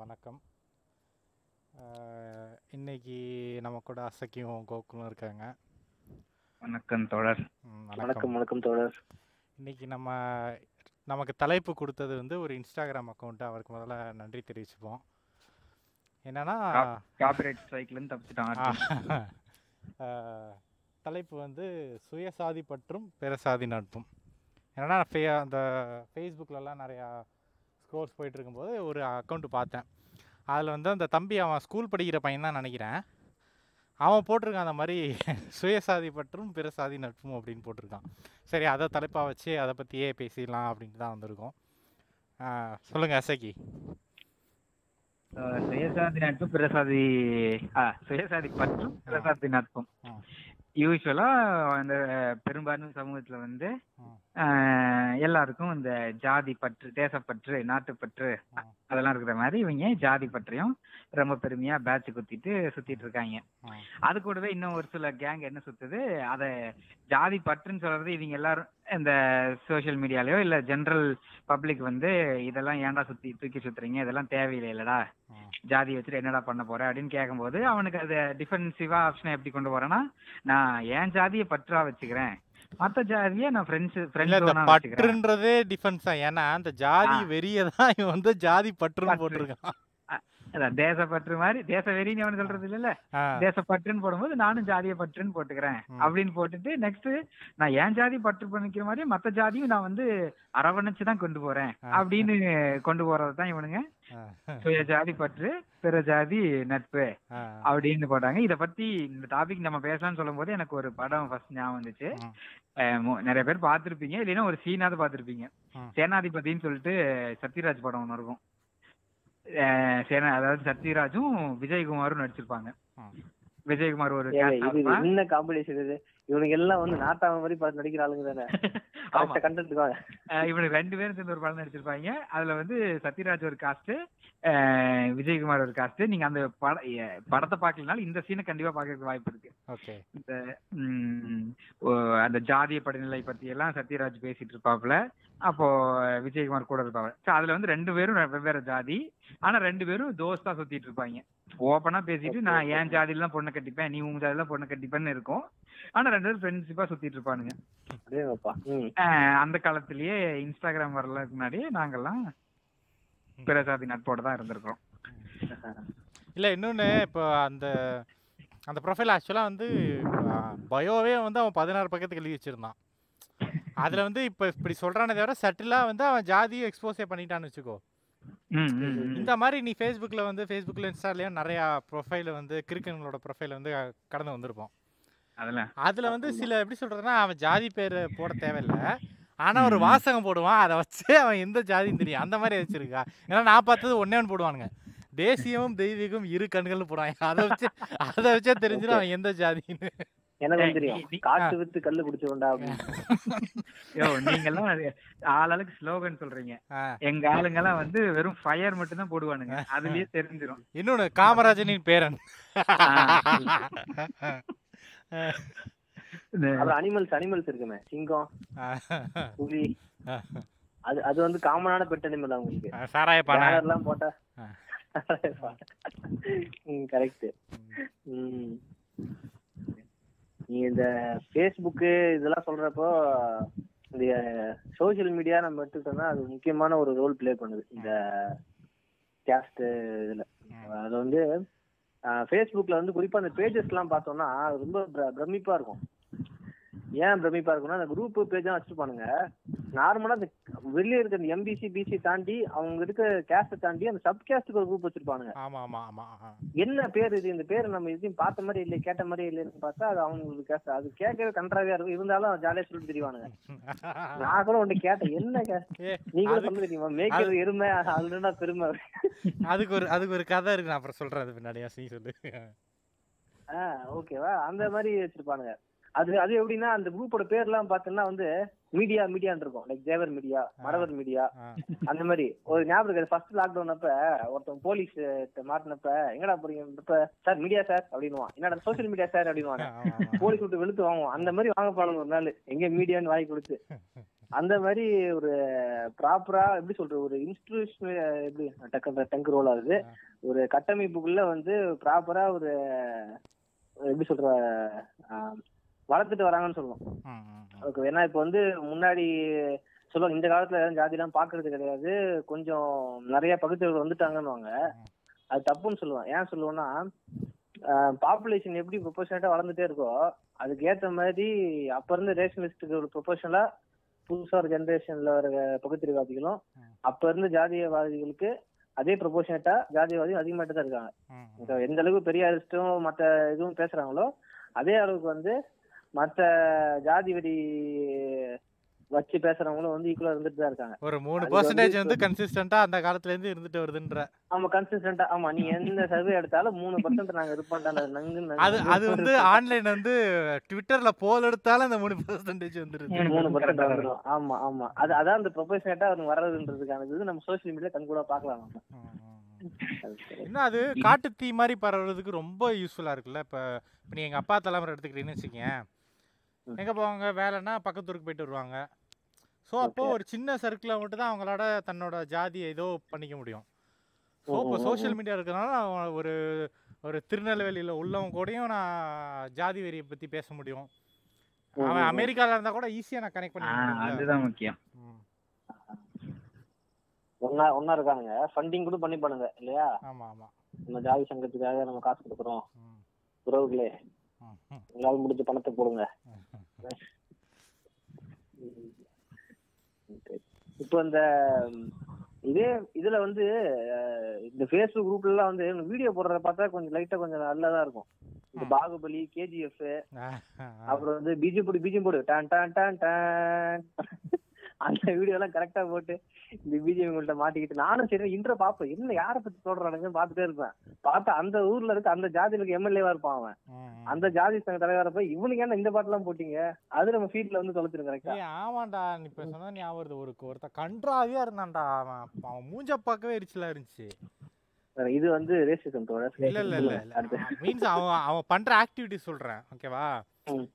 வணக்கம். இன்னைக்கு நம்ம கூட அசக்கியும் கோகுலும் இருக்காங்க. வணக்கம் தோழர். ம், வணக்கம். வணக்கம் தோழர். இன்னைக்கு நம்ம நமக்கு தலைப்பு கொடுத்தது வந்து ஒரு இன்ஸ்டாகிராம் அக்கௌண்ட் அவருக்கு முதல்ல நன்றி தெரிவிச்சுப்போம். என்னன்னா காப்பிரைட் ஸ்ட்ரைக்ல இருந்து தப்பிச்சிட்டான் தலைப்பு வந்து சுயசாதி பற்றும் பிறசாதி நட்பும். என்னன்னா அந்த ஃபேஸ்புக்கிலலாம் நிறையா ஸ்க்ரோல்ஸ் போயிட்டு இருக்கும்போது ஒரு அக்கௌண்ட் பார்த்தேன். அதில் வந்து அந்த தம்பி அவன் ஸ்கூல் படிக்கிற பையன் தான் நினைக்கிறேன். அவன் போட்டிருக்கான் அந்த மாதிரி சுயசாதி பற்றும் பிறசாதி நட்பும் அப்படின்னு போட்டிருக்கான். சரி அதை தலைப்பாக வச்சு அதை பற்றியே பேசிடலாம் அப்படின்ட்டு தான் வந்திருக்கோம். ஆ, சொல்லுங்க அசக்கி அஹ் சுயசாதி நட்பு பிரசாதி ஆ சுயசாதி பற்றும் பிரசாதி நட்பும். யூஸ்வலா அந்த பெரும்பான்மை சமூகத்துல வந்து எல்லாருக்கும் இந்த ஜாதி பற்று தேசப்பற்று நாட்டுப்பற்று. அதெல்லாம் இருக்கிற மாதிரி இவங்க ஜாதி பற்றையும் ரொம்ப பெருமையா பேட்ச் குத்திட்டு சுத்திட்டு இருக்காங்க. அது கூடவே இன்னும் ஒரு சில கேங் என்ன சுத்துது அத ஜாதி பற்றுன்னு சொல்றது இவங்க எல்லாரும் இந்த சோஷியல் மீடியாலயோ இல்ல ஜெனரல் பப்ளிக் வந்து இதெல்லாம் ஏன்டா சுத்தி தூக்கி சுத்துறீங்க இதெல்லாம் தேவையில்லை இல்லடா. ஜாதி வச்சுட்டு என்னடா பண்ண போற அப்படின்னு கேட்கும்போது அவனுக்கு அது டிஃபென்சிவா ஆப்ஷனை எப்படி கொண்டு போறேன்னா நான் என் ஜாதியை பற்றா வச்சுக்கிறேன் மத்த ஜாதியை நான் ஃப்ரெண்ட்ஸ் ஃப்ரெண்ட்ஸ் பற்றுன்றதே டிஃபென்ஸ் தான் ஏன்னா அந்த ஜாதி. வெறிய தான் இவன் வந்து ஜாதி பற்றுன்னு பற்று. போட்டிருக்கான் அதான் தேசப்பற்று மாதிரி தேச வெறின்னு அவனு சொல்றது இல்ல தேசப்பற்றுன்னு போடும்போது நானும் ஜாதிய பற்றுன்னு போட்டுக்கிறேன். அப்படின்னு போட்டுட்டு நெக்ஸ்ட் நான் என் ஜாதி பற்று பண்ணிக்கிற மாதிரி மத்த ஜாதியும் நான் வந்து அரவணைச்சு தான் கொண்டு போறேன். அப்படின்னு கொண்டு போறது தான் இவனுங்க சுய ஜாதி பற்று பிற ஜாதி நட்பு அப்படின்னு போட்டாங்க. இத பத்தி இந்த டாபிக் நம்ம பேசலாம்னு சொல்லும் போது எனக்கு ஒரு படம் ஃபர்ஸ்ட் ஞாபகம் வந்துச்சு. நிறைய பேர் பார்த்திருப்பீங்க. இல்லைன்னா ஒரு சீனாவது பார்த்திருப்பீங்க. ம். சேனாதிபதின்னு சொல்லிட்டு சத்யராஜ் படம் ஒன்று இருக்கும். சேனா அதாவது சத்யராஜும் விஜயகுமாரும் நடிச்சிருப்பாங்க. விஜயகுமார் ஒரு ஏங்க cast இது? இவனுக்கு எல்லாம் வந்து நாட்டாம மாதிரி பார்த்து நடிக்கிற ஆளுங்க தானே. இவனுக்கு ரெண்டு பேரும் சேர்ந்து ஒரு படம் நடிச்சிருப்பாங்க. அதுல வந்து சத்யராஜ் ஒரு காஸ்ட் விஜயகுமார் ஒரு காஸ்ட் நீங்க அந்த பட எ- படத்தை பார்க்கலனாலும் இந்த சீனை கண்டிப்பா பார்க்கறதுக்கு வாய்ப்பு இருக்கு. ஓகே. இந்த அந்த ஜாதிய படிநிலை பத்தி எல்லாம் சத்யராஜ் பேசிட்டு இருப்பாப்புல. அப்போ விஜயகுமார் கூட இருப்பாங்க. அதுல வந்து ரெண்டு பேரும் வெவ்வேறு ஜாதி. ஆனா ரெண்டு பேரும் தோஸ்தா சுத்திட்டு இருப்பாங்க. ஓப்பனா பேசிட்டு நான் என் ஜாதியில தான் பொண்ணை கட்டிப்பேன் நீ உங்க ஜாதியில பொண்ணை கட்டிப்பேன்னு இருக்கும். ஆனா ரெண்டு பேரும் ஃப்ரெண்ட்ஷிப்பா சுத்திட்டு இருப்பானுங்க. அந்த காலத்திலேயே இன்ஸ்டாகிராம் வரதுக்கு முன்னாடி நாங்கெல்லாம் பிறசாதி நட்போட தான் இருந்திருக்கோம் இல்ல இன்னொன்னு இப்போ அந்த அந்த ப்ரொஃபைல் ஆக்சுவலாக வந்து பயோவே வந்து அவன் பதினாறு பக்கத்துக்கு எழுதி வச்சிருந்தான். அதுல வந்து இப்போ இப்படி சொல்றானே தவிர சட்டிலாக வந்து அவன் ஜாதியை எக்ஸ்போஸே பண்ணிட்டான்னு வச்சுக்கோ. இந்த மாதிரி நீ ஃபேஸ்புக்கில் வந்து ஃபேஸ்புக்கில் இன்ஸ்டாலையும் நிறையா ப்ரொஃபைல் வந்து கிறுக்கங்களோட ப்ரொஃபைல் வந்து கடந்து வந்திருப்போம். அதெல்லாம். அதில் வந்து சில எப்படி சொல்கிறதுனா அவன் ஜாதி பேர் போட தேவையில்ல. ஆனால் ஒரு. வாசகம் போடுவான். அதை வச்சு அவன் எந்த ஜாதின்னு தெரியும். அந்த மாதிரி வச்சிருக்கா. ஏன்னா நான் பார்த்தது ஒன்னே ஒன்று போடுவானுங்க. தேசியமும் தெய்வீகம் இரு கண்கள்னு போடுவாங்க. அதை வச்சு அதை வச்சே தெரிஞ்சிடும் அவன் எந்த ஜாதின்னு. எனக்கு தெரியும். காட்டு வித்து கல்லு அப்படின்னு. யோ நீங்கெல்லாம் ஆளாளுக்கு ஸ்லோகன் சொல்றீங்க. எங்க ஆளுங்கெல்லாம் வந்து வெறும் ஃபயர் மட்டும் தான் போடுவானுங்க அதுலயே தெரிஞ்சிரும். இன்னொன்று காமராஜனின் பேரன். அனிமல்ஸ் அனிமல்ஸ் இருக்குமே. சிங்கம் புலி. அது அது வந்து காமனான பெட் அனிமல் அவங்களுக்கு சாராய பானை. எல்லாம் போட்டா கரெக்ட் நீ இந்த ஃபேஸ்புக் இதெல்லாம் சொல்றப்போ இந்த சோஷியல் மீடியா நம்ம எடுத்துக்கிட்டோம்னா அது முக்கியமான ஒரு ரோல் ப்ளே பண்ணுது. இந்த கேஸ்ட் இதுல. அது வந்து ஃபேஸ்புக்ல வந்து குறிப்பா அந்த பேஜஸ் எல்லாம் பார்த்தோம்னா அது ரொம்ப பிர- பிரமிப்பா இருக்கும். ஏன் பிரமிப்பா இருக்கும்னா அந்த குரூப் பேஜ் வச்சிருப்பானுங்க. நார்மலா அந்த வெளியே இருக்க அந்த எம்பிசி பிசி தாண்டி அவங்க இருக்க கேஸ்ட் தாண்டி அந்த சப் கேஸ்டுக்கு ஒரு குரூப் வச்சிருப்பானுங்க. ஆமா ஆமா ஆமா. என்ன பேர் இது? இந்த பேர் நம்ம எதையும் பார்த்த மாதிரி இல்லை கேட்ட மாதிரி இல்லைன்னு பார்த்தா அது அவங்களுக்கு கேஸ்ட் அது கேட்கவே கன்றாவியா இருக்கும் இருந்தாலும் ஜாலியா சொல்லிட்டு தெரிவானுங்க. நான் கூட ஒன்று கேட்டேன் என்ன கேஸ்ட் நீ கூட சொல்ல தெரியுமா மேய்க்கிறது எருமை அதுனா பெருமை? அதுக்கு ஒரு அதுக்கு ஒரு கதை இருக்கு நான் அப்புறம் சொல்றேன் அது பின்னாடி நீ சொல்லு. ஆஹ் ஓகேவா அந்த மாதிரி வச்சிருப்பானுங்க. அது அது எப்படின்னா அந்த குரூப்போட பேர்லாம் பார்த்தோம்னா வந்து மீடியா மீடியான்னு இருக்கும். Like Thevar media Maravar media. அந்த மாதிரி. ஒரு ஞாபகம் இருக்கு. ஃபர்ஸ்ட் லாக்டவுன் அப்ப ஒருத்தன் போலீஸ் மாட்டினப்ப எங்கடா போறீங்க? இப்ப சார் மீடியா சார் அப்படின்னுவான். என்னடா சோசியல் மீடியா சார் அப்படின்னுவாங்க. போலீஸ் விட்டு வெளுத்து வாங்குவோம் அந்த மாதிரி வாங்க போனோம் ஒரு நாள். எங்க மீடியான்னு வாங்கி கொடுத்து. அந்த மாதிரி ஒரு ப்ராப்பரா எப்படி சொல்றது ஒரு இன்ஸ்டிடியூஷன் எப்படி டக்கு டங்கு ரோல் ஆகுது. ஒரு கட்டமைப்புக்குள்ள வந்து ப்ராப்பரா ஒரு எப்படி சொல்ற வளர்த்துட்டு வராங்கன்னு சொல்லுவோம். ஏன்னா இப்போ வந்து முன்னாடி சொல்லுவாங்க இந்த காலத்துல ஜாதி எல்லாம் பாக்குறது கிடையாது. கொஞ்சம் நிறைய பகுத்தறிவு வந்துட்டாங்கன்னுவாங்க. அது தப்புன்னு சொல்லுவேன் ஏன் சொல்லுவேன்னா பாப்புலேஷன் எப்படி ப்ரொபோஷனட்டா வளர்ந்துட்டே இருக்கோ அதுக்கு ஏத்த மாதிரி அப்ப இருந்து ரேஷனலிஸ்டுக்கு ஒரு ப்ரொபோஷனலா புதுசா ஒரு ஜெனரேஷன்ல வர பகுத்தறிவாதிகளும் அப்ப இருந்து ஜாதியவாதிகளுக்கு அதே ப்ரொபோஷனட்டா ஜாதியவாதி அதிகமாயிட்டு தான் இருக்காங்க. எந்த அளவுக்கு பெரிய அரிஸ்டும் மத்த இதுவும் பேசுறாங்களோ அதே அளவுக்கு வந்து மத்த ஜாதி வெறி வச்சு பேசுறவங்களும் வந்து ஈக்குவலா இருந்துட்டு தான் இருக்காங்க. ஒரு மூணு பர்சன்டேஜ் வந்து கன்சிஸ்டண்டா அந்த காலத்துல இருந்து இருந்துட்டு வருதுன்ற. ஆமா கன்சிஸ்டன்டா ஆமா. நீ எந்த சர்வே எடுத்தாலும் மூணு பர்சன்ட் நாங்க நங்கு அது அது வந்து ஆன்லைன் வந்து ட்விட்டர்ல போல் எடுத்தாலும் அந்த மூணு பர்சன்டேஜ் வந்துருது. மூணு பர்சன்ட் வந்துடும் ஆமா ஆமா. அது அதான் அந்த ப்ரொபோஷனட்டா அவங்க வர்றதுன்றதுக்கான இது. நம்ம சோசியல் மீடியா கண் கூட பாக்கலாம் ம். அது சரி. இன்னும் அது காட்டு தீ மாதிரி பரவுறதுக்கு ரொம்ப யூஸ்ஃபுல்லா இருக்குல்ல. இப்ப இப்ப நீ எங்க அப்பா தலைமுறை எடுத்துக்கிட்டீங்கன்னு வச்சுக்கேன். எங்க போவாங்க? வேலைன்னா பக்கத்தூருக்கு போயிட்டு வருவாங்க. ஸோ அப்போ. ஒரு சின்ன சர்க்கிளில் மட்டும் தான் அவங்களோட தன்னோட ஜாதியை ஏதோ பண்ணிக்க முடியும். ஸோ இப்போ சோஷியல். மீடியா இருக்கிறனால ஒரு ஒரு திருநெல்வேலியில் உள்ளவங்க கூடயும் நான் ஜாதி வெறியை பற்றி பேச முடியும். அவன். அமெரிக்காவில் இருந்தால் கூட ஈஸியாக நான் கனெக்ட் பண்ணி. அதுதான் முக்கியம். ஒன்னா ஒன்னா இருக்கானுங்க. ஃபண்டிங் கூட பண்ணி பண்ணுங்க இல்லையா? ஆமாம் ஆமாம் நம்ம ஜாதி சங்கத்துக்காக நம்ம காசு கொடுக்குறோம். உறவுகளே. உங்களால முடிஞ்ச பணத்தை போடுங்க. இப்போ இந்த ம், இதே இதுல வந்து இந்த ஃபேஸ்புக் குரூப்ல எல்லாம் வந்து வீடியோ போடுறத பார்த்தா கொஞ்சம் லைட்டா கொஞ்சம் நல்லதா இருக்கும் இந்த. பாகுபலி கேஜிஎஃப். அப்புறம் வந்து பிஜி போடு பிஜி போடு டான் டான் டான் டான் அந்த வீடியோ எல்லாம் கரெக்டா போட்டு இந்த பிஜிஎம் உங்கள்ட்ட மாட்டிக்கிட்டு நானும் சரி இன்ட்ரோ பாப்பேன் என்ன யாரை பத்தி சொல்றானுங்கன்னு பாத்துட்டே இருப்பேன். பார்த்தா அந்த ஊர்ல இருக்க அந்த ஜாதியில இருக்க எம்எல்ஏவா இருப்பான் அவன். அந்த ஜாதி சங்க தலைவரை போய் இவனுக்கு ஏன்னா இந்த பாட்டுலாம் போட்டீங்க? அது நம்ம ஃபீட்ல வந்து ஏய் ஆமாண்டா. இப்போ சொன்னா ஞாபகம் ஒரு ஒருத்த கன்றாவியா இருந்தான்டா அவன். அவன் மூஞ்ச பார்க்கவே எரிச்சலா இருந்துச்சு. இது வந்து ரேசிசம் தோழர். இல்ல இல்ல இல்ல. மீன்ஸ் அவன் அவன் பண்ற ஆக்டிவிட்டி சொல்றேன். ஓகேவா.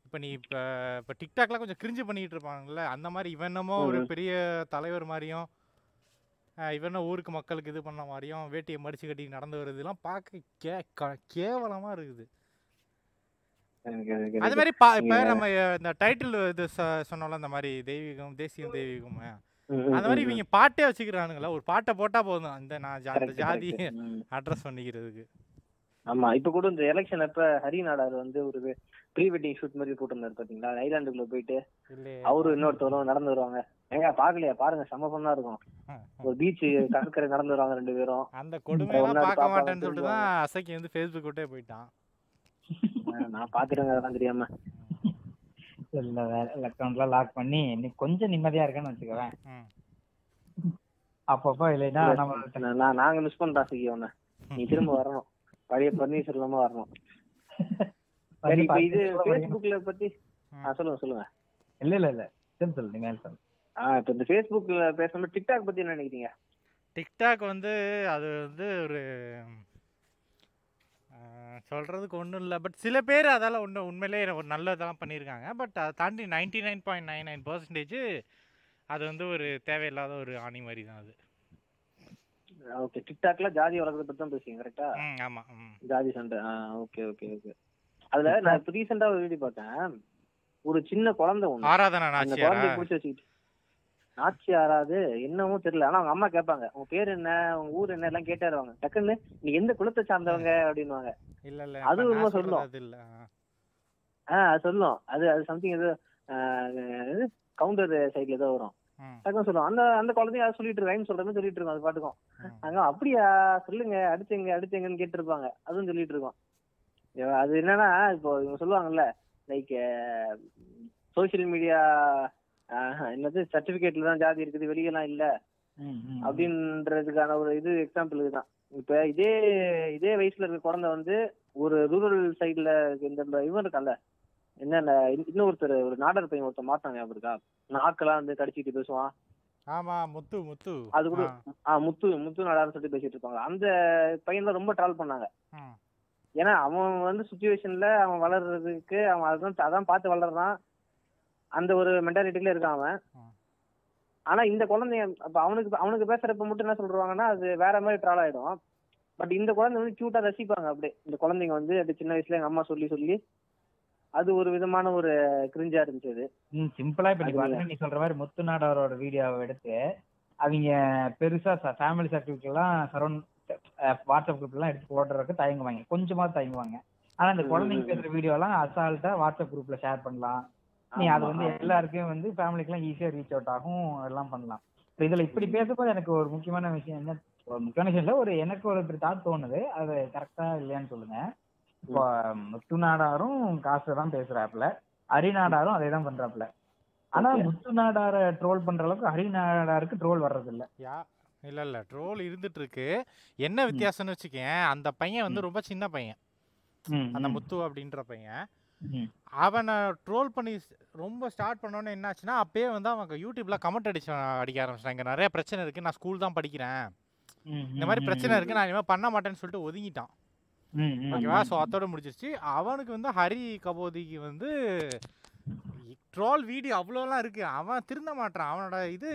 இப்போ நீ இப்போ இப்போ டிக்டாக்லாம் கொஞ்சம் கிரிஞ்சு பண்ணிட்டு இருப்பாங்கல்ல. அந்த மாதிரி இவன் என்னமோ ஒரு. பெரிய தலைவர் மாதிரியும் இவன் ஊருக்கு மக்களுக்கு இது பண்ண மாதிரியும் வேட்டியை மடிச்சு கட்டி நடந்து வருதுலாம் பார்க்க கே க- கேவலமா இருக்குது. அது மாதிரி பா இப்போ நம்ம இந்த டைட்டில் இது சொன்னோம்ல இந்த மாதிரி தெய்வீகம் தேசியம் தெய்வீகம். அந்த மாதிரி இவங்க பாட்டே வச்சுக்கிறானுங்களா? ஒரு பாட்டை போட்டா போதும். அந்த நான் அந்த ஜாதி. அட்ரஸ் பண்ணிக்கிறதுக்கு. ஆமா இப்ப கூட இந்த எலெக்ஷன் அப்ப ஹரி நாடார் வந்து ஒரு ப்ரீ வெட்டிங் ஷூட் மாதிரி போட்டிருந்தாரு பாத்தீங்களா? ஐலாண்டுக்குள்ள போயிட்டு அவரு இன்னொருத்தவரும் நடந்து வருவாங்க. ஏங்க பாக்கலையா? பாருங்க செம்ம பொண்ணா இருக்கும். ஒரு பீச் கடற்கரை நடந்து வருவாங்க ரெண்டு பேரும். அந்த ஒண்ணாவது பார்க்க மாட்டேன்னு சொல்லிட்டு தான் அசைக்கு வந்து ஃபேஸ்புக் விட்டே போயிட்டான். நான் பாத்துட்டேங்க அதெல்லாம் தெரியாம. இல்ல வேற அக்கௌண்ட்லாம் லாக் பண்ணி நீ கொஞ்சம் நிம்மதியா இருக்கேன்னு வச்சுக்கவேன். அப்பப்போ இல்லைன்னா நம்ம நாங்க மிஸ் பண்றோம் சிக்கி உன்ன நீ திரும்ப வரணும். பழைய பன்னீர் இல்லாம வரணும். சரி இப்ப இது ஃபேஸ்புக்ல பத்தி ஆ, சொல்லுங்க சொல்லுங்க. இல்ல இல்ல இல்ல. சொல்லு சொல்லு நீ மேல சொல்லு ஆ இப்ப இந்த ஃபேஸ்புக்ல பேசணும் டிக்டாக் பத்தி என்ன நினைக்கிறீங்க? டிக்டாக் வந்து அது வந்து ஒரு சொல்றதுக்கு ஒன்றும் இல்லை. பட் சில பேர் அதால ஒன்று உண்மையிலே ஒரு நல்லதெல்லாம் பண்ணியிருக்காங்க பட் அதை தாண்டி ninety nine point nine nine percentage அது வந்து ஒரு தேவையில்லாத ஒரு ஆணி மாதிரி தான் அது. ஓகே டிக்டாக்ல ஜாதி வளர்க்கறத பத்தி தான் பேசுறீங்க கரெக்டா ம் ஆமாம் ம். ஜாதி சண்டை. ஆ ஓகே ஓகே ஓகே. அதுல நான் இப்ப ரீசெண்டா ஒரு வீடியோ பார்த்தேன். ஒரு சின்ன குழந்தை ஒண்ணு. ஆராதனா குழந்தைய பிடிச்சி வச்சுக்கிட்டு. நாச்சி யாராவது என்னமோ தெரியல. ஆனா அவங்க அம்மா கேட்பாங்க. உங்க பேர் என்ன? உங்க ஊர் என்ன? எல்லாம் கேட்டாருவாங்க டக்குன்னு நீ எந்த குலத்தை சார்ந்தவங்க? இல்லை அது நான் சொல்லும். ஆஹ் அது சொல்லும். அது அது சம்திங் ஏதோ கவுண்டர் சைட்ல ஏதோ வரும். டக்குன்னு சொல்லுவோம் அந்த அந்த குழந்தைய அதை சொல்லிட்டு ரைம் சொல்ற மாதிரி சொல்லிட்டு இருக்கோம் அது பாட்டுக்கும். அங்க அப்படியா? சொல்லுங்க. அடிச்சங்க அடிச்சங்கன்னு கேட்டு இருப்பாங்க அதுவும் சொல்லிட்டு இருக்கோம். அது என்னன்னா இப்போ இவங்க சொல்லுவாங்கல்ல லைக் சோசியல் மீடியா என்னது சர்டிபிகேட்ல தான் ஜாதி இருக்குது வெளியெல்லாம் இல்ல. அப்படின்றதுக்கான ஒரு இது எக்ஸாம்பிள் இதுதான் இப்ப இதே இதே வயசுல இருக்க குழந்தை வந்து ஒரு ரூரல் சைடுல இந்த இவன் இருக்கான்ல என்னென்ன இன்னொருத்தர் ஒரு நாடர் பையன் ஒருத்தர் மாத்தாங்க ஞாபகம் இருக்கா? நாக்கெல்லாம் வந்து கடிச்சிட்டு பேசுவான். ஆமா முத்து முத்து. அது கூட ஆ, ஆ முத்து முத்து நாடார்னு சொல்லிட்டு பேசிட்டு இருப்பாங்க. அந்த பையன் தான் ரொம்ப ட்ரால் பண்ணாங்க. ஏன்னா அவன் வந்து சுச்சுவேஷன்ல அவன் வளர்றதுக்கு அவன் அதான் அதான் பார்த்து வளர்றான். அந்த ஒரு மென்டாலிட்டில இருக்கான் அவன். ஆனா இந்த குழந்தைங்க அப்ப அவனுக்கு அவனுக்கு பேசுறப்ப மட்டும் என்ன சொல்றாங்கன்னா அது வேற மாதிரி ட்ரால் ஆயிடும். பட் இந்த குழந்தை வந்து கியூட்டா ரசிப்பாங்க அப்படியே. இந்த குழந்தைங்க வந்து அது சின்ன வயசுல எங்க அம்மா சொல்லி சொல்லி அது ஒரு விதமான ஒரு கிரிஞ்சா இருந்துச்சு அது. சிம்பிளா இப்ப நீ சொல்ற மாதிரி முத்து நாடாரோட வீடியோவை எடுத்து அவங்க பெருசா ஃபேமிலி சர்க்கிள்க்கு எல்லாம் சரௌண்ட் வாட்ஸ்அப் குரூப் எல்லாம் எடுத்து போடுறதுக்கு தயங்குவாங்க. கொஞ்சமா தயங்குவாங்க. ஆனா இந்த குழந்தைங்க. பேசுற வீடியோ எல்லாம் அசால்ட்டா வாட்ஸ்அப் குரூப்ல ஷேர் பண்ணலாம். நீ அது வந்து. எல்லாருக்கும் வந்து ஃபேமிலிக்கு எல்லாம் ஈஸியா ரீச் அவுட் ஆகும் எல்லாம் பண்ணலாம். இப்ப இதுல இப்படி பேசப்போ எனக்கு ஒரு முக்கியமான விஷயம் என்ன ஒரு முக்கியமான விஷயம் இல்ல ஒரு எனக்கு ஒரு தாட் தோணுது. அது கரெக்டா இல்லையான்னு சொல்லுங்க. இப்போ முத்து நாடாரும் காசு தான் பேசுறாப்புல. ஹரிநாடாரும் அதே தான் பண்றாப்புல. ஆனா. முத்து நாடார ட்ரோல் பண்ற அளவுக்கு ஹரிநாடாருக்கு ட்ரோல் வர்றது இல்ல இல்ல இல்ல. ட்ரோல் இருந்துட்டு இருக்கு என்ன வித்தியாசம்னு வச்சுக்கேன் அந்த பையன் வந்து ரொம்ப சின்ன பையன். அந்த முத்து அப்படின்ற பையன். அவனை ட்ரோல் பண்ணி ரொம்ப ஸ்டார்ட் பண்ணோன்னே என்னாச்சுன்னா அப்பயே வந்து அவங்க யூடியூப்ல கமெண்ட் அடிச்சு அடிக்க ஆரம்பிச்சிட்டாங்க இங்க நிறைய பிரச்சனை இருக்கு. நான் ஸ்கூல் தான் படிக்கிறேன். இந்த மாதிரி பிரச்சனை இருக்கு. நான் இனிமேல் பண்ண மாட்டேன்னு சொல்லிட்டு ஒதுங்கிட்டான். ஓகேவா? ஸோ அதோட முடிச்சிருச்சு அவனுக்கு வந்து ஹரி கபோதிக்கு வந்து ட்ரோல் வீடியோ அவ்வளோலாம் இருக்கு. அவன் திருந்த மாட்டான். அவனோட இது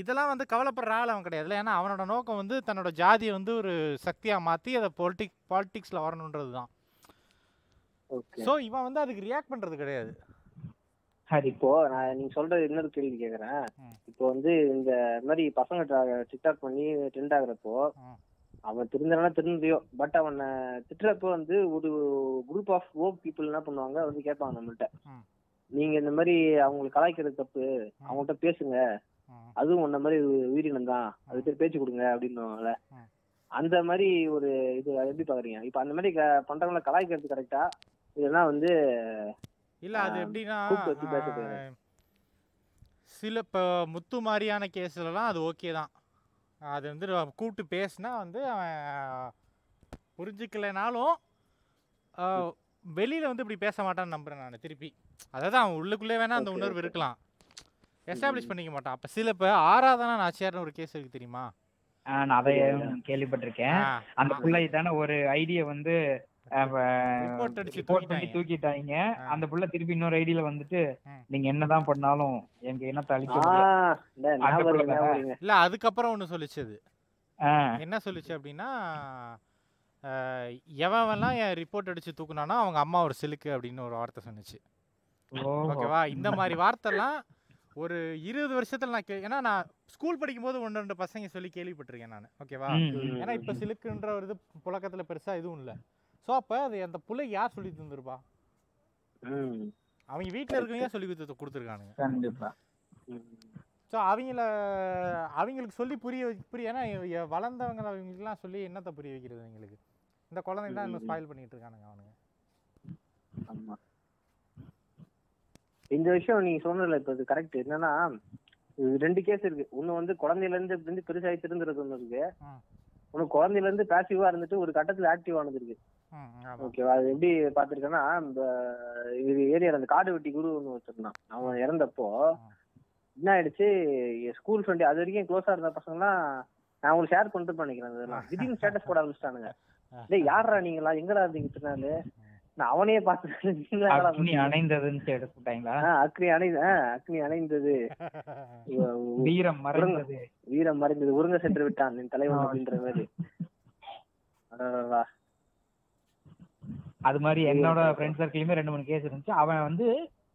இதெல்லாம் வந்து கவலைப்படுற ஆள் அவன் கிடையாதுல்ல ஏன்னா அவனோட நோக்கம் வந்து தன்னோட ஜாதியை வந்து ஒரு சக்தியாக மாற்றி அதை பொலிட்டிக் பாலிட்டிக்ஸில் வரணுன்றது தான் ஓகே ஸோ இவன் வந்து அதுக்கு ரியாக்ட் பண்ணுறது கிடையாது. அது இப்போ நான் நீங்க சொல்றது இன்னொரு கேள்வி கேக்குறேன். இப்போ வந்து இந்த மாதிரி பசங்க டிக்டாக் பண்ணி ட்ரெண்ட் ஆகுறப்போ. அவன் திருந்தனா திருந்தியோ. பட் அவனை திட்டுறப்போ வந்து ஒரு குரூப் ஆஃப் ஓ பீப்புள் என்ன பண்ணுவாங்க? வந்து கேட்பாங்க நம்மள்ட்ட. நீங்க இந்த மாதிரி அவங்களுக்கு கலாய்க்கிறது தப்பு. அவங்கள்ட்ட பேசுங்க. அதுவும் உன்ன மாதிரி உயிரினம் தான். அது பேர் பேச்சு கொடுங்க அப்படின்னுவாங்கல்ல. அந்த மாதிரி ஒரு இது எப்படி பாக்குறீங்க? இப்ப அந்த மாதிரி பண்றவங்கள கலாய்க்கிறது கரெக்டா இல்லைன்னா வந்து இல்லை அது எப்படின்னா சில இப்போ முத்து மாதிரியான கேஸ்லலாம் அது ஓகே தான். அது வந்து கூப்பிட்டு பேசினா வந்து அவன் புரிஞ்சுக்கலைனாலும் வெளியில வந்து இப்படி பேச மாட்டான்னு நம்புறேன் நான் திருப்பி. அதாவது அவன் உள்ளுக்குள்ளே வேணா அந்த உணர்வு. இருக்கலாம். எஸ்டாப்ளிஷ் பண்ணிக்க மாட்டான். அப்போ சில இப்போ ஆராதனா நாச்சியார்னு ஒரு கேஸ் இருக்கு தெரியுமா? நான் அதை கேள்விப்பட்டிருக்கேன். அந்த புள்ள தானே ஒரு ஐடிய வந்து தூக்கிட்டாங்க. அந்த புள்ள திருப்பி இன்னொரு ஐடியில வந்துட்டு. நீங்க என்னதான் பண்ணாலும் எங்க இனத்தை அழிக்க. இல்ல அதுக்கப்புறம் ஒன்று சொல்லிச்சு அது. ஆ, என்ன சொல்லுச்சு அப்படின்னா ஆஹ், எவன்லாம் என் ரிப்போர்ட் அடிச்சு தூக்குனானோ அவங்க அம்மா ஒரு சிலுக்கு அப்படின்னு ஒரு வார்த்தை சொன்னுச்சு. ஓகேவா? இந்த மாதிரி வார்த்தைலாம் ஒரு இருபது வருஷத்துல நான் கே ஏன்னா நான் ஸ்கூல் படிக்கும்போது ஒன்று ரெண்டு பசங்க சொல்லி கேள்விப்பட்டிருக்கேன் நான். ஓகேவா. ஏன்னா இப்போ சிலுக்குன்ற ஒரு இது புழக்கத்தில் பெருசாக எதுவும் இல்லை. ஸோ அப்போ அது அந்த புள்ளை யார் சொல்லி தந்திருப்பா? அவங்க வீட்டில் இருக்கவங்க சொல்லி கொடுத்து கொடுத்துருக்கானுங்க. கண்டிப்பா. ஸோ அவங்கள அவங்களுக்கு சொல்லி புரிய புரிய ஏன்னா வளர்ந்தவங்க அவங்களுக்குலாம் சொல்லி என்னத்தை புரிய வைக்கிறது அவங்களுக்கு இந்த குழந்தைங்க தான் இன்னும். ஸ்பாயில் பண்ணிட்டு இருக்கானுங்க அவனுங்க. ஆமா. இந்த விஷயம் நீங்க சொன்னதுல இப்ப இது கரெக்ட் என்னன்னா ரெண்டு கேஸ் இருக்கு. ஒண்ணு வந்து குழந்தையில இருந்து இருந்து பெருசாகி திருந்துறது ஒண்ணு இருக்கு. ஒண்ணு குழந்தையில இருந்து பேசிவா இருந்துட்டு ஒரு கட்டத்துல ஆக்டிவ் ஆனது இருக்கு. ஓகேவா அது எப்படி பாத்திருக்கேன்னா இந்த இது ஏரியால அந்த காடு வெட்டி குரு ஒண்ணு வச்சிருந்தான். அவன் இறந்தப்போ என்ன ஆயிடுச்சு? ஸ்கூல் ஃப்ரெண்ட் அது வரைக்கும் க்ளோஸா இருந்த பசங்கலாம் நான் உங்களுக்கு ஷேர் பண்ணிட்டு பண்ணிக்கிறேன் இதெல்லாம் திடீர்னு ஸ்டேட்டஸ் போட ஆரம்பிச்சிட்டானுங்க. டேய் யாரா நீங்களா எங்கடா இருந்தீங்க இத்தனை நாளு? அவனையே பார்த்து நீங்களா எங்கடா அக்னி போனீங்க? அணைந்ததுன்னு எடுத்து விட்டாங்களா ஆ, அக்னி அணை ஆ, அக்னி அணைந்தது. வீரம் மறைந்தது. வீரம் மறைந்தது. உருங்க சென்று விட்டான் என் தலைவன். அப்படின்ற மாதிரி. அது மாதிரி என்னோட ஃப்ரெண்ட் சர்க்கிளுமே ரெண்டு மூணு கேஸ் இருந்துச்சு. அவன் வந்து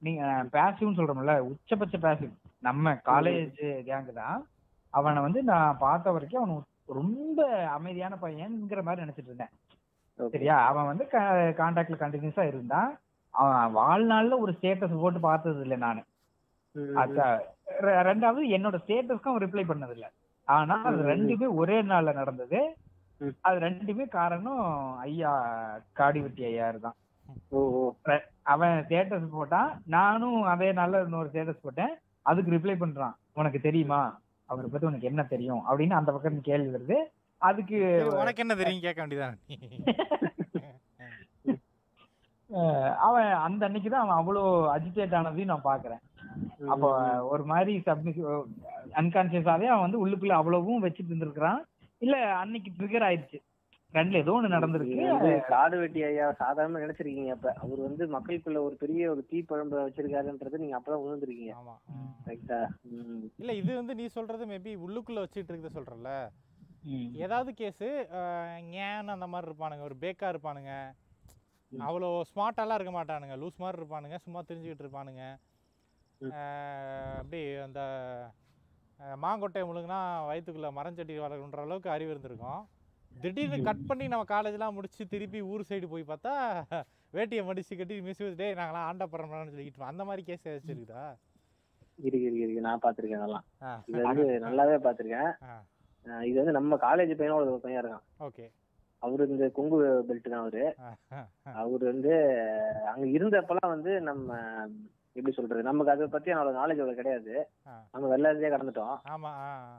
நீங்க பேசிவ்னு சொல்றோம்ல உச்சபட்ச பேசிவ் நம்ம காலேஜ் கேங்கு தான். அவனை வந்து நான் பார்த்த வரைக்கும் அவன் ரொம்ப அமைதியான பையன்ங்கிற மாதிரி நினைச்சிட்டு இருந்தேன். சரியா? அவன் வந்து கான்டாக்ட்ல கண்டினியூஸா இருந்தான். அவன் வாழ்நாள்ல ஒரு ஸ்டேட்டஸ் போட்டு பார்த்தது இல்லை நான் ரெண்டாவது என்னோட ஸ்டேட்டஸ்க்கும் அவன் ரிப்ளை பண்ணது இல்ல ஆனா அது. ரெண்டுமே ஒரே நாள்ல நடந்தது. அது ரெண்டுமே காரணம் ஐயா காடிவெட்டி ஐயாரு தான். அவன் ஸ்டேட்டஸ் போட்டான். நானும் அதே நாள்ல இன்னொரு ஸ்டேட்டஸ் போட்டேன். அதுக்கு ரிப்ளை பண்றான். உனக்கு தெரியுமா? அவரை பத்தி உனக்கு என்ன தெரியும்? அப்படின்னு அந்த பக்கம் கேள்வி வருது. அதுக்கு உனக்கு என்ன தெரியும்? கேட்க வேண்டியதானே அவன் அந்த அன்னைக்கு தான் அவன் அவ்வளோ அஜிடேட் ஆனதையும் நான் பாக்குறேன் அப்போ. ஒரு மாதிரி சப்மிசிவ் அன்கான்சியஸாவே அவன் வந்து உள்ளுக்குள்ள அவ்வளவும் வச்சுட்டு இருந்திருக்கிறான். இல்ல அன்னைக்கு ட்ரிகர் ஆயிடுச்சு. ரெண்டுல ஏதோ ஒண்ணு நடந்திருக்கு. காடு வெட்டி ஐயா சாதாரண நினைச்சிருக்கீங்க அப்ப. அவர் வந்து மக்களுக்குள்ள ஒரு பெரிய ஒரு தீ பழம்ப வச்சிருக்காருன்றது நீங்க அப்பதான் உணர்ந்துருக்கீங்க. ஆமா. கரெக்டா இல்ல இது வந்து நீ சொல்றது மேபி உள்ளுக்குள்ள வச்சுட்டு இருக்குது சொல்றல. ஏதாவது கேஸு ஞான் அந்த மாதிரி இருப்பானுங்க ஒரு பேக்கா இருப்பானுங்க. அவ்வளோ ஸ்மார்ட்டாலாம் இருக்க மாட்டானுங்க. லூஸ் மாதிரி இருப்பானுங்க சும்மா தெரிஞ்சுக்கிட்டு இருப்பானுங்க. அப்படி அந்த மாங்கொட்டையை முழுங்கினா வயிற்றுக்குள்ள மரஞ்சட்டி வளர்க்குன்ற அளவுக்கு அறிவு இருந்திருக்கும். திடீர்னு கட் பண்ணி நம்ம காலேஜ்லாம் முடிச்சு திருப்பி ஊர் சைடு போய் பார்த்தா வேட்டியை மடிச்சு கட்டி மிஸ் டே நாங்களாம் ஆண்ட பரம்பரான்னு சொல்லிக்கிட்டு. அந்த மாதிரி கேஸ் ஏதாச்சும் இருக்குதா? இருக்கு இருக்கு இருக்கு. நான் பாத்திருக்கேன் அதெல்லாம். இது வந்து நல்லாவே அஹ் இது வந்து நம்ம காலேஜ் பையனோட ஒரு பையன் இருக்கான். ஓகே. அவரு இந்த கொங்கு பெல்ட் தான் அவரு. அவர் வந்து அங்க இருந்தப்பெல்லாம் வந்து நம்ம எப்படி சொல்றது நமக்கு அதை பத்தி அவனோட நாலேஜ் அவ்வளவு கிடையாது. நம்ம வெள்ளாரிலே கடந்துட்டோம்.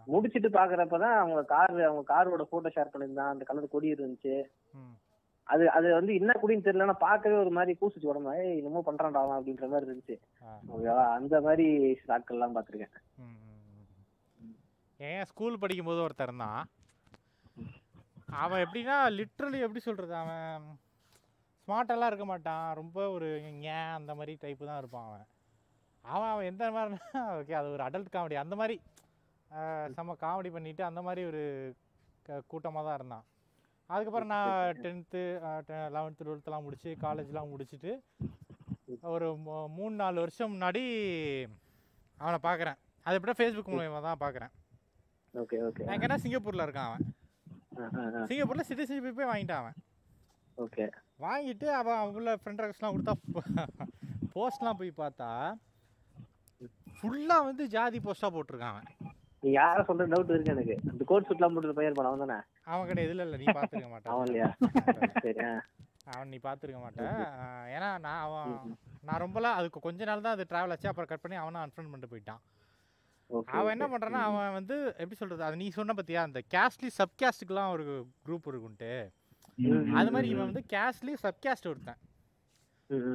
முடிச்சிட்டு பாக்குறப்பதான் அவங்க கார் அவங்க காரோட போட்டோ ஷேர் பண்ணியிருந்தான். அந்த கலர் கொடி இருந்துச்சு. அது அது வந்து என்ன குடின்னு தெரியலன்னா பார்க்கவே ஒரு மாதிரி கூசிச்சு உடம்பு. என்னமோ பண்றான்டா அப்படின்ற மாதிரி இருந்துச்சு. அந்த மாதிரி ஆட்கள் எல்லாம் பாத்திருக்கேன். ஏன் ஸ்கூல் படிக்கும்போது ஒருத்தர் இருந்தான். அவன் எப்படின்னா லிட்ரலி எப்படி சொல்கிறது அவன் ஸ்மார்ட்டெல்லாம் இருக்க மாட்டான். ரொம்ப ஒரு ஏன் அந்த மாதிரி டைப்பு தான் இருப்பான் அவன். அவன் அவன் எந்த மாதிரினா ஓகே அது ஒரு அடல்ட் காமெடி அந்த மாதிரி செம்ம காமெடி பண்ணிட்டு அந்த மாதிரி ஒரு கூட்டமாக தான் இருந்தான். அதுக்கப்புறம் நான் டென்த்து லெவன்த்து டுவெல்த்துலாம் முடிச்சு காலேஜ்லாம் முடிச்சுட்டு ஒரு மூணு நாலு வருஷம் முன்னாடி அவனை பார்க்குறேன் அது எப்படின்னா ஃபேஸ்புக் மூலயமா தான் பார்க்குறேன் ஓகே ஓகே. எங்கன்னா சிங்கப்பூரில் இருக்கான் அவன். சிங்கப்பூரில் சிட்டிசன்ஷிப்பே வாங்கிட்டான் அவன். ஓகே. வாங்கிட்டு அவன் அவங்கள ஃப்ரெண்ட் ரெக்வஸ்ட்லாம் கொடுத்தா போஸ்ட்லாம் போய் பார்த்தா ஃபுல்லாக வந்து ஜாதி போஸ்ட்டாக போட்டிருக்கான் அவன். நீ யார சொல்ற டவுட் இருக்கு எனக்கு. அந்த கோட் சூட்லாம் போட்டு பையன் இருப்பான் அவன் தானே? அவன் கிடையாது இல்லை இல்லை நீ பார்த்துருக்க மாட்டான் அவன் இல்லையா? சரி. அவன் நீ பார்த்துருக்க மாட்டேன் ஏன்னா நான் அவன் நான் ரொம்பலாம் அதுக்கு கொஞ்ச நாள் தான் அது ட்ராவல் ஆச்சு. அப்புறம் கட் பண்ணி அவனை அன்ஃப்ரெண்ட் பண்ணிட்டு போயிட்டான். அவன் என்ன ஓகே. பண்ணுறான்னா அவன் வந்து எப்படி சொல்கிறது அது நீ சொன்ன பார்த்தியா அந்த கேஸ்ட்லி சப்காஸ்ட்டுக்குலாம் ஒரு குரூப் இருக்குன்ட்டு. அது மாதிரி இவன் வந்து கேஸ்ட்லி சப்காஸ்ட் ஒருத்தன்.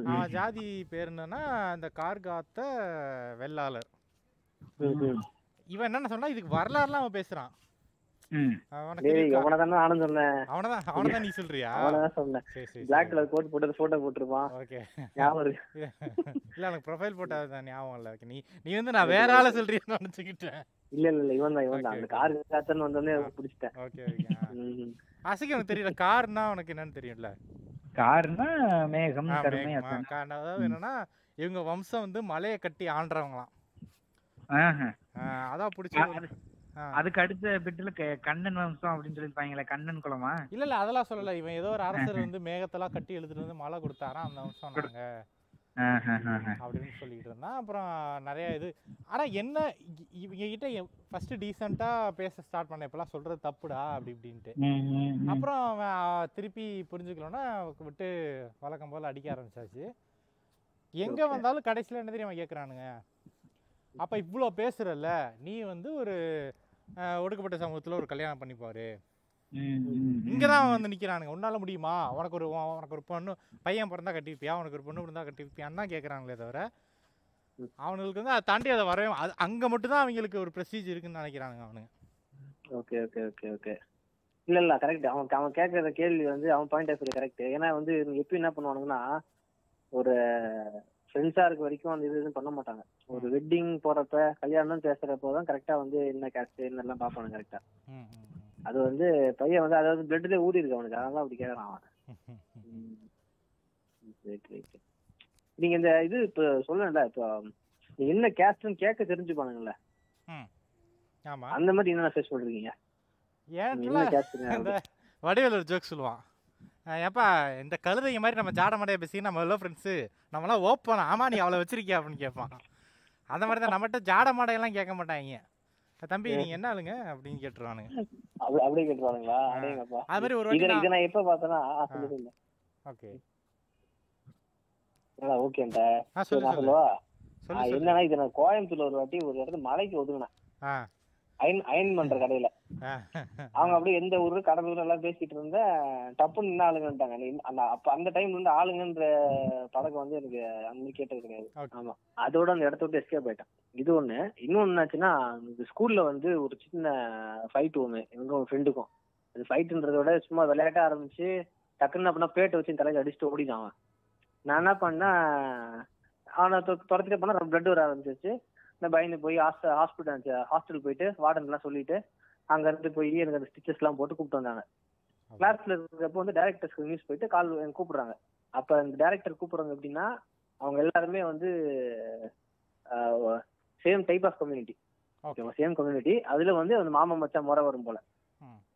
அவன் ஜாதி பேர் என்னன்னா இந்த கார்காத்த வெள்ளாளர். இவன் என்னென்ன சொன்னா இதுக்கு வரலாறுலாம் அவன் பேசுறான். நானும் சொன்னேன். அவனதான் அவனதான் நீ சொல்றியா? அவனை தான் சொன்னேன். சரி சரி பிளாக் கலர் கோட் போட்டு போட்டோ போட்டிருப்பான். ஓகே. ஞாபகம் இல்ல எனக்கு ப்ரொஃபைல் போட்டோ தான் ஞாபகம் இல்ல. நீ நீ வந்து நான் வேற ஆளை சொல்றியன்னு நினைச்சுக்கிட்டேன். இல்ல இல்ல இவன் தான் இவன் தான். அந்த. கார் காத்தன் வந்தோடனே ஆ. பிடிச்சிட்டேன். Okay okay. அசைக்கு எனக்கு தெரியல கார்னா உனக்கு என்னன்னு தெரியும்ல? காருன்னா மேகம் ஆ, கருமை மேகம், ஆ, அதான். கா- அதாவது என்னன்னா இவங்க வம்சம் வந்து மலையை கட்டி ஆண்டுறவங்களாம் அதான் பிடிச்சி அது- அதுக்கு அடுத்த பிட்டுல கண்ணன் வம்சம் அப்படின்னு சொல்லிருப்பாங்களே கண்ணன் குலமா? இல்ல இல்ல அதெல்லாம் சொல்லல. இவன் ஏதோ ஒரு அரசர் வந்து மேகத்தெல்லாம் கட்டி எழுதிட்டு வந்து மழை கொடுத்தாராம் அந்த வம்சம் நாங்க. அப்படின்னு சொல்லிட்டு இருந்தான். அப்புறம் நிறைய இது. ஆனா என்ன இவங்க கிட்ட ஃபர்ஸ்ட் டீசெண்டா பேச ஸ்டார்ட் பண்ண இப்பெல்லாம் சொல்றது தப்புடா அப்படி இப்படின்ட்டு. அப்புறம் அவன் திருப்பி புரிஞ்சுக்கலன்னா விட்டு வழக்கம் போல அடிக்க ஆரம்பிச்சாச்சு. எங்க. வந்தாலும் கடைசியில என்ன தெரியுமா கேக்குறானுங்க? அப்ப இவ்வளோ பேசுறல்ல நீ வந்து ஒரு ஒடுக்கப்பட்ட சமூகத்துல ஒரு கல்யாணம் பண்ணிப்பாரு. இங்கதான் அவன் வந்து நிக்கிறானுங்க. உன்னால முடியுமா? உனக்கு ஒரு உன் உனக்கு ஒரு பொண்ணு பையன் பிறந்தா கட்டிப்பியா உனக்கு ஒரு பொண்ணு பிறந்தா கட்டிப்பியான்னு தான் கேட்குறாங்களே தவிர. அவனுங்களுக்கு வந்து அதை தாண்டி அதை வரவே அது அங்கே மட்டும்தான் அவங்களுக்கு ஒரு ப்ரெஸ்டீஜ் இருக்குன்னு நினைக்கிறானுங்க அவனுங்க. Okay okay okay okay. இல்ல இல்ல கரெக்ட் அவன் அவன் கேட்கற கேள்வி வந்து அவன் பாயிண்ட் ஆஃப் வியூ கரெக்ட் ஏன்னா வந்து எப்பயும் என்ன பண்ணுவானுங்கன்னா ஒரு இருக்க வரைக்கும் அந்த இது எதுவும் பண்ண மாட்டாங்க. ஒரு வெட்டிங் போறப்ப கல்யாணம் பேசுறப்போ தான் கரெக்டா வந்து என்ன கேஸ்ட் என்னெல்லாம் பார்ப்பானுங்க கரெக்டா அது வந்து பையன் வந்து அதாவது பிளட்லயே ஊறி இருக்கு அவனுக்கு. அதனால அப்படி கேட்கறான் அவன். நீங்க இந்த இது இப்ப சொல்லல இப்போ என்ன கேஸ்ட்னு கேட்க தெரிஞ்சுப்பானுங்கல்ல? அந்த மாதிரி என்ன ஃபேஸ் பண்றீங்க ஏன் என்ன கேஸ்ட் அந்த வடிவேல் ஒரு ஜோக் சொல்லுவான். ஏப்பா இந்த கழுதைங்க மாதிரி நம்ம ஜாட மாடையா பேசி நம்ம எல்லாம் ஃப்ரெண்ட்ஸு நம்மளாம் ஓப்பன். ஆமா நீ அவளை வச்சிருக்கியா அப்படின்னு கேட்பான். அந்த மாதிரி தான் நம்மகிட்ட ஜாட மாடையெல்லாம் கேட்க மாட்டாங்க. தம்பி நீங்க என்ன ஆளுங்க? அப்படின்னு கேட்டுருவானுங்க. அப்படி அப்படியே கேட்டுருவானுங்களா? அது மாதிரி ஒரு வாட்டி இதை நான் எப்ப பார்த்தேன்னா ஓகே. சொல்லு சொல்லவா? என்னன்னா இது நான் கோயம்புத்தூர்ல ஒரு வாட்டி ஒரு இடத்துல மலைக்கு ஒதுங்கினேன். அயன் அயன் பண்ற கடையில. அவங்க அப்படியே எந்த ஊரு கடலூர் எல்லாம் பேசிட்டு இருந்தேன் டப்புன்னு நின்று ஆளுங்கன்ட்டாங்க. அந்த அப்ப அந்த டைம்ல இருந்து ஆளுங்கன்ற பழக்கம் வந்து எனக்கு அந்த கேட்டது கிடையாது. ஆமா. அதோட அந்த இடத்த விட்டு எஸ்கேப் ஆயிட்டேன். இது ஒண்ணு. இன்னொன்னு என்னாச்சுன்னா ஸ்கூல்ல வந்து ஒரு சின்ன ஃபைட் ஒண்ணு. எங்க ஃப்ரெண்டுக்கும் அது ஃபைட்டுன்றத விட சும்மா விளையாட்ட ஆரம்பிச்சு டக்குன்னு அப்படின்னா பிளேட்டை வச்சு தலைக்கு அடிச்சுட்டு அவன். நான் என்ன பண்ணேன் அவனை துரத்திட்டு போனா பிளட் வர ஆரம்பிச்சிருச்சு. நான் பயந்து போய் ஹாஸ்பிட்டல் ஹாஸ்டல் போயிட்டு வார்டன்லாம் சொல்லிட்டு அங்க இருந்து போய் எனக்கு அந்த ஸ்டிச்சஸ் எல்லாம் போட்டு கூப்பிட்டு வந்தாங்க. கிளாஸ்ல இருக்கிறப்போ வந்து டேரக்டர்ஸ்க்கு நியூஸ் போயிட்டு கால் கூப்பிடுறாங்க. அப்ப அந்த டேரக்டர் கூப்பிடுறாங்க எப்படின்னா அவங்க எல்லாருமே வந்து சேம் டைப் ஆஃப் கம்யூனிட்டி ஓகேவா? சேம் கம்யூனிட்டி அதுல வந்து அந்த மாமா மச்சான் முறை வரும் போல.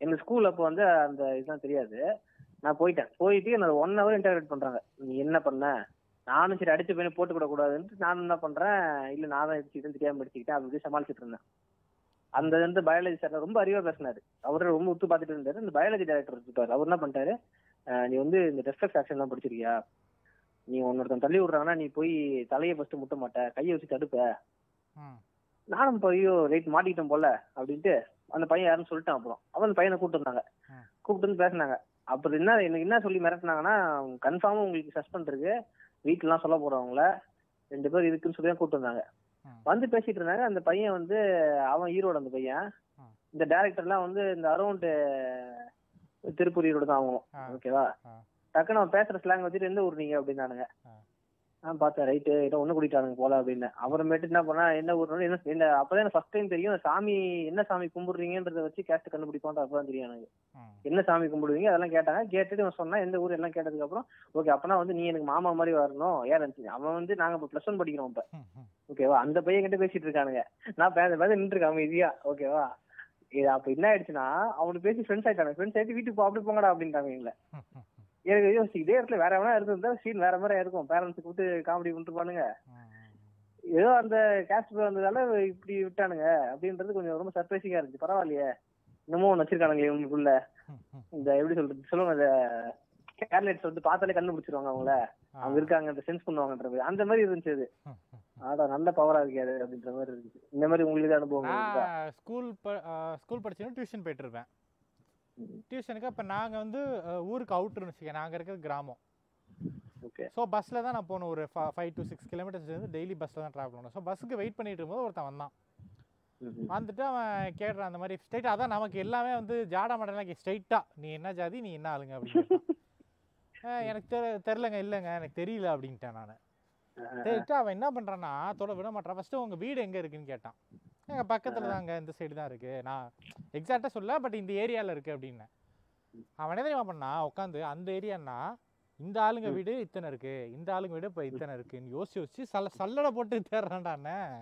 எங்க ஸ்கூல் அப்போ வந்து அந்த இதெல்லாம் தெரியாது. நான் போயிட்டேன். போயிட்டு என்ன ஒன் ஹவர் இன்டர்வியூட் பண்றாங்க. நீ என்ன பண்ண? நானும் சரி அடிச்சு போய் போட்டு கூட கூடாதுன்ட்டு நானும் என்ன பண்றேன் இல்ல நான் தான் அடிச்சுக்கிட்டேன் தெரியாம அடிச்சுக்கிட்டேன் அப்படி சமாளிச்சுட்டு இருந்தேன். அந்த வந்து பயாலஜி சார் ரொம்ப அறிவா பேசினாரு. அவரு ரொம்ப உத்து பார்த்துட்டு இருந்தாரு. இந்த பயாலஜி டைரக்டர் இருக்காரு அவர் என்ன பண்ணிட்டாரு நீ வந்து இந்த ரெஃப்ளெக்ஸ் ஆக்ஷன் எல்லாம் படிச்சிருக்கியா? நீ உன்னொருத்தன் தள்ளி விடுறாங்கன்னா நீ போய் தலையை ஃபர்ஸ்ட் முட்ட மாட்ட கையை வச்சு தடுப்ப. நானும் இப்போ ஐயோ ரைட் மாட்டிக்கிட்டோம் போல அப்படின்ட்டு அந்த பையன் யாருன்னு சொல்லிட்டான் அப்புறம். அவன் அந்த பையனை கூப்பிட்டு வந்தாங்க. கூப்பிட்டு வந்து பேசினாங்க. அப்புறம் என்ன எனக்கு என்ன சொல்லி மிரட்டினாங்கன்னா கன்ஃபார்மா உங்களுக்கு சஸ்பெண்ட் இருக்கு. வீட்டுலாம் சொல்ல போறவங்கள ரெண்டு பேர் இருக்குன்னு சொல்லி தான் கூப்பிட்டு வந்தாங்க. வந்து பேசிட்டு இருந்தாங்க அந்த பையன் வந்து அவன் ஈரோடு அந்த பையன். இந்த டேரக்டர்லாம் வந்து இந்த அரௌண்ட் திருப்பூர் ஈரோடு தான் ஆகும். ஓகேவா. டக்குன்னு அவன் பேசுற ஸ்லாங் வச்சுட்டு எந்த ஊர் நீங்க அப்படின்னானுங்க. நான் பார்த்தேன் ரைட்டு ஏதோ ஒண்ணு கூட்டிட்டானுங்க போல அப்படின்னு. அப்புறமேட்டு என்ன பண்ணா என்ன ஊர்னு என்ன என்ன அப்பதான் எனக்கு ஃபர்ஸ்ட் டைம் தெரியும் சாமி என்ன சாமி கும்பிடுறீங்கன்றத வச்சு கேஸ்ட் கண்டுபிடிப்போம் அப்பதான் தெரியும் எனக்கு. என்ன சாமி கும்பிடுவீங்க அதெல்லாம் கேட்டாங்க. கேட்டுட்டு இவன் சொன்னா எந்த ஊர் எல்லாம் கேட்டதுக்கு அப்புறம் ஓகே அப்பனா வந்து நீ எனக்கு மாமா மாதிரி வரணும். ஏன் அவன் வந்து நாங்க இப்போ ப்ளஸ் ஒன் படிக்கிறோம் இப்ப. ஓகேவா அந்த பையன் கிட்ட பேசிட்டு இருக்கானுங்க. நான் பேச பேச நின்று இருக்கேன் அமைதியா. ஓகேவா இது அப்ப என்ன ஆயிடுச்சுன்னா அவனுக்கு பேசி ஃப்ரெண்ட்ஸ் ஆயிட்டாங்க ஃப்ரெண்ட்ஸ் ஆயிட்டு வீட்டுக்கு அப்படி போங்கடா அப்படின்ட்டாங்க எங்களை. எனக்கு யோசிச்சு இதே இடத்துல வேற எவனா இருந்திருந்தா சீன் வேற மாதிரி இருக்கும் பேரண்ட்ஸ் கூப்பிட்டு காமெடி பண்ணிட்டு பானுங்க ம், ம். ஏதோ அந்த கேஸ்ட் வந்ததால இப்படி விட்டானுங்க அப்படின்றது கொஞ்சம் ரொம்ப சர்ப்ரைசிங்கா இருந்துச்சு பரவாயில்லையே இன்னமும் ஒன்று வச்சிருக்கானுங்களே உங்களுக்குள்ள. இந்த எப்படி சொல்றது சொல்லுவாங்க இந்த கேர்லைட்ஸ் வந்து பார்த்தாலே கண்டுபிடிச்சிருவாங்க அவங்கள. அவங்க இருக்காங்க இந்த சென்ஸ் பண்ணுவாங்கன்ற மாதிரி அந்த மாதிரி இருந்துச்சு அது. ஆடா நல்ல பவரா இருக்காது அப்படின்ற மாதிரி இருந்துச்சு இந்த மாதிரி உங்களுக்கு அனுபவம் ஸ்கூல் ஸ்கூல் படிச்சோன்னா டியூஷன் போயிட்டு இருப்பேன். டியூஷனுக்கு அப்போ நாங்கள் வந்து ஊருக்கு அவுட்ருன்னு வச்சுக்க நாங்கள் இருக்கிறது கிராமம். ஓகே. ஸோ பஸ்ஸில் தான் நான் போகணும். ஒரு ஃபைவ் டு சிக்ஸ் கிலோமீட்டர்ஸ் வந்து டெய்லி பஸ்ஸில் தான் ட்ராவல் பண்ணணும். ஸோ பஸ்ஸுக்கு வெயிட் பண்ணிட்டு இருக்கும்போது ஒருத்தன் வந்தான். வந்துட்டு அவன் கேடுறான் அந்த மாதிரி ஸ்ட்ரைட்டாக அதான் நமக்கு எல்லாமே வந்து ஜாடா மாடலாம் ஸ்ட்ரைட்டாக நீ என்ன ஜாதி நீ என்ன ஆளுங்க? அப்படின்னு எனக்கு தெ தெரிலங்க இல்லைங்க எனக்கு தெரியல அப்படின்ட்டேன் நான். சரிட்டு அவன் என்ன பண்ணுறான்னா தொட விட மாட்டான் ஃபஸ்ட்டு உங்கள் வீடு எங்கே இருக்குன்னு கேட்டான். எங்கள் பக்கத்தில் தாங்க இந்த சைடு தான் இருக்குது நான் எக்ஸாக்டாக சொல்ல பட் இந்த ஏரியாவில் இருக்குது அப்படின்னேன் அவன் என்ன தெரியுமா பண்ணா உட்காந்து அந்த ஏரியான்னா இந்த ஆளுங்க. வீடு இத்தனை இருக்கு இந்த ஆளுங்க வீடு இப்போ இத்தனை இருக்குன்னு யோசிச்சு யோசிச்சு சல்ல சல்லடை போட்டு தேடுறான்டா அண்ணன்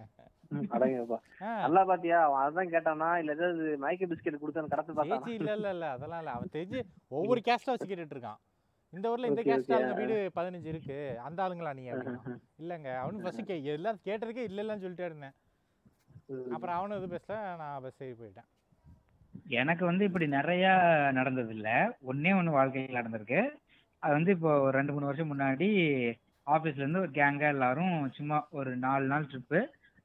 அடங்கப்பா. ஆ, நல்லா பாத்தியா அவன் அதான் கேட்டானா இல்ல ஏதாவது மயக்க பிஸ்கெட் கொடுத்தான்னு கடத்து ஏச்சி பார்த்தானா? இல்ல இல்ல இல்ல அதெல்லாம் இல்ல. அவன் தெரிஞ்சு ஒவ்வொரு கேஸ்டா வச்சு கேட்டுட்டு இருக்கான். இந்த ஊர்ல இந்த கேஸ்ட். ஆளுங்க வீடு பதினஞ்சு இருக்கு அந்த ஆளுங்களா நீ அப்படின்னா. இல்லங்க அவனு ஃபர்ஸ்ட் கே எல்லாம் கேட்டதுக்கே இல்ல இல்லன்னு சொல்லிட்டே இருந்தேன். அப்புறம் அவனும் இது பேசல நான் பஸ் ஏறி போயிட்டேன். எனக்கு வந்து இப்படி நிறைய நடந்தது இல்ல ஒண்ணே ஒண்ணு வாழ்க்கையில் நடந்திருக்கு. அது வந்து இப்போ ஒரு ரெண்டு மூணு வருஷம் முன்னாடி ஆஃபீஸ்ல இருந்து ஒரு கேங்கா எல்லாரும் சும்மா ஒரு நாலு நாள் ட்ரிப்பு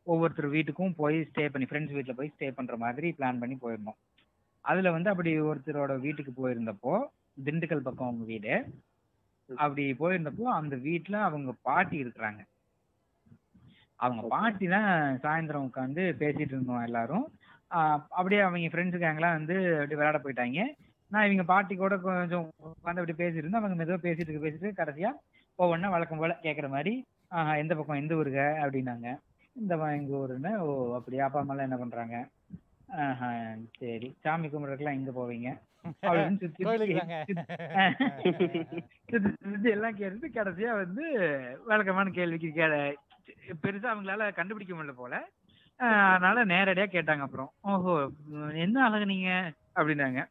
ஒவ்வொருத்தர் வீட்டுக்கும் போய் ஸ்டே பண்ணி ஃப்ரெண்ட்ஸ் வீட்டில் போய் ஸ்டே பண்ற மாதிரி பிளான் பண்ணி போயிருந்தோம். அதுல வந்து அப்படி ஒருத்தரோட வீட்டுக்கு போயிருந்தப்போ திண்டுக்கல் பக்கம் அவங்க வீடு. அப்படி போயிருந்தப்போ அந்த வீட்ல அவங்க பாட்டி இருக்கிறாங்க. அவங்க. பாட்டி தான் சாயந்தரம் உட்காந்து பேசிட்டு இருந்தோம் எல்லாரும். அப்படியே அவங்க ஃப்ரெண்ட்ஸ் கேங்லாம் வந்து அப்படி விளையாட போயிட்டாங்க. நான் இவங்க பாட்டி கூட கொஞ்சம் உட்காந்து அப்படி பேசிட்டு இருந்தோம். அவங்க மெதுவாக பேசிட்டு இருக்க பேசிட்டு கடைசியா ஒவ்வொன்றா வழக்கம் போல கேட்குற மாதிரி ஆஹ் எந்த பக்கம் எந்த ஊருங்க அப்படின்னாங்க. இந்த எங்க ஊருன்னு ஓ அப்படியா? அப்பா அம்மாலாம் என்ன பண்றாங்க? ஆஹா சரி. சாமி கும்பிட்றதுக்குலாம் எங்க போவீங்க? சுத்தி எல்லாம் கேட்டுட்டு கடைசியா வந்து வழக்கமான கேள்விக்கு கே பெருசா அவங்களால கண்டுபிடிக்க முடியல போல. அதனால நேரடியா கேட்டாங்க அப்புறம். ஓஹோ என்ன அழகு நீங்க? அப்படின்னாங்க.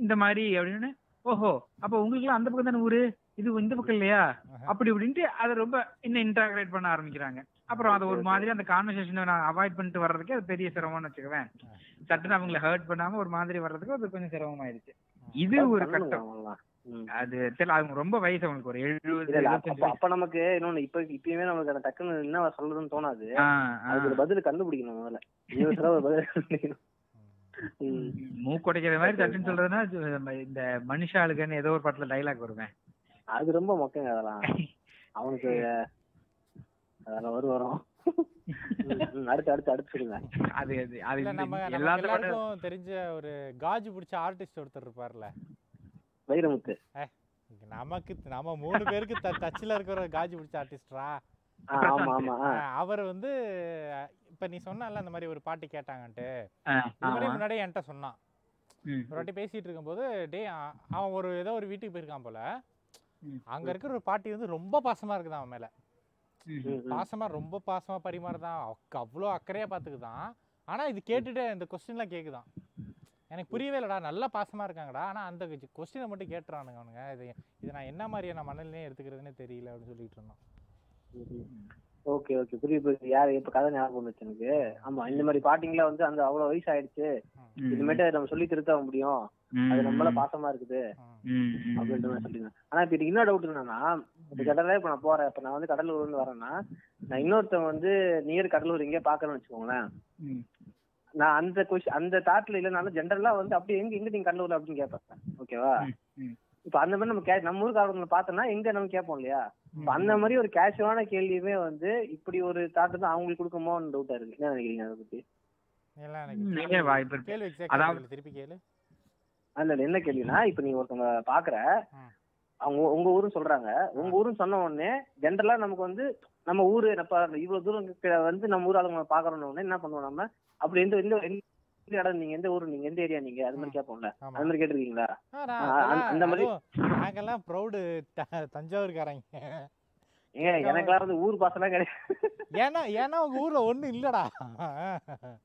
இந்த மாதிரி அப்படின்னு. ஓஹோ அப்ப உங்களுக்கு அந்த பக்கம் தானே ஊரு? இது இந்த பக்கம் இல்லையா? அப்படி இப்படின்ட்டு அதை ரொம்ப இன்னும் இன்டராக்ரேட் பண்ண ஆரம்பிக்கிறாங்க. அப்புறம் அதை ஒரு மாதிரி அந்த கான்வர்சேஷனை நான் அவாய்ட் பண்ணிட்டு வர்றதுக்கு அது பெரிய சிரமம்னு வச்சுக்குவேன். சட்டுன்னு அவங்கள ஹர்ட் பண்ணாம ஒரு மாதிரி வர்றதுக்கு அது கொஞ்சம் சிரமமாயிருச்சு இது ஒரு கட்டம். அது தெரியல அவங்க ரொம்ப வயசு அவங்களுக்கு ஒரு எழுபது அப்ப நமக்கு இன்னொன்னு இப்ப இப்பயுமே நமக்கு அந்த டக்குன்னு என்ன சொல்றதுன்னு தோணாது. அதுக்கு ஒரு பதில் கண்டுபிடிக்கணும் முதல்ல. இருபது தடவை ஒரு பதில் கண்டுபிடிக்கணும். மூக்குடைக்கிற மாதிரி சட்டுன்னு சொல்றதுன்னா இந்த மனுஷாளுக்குன்னு ஏதோ ஒரு படத்துல டைலாக் வருவேன் அது ரொம்ப மொக்கங்க அதெல்லாம். அவனுக்கு அதெல்லாம் வரும். வரும் அடுத்து அடுத்து அடுத்து சொல்லுங்க. அது அது எல்லாருக்கும் தெரிஞ்ச ஒரு காஜு பிடிச்ச ஆர்டிஸ்ட் ஒருத்தர் இருப்பார்ல. வைரமுத்து இங்க நமக்கு நம்ம மூணு பேருக்கு த டச்சில் இருக்கிற காஜு பிடிச்ச ஆர்டிஸ்டா ஆ, ஆமா ஆமா ஆ. அவர் வந்து இப்ப நீ சொன்னல அந்த மாதிரி ஒரு பாட்டு கேட்டாங்கன்ட்டு. முன்னாடியே என்கிட்ட சொன்னான். ஒரு வாட்டி பேசிட்டு இருக்கும்போது டே அவன் ஒரு ஏதோ ஒரு வீட்டுக்கு போயிருக்கான் போல. அங்க இருக்கிற ஒரு பாட்டி வந்து ரொம்ப பாசமா இருக்குதான் அவன் மேல. பாசமா ரொம்ப பாசமா பரிமாறுதான். அவ்வளோ அக்கறையா பாத்துக்குதான். ஆனா இது கேட்டுட்டு இந்த கொஸ்டின்லாம் கேக்குதான். எனக்கு புரியவே இல்லடா நல்லா பாசமா இருக்காங்கடா. ஆனா அந்த கொஸ்டினை மட்டும் கேட்டுறானுங்க அவனுங்க. இது இது நான் என்ன மாதிரியான மனநிலையும் எடுத்துக்கிறதுனே தெரியல அப்படின்னு சொல்லிட்டு இருந்தான். Okay okay. புரியுது புரியுது. யாரு இப்ப கதை ஞாபகம் வந்துச்சு எனக்கு. ஆமா இந்த மாதிரி பாட்டிங்களா வந்து அந்த அவ்வளவு வயசு ஆயிடுச்சு இனிமேட்டு நம்ம சொல்லி திருத்த முடியும். அது நம்மள பாசமா இருக்குது. அப்படின்ற மாதிரி சொல்லிருந்தேன். ஆனா இப்ப என்ன டவுட் என்னன்னா இப்ப கடலே இப்ப நான் போறேன். இப்ப நான் வந்து கடலூர்ல இருந்து வரேன்னா நான் இன்னொருத்தன் வந்து நியர் கடலூர் எங்கேயோ பாக்குறேன்னு வச்சுக்கோங்களேன். நான் அந்த கொஸ்டின் அந்த தாட்ல இல்லைனாலும் ஜென்ரலா வந்து அப்படியே எங்க எங்க நீங்க கடலூர்ல அப்படின்னு கேட்பேன் ஓகேவா. இப்ப அந்த மாதிரி நம்ம கே- நம்ம ஊருக்காரங்களை பார்த்தோம்னா எங்க நம்ம கேட்போம் இல்லையா? அந்த மாதிரி ஒரு கேஷுவலான கேள்வியுமே வந்து இப்படி ஒரு தாட் தான் அவங்களுக்கு கொடுக்குமோன்னு டவுட்டா இருக்கு. என்ன நினைக்கிறீங்க அதை பத்தி? என்ன கேள்வினா இப்ப நீங்க ஒருத்தவங்க பாக்குற. அவங்க உங்க ஊருன்னு சொல்றாங்க. உங்க ஊருன்னு சொன்ன உடனே ஜென்ரலா நமக்கு வந்து நம்ம ஊரு இப்ப இவ்வளவு தூரம் வந்து நம்ம ஊர் ஆளுங்க பாக்குறோம்னு உடனே என்ன பண்ணுவோம் நம்ம? அப்படி எந்த எந்த இடம் நீங்க எந்த ஊரு நீங்க எந்த ஏரியா நீங்க? அது மாதிரி கேட்போம்ல. அது மாதிரி கேட்டிருக்கீங்களா? அந்த- மாதிரி- நாங்கெல்லாம் ப்ரௌடு தஞ்சாவூர்காரங்க. ஏங்க எனக்கெல்லாம் வந்து ஊர் பாசெல்லாம் கிடையாது. ஏன்னா ஏன்னா உங்க ஊர்ல ஒண்ணும் இல்லடா.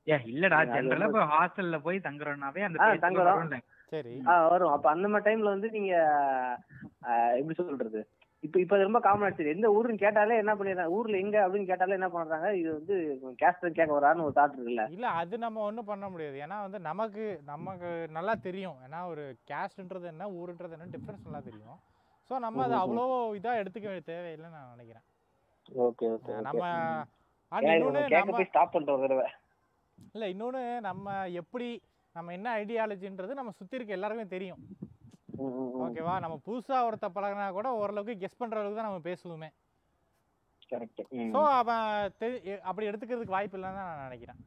ஏ இல்லடா ஜென்ரலா இப்போ ஹாஸ்டல்ல போய் தங்குறோம்னாவே அந்த தங்குறோம். சரி. வரும். அப்ப அந்த மாதிரி டைம்ல வந்து நீங்க எப்படி சொல்றது? இப்ப இப்ப ரொம்ப காமன் ஆச்சு எந்த ஊருன்னு கேட்டாலே என்ன பண்ணிடுறாங்க? ஊர்ல எங்க அப்படின்னு கேட்டாலே என்ன பண்றாங்க? இது வந்து கேஸ்ட் கேட்க வரான்னு ஒரு தாட் இருக்குல்ல. இல்ல அது நம்ம ஒண்ணும் பண்ண முடியாது. ஏன்னா வந்து நமக்கு நமக்கு நல்லா தெரியும். ஏன்னா ஒரு கேஸ்ட்ன்றது என்ன? ஊருன்றது என்ன டிஃப்ரென்ஸ் நல்லா தெரியும். ஸோ நம்ம அதை. அவ்வளோ இதா எடுத்துக்க வேண்டிய தேவையில்லைன்னு நான் நினைக்கிறேன். ஓகே ஓகே நம்ம போய் ஸ்டாப் ஒரு தடவை. இல்ல இன்னொன்னு நம்ம எப்படி நம்ம என்ன ஐடியாலஜின்றது நம்ம சுத்தி இருக்க எல்லாருக்குமே தெரியும். ஓகேவா? நம்ம புதுசா ஒருத்த பழகினா கூட ஓரளவுக்கு கெஸ் பண்ற அளவுக்கு தான் நம்ம பேசுவோமே. கரெக்ட். ஸோ அவன் அப்படி எடுத்துக்கிறதுக்கு வாய்ப்பு இல்லைன்னு தான் நான் நினைக்கிறேன்.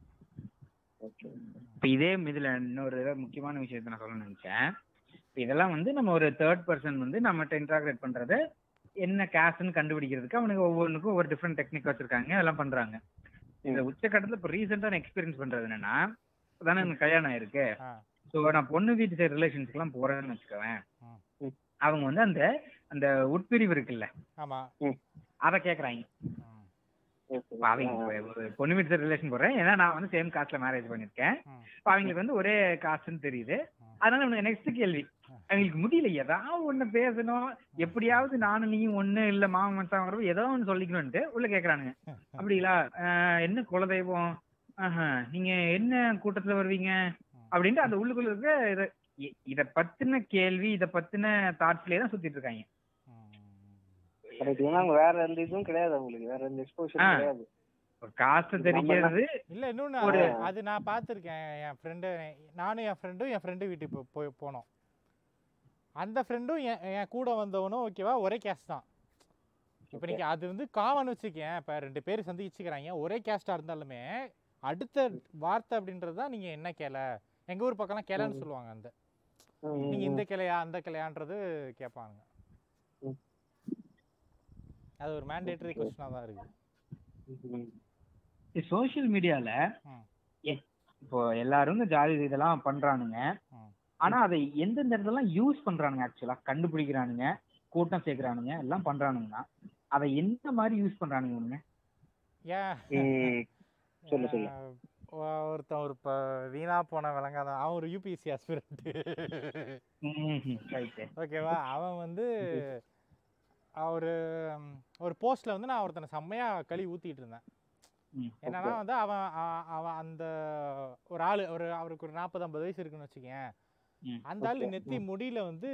இப்ப இதே இதுல இன்னொரு முக்கியமான விஷயத்த நான் சொல்ல நினைச்சேன். இப்ப இதெல்லாம் வந்து நம்ம ஒரு தேர்ட் பர்சன் வந்து நம்மகிட்ட இன்ட்ராக்ட் பண்றது என்ன கேஸ்ட்னு கண்டுபிடிக்கிறதுக்கு அவனுக்கு ஒவ்வொன்றுக்கும் ஒவ்வொரு டிஃப்ரெண்ட் டெக்னிக் வச்சிருக்காங்க அதெல்லாம் பண்றாங்க. இந்த உச்சக்கட்டத்துல இப்ப ரீசெண்டா நான் எக்ஸ்பீரியன்ஸ் பண்றது என்னன்னா இப்பதானே எனக்கு கல்யாணம் ஆயிருக்கு. ஸோ நான் பொண்ணு வீட்டு சைடு ரிலேஷன்ஸ்க்குலாம் போறேன்னு வச்சுக்கோவேன். அவங்க வந்து அந்த அந்த உட்பிரிவு இருக்குல்ல? ஆமா. அதை கேக்குறாங்க. அவங்க பொண்ணு வீட்டு சைடு ரிலேஷன் போறேன். ஏன்னா நான் வந்து சேம் காஸ்ட்ல மேரேஜ் பண்ணிருக்கேன் அவங்களுக்கு வந்து ஒரே காஸ்ட்னு தெரியுது. அதனால எனக்கு நெக்ஸ்ட் கேள்வி. அவங்களுக்கு முடியல. ஏதாவது ஒண்ணு பேசணும். எப்படியாவது நானும் நீயும் ஒண்ணு இல்ல மாமன் மச்சான் வரவு ஏதோ ஒண்ணு சொல்லிக்கணும்ட்டு உள்ள கேக்குறானுங்க. அப்படிங்களா? ஆஹ் என்ன குலதெய்வம்? ஆஹா நீங்க என்ன கூட்டத்துல வருவீங்க? அப்படின்ட்டு அந்த உள்ளுக்குள்ள இருக்க இத இத பத்தின கேள்வி இத பத்தின தாட்ஸ்லயே தான் சுத்திட்டு இருக்காங்க. வேற எந்த இதுவும் கிடையாது அவங்களுக்கு. வேற எந்த ஆ. எக்ஸ்போஷரும் கிடையாது. ஒரு காசு தெரிகிறது இல்ல இன்னொன்னு அது- அது நான் பார்த்துருக்கேன். என் ஃப்ரெண்டு நானும் என் ஃப்ரெண்டும் என் ஃப்ரெண்டு வீட்டுக்கு போய் போனோம். அந்த ஃப்ரெண்டும் என் என் கூட வந்தவனும் ஓகேவா ஒரே கேஸ்ட் தான். இப்போ நீங்க அது வந்து காமன் வச்சுக்கேன் இப்போ ரெண்டு பேர் சந்திச்சுக்கிறாங்க. ஒரே கேஸ்டா இருந்தாலுமே அடுத்த வார்த்தை அப்படின்றது தான் நீங்க என்ன கிளை? எங்க ஊர் பக்கம்லாம் கிளைன்னு சொல்லுவாங்க அந்த ம், நீங்க ம், இந்த கிளையா அந்த கிளையான்றது கேட்பாங்க. அது ஒரு மேண்டேட்டரி கொஸ்டினாக தான் இருக்கு. சோஷியல் மீடியால. இப்போ எல்லாரும் ஜாதி இதெல்லாம் பண்றானுங்க. ஆனா அதை எந்தெந்த இடத்துலலாம் யூஸ் பண்றானுங்க ஆக்சுவலா கண்டுபிடிக்கிறானுங்க கூட்டம் சேர்க்கறானுங்க எல்லாம் பண்றானுங்கன்னா அதை எந்த மாதிரி யூஸ் பண்றானுங்க. சொல்லு, சொல்லு. ஒருத்தன் ஒரு இப்போ வீணா போன விளங்காத அவன் ஒரு யூபிஎஸ்சி ஆஸ்பிரண்ட். ஓகேவா அவன் வந்து ஒரு ஒரு போஸ்ட்ல வந்து நான் ஒருத்தனை செம்மையா களி ஊத்திட்டு இருந்தேன். என்னன்னா வந்து அவன் அவன் அந்த ஒரு ஆளு ஒரு அவருக்கு ஒரு நாற்பது ஐம்பது வயசு இருக்குன்னு வச்சுக்கேன். அந்த ஆளு. நெத்தி முடியில வந்து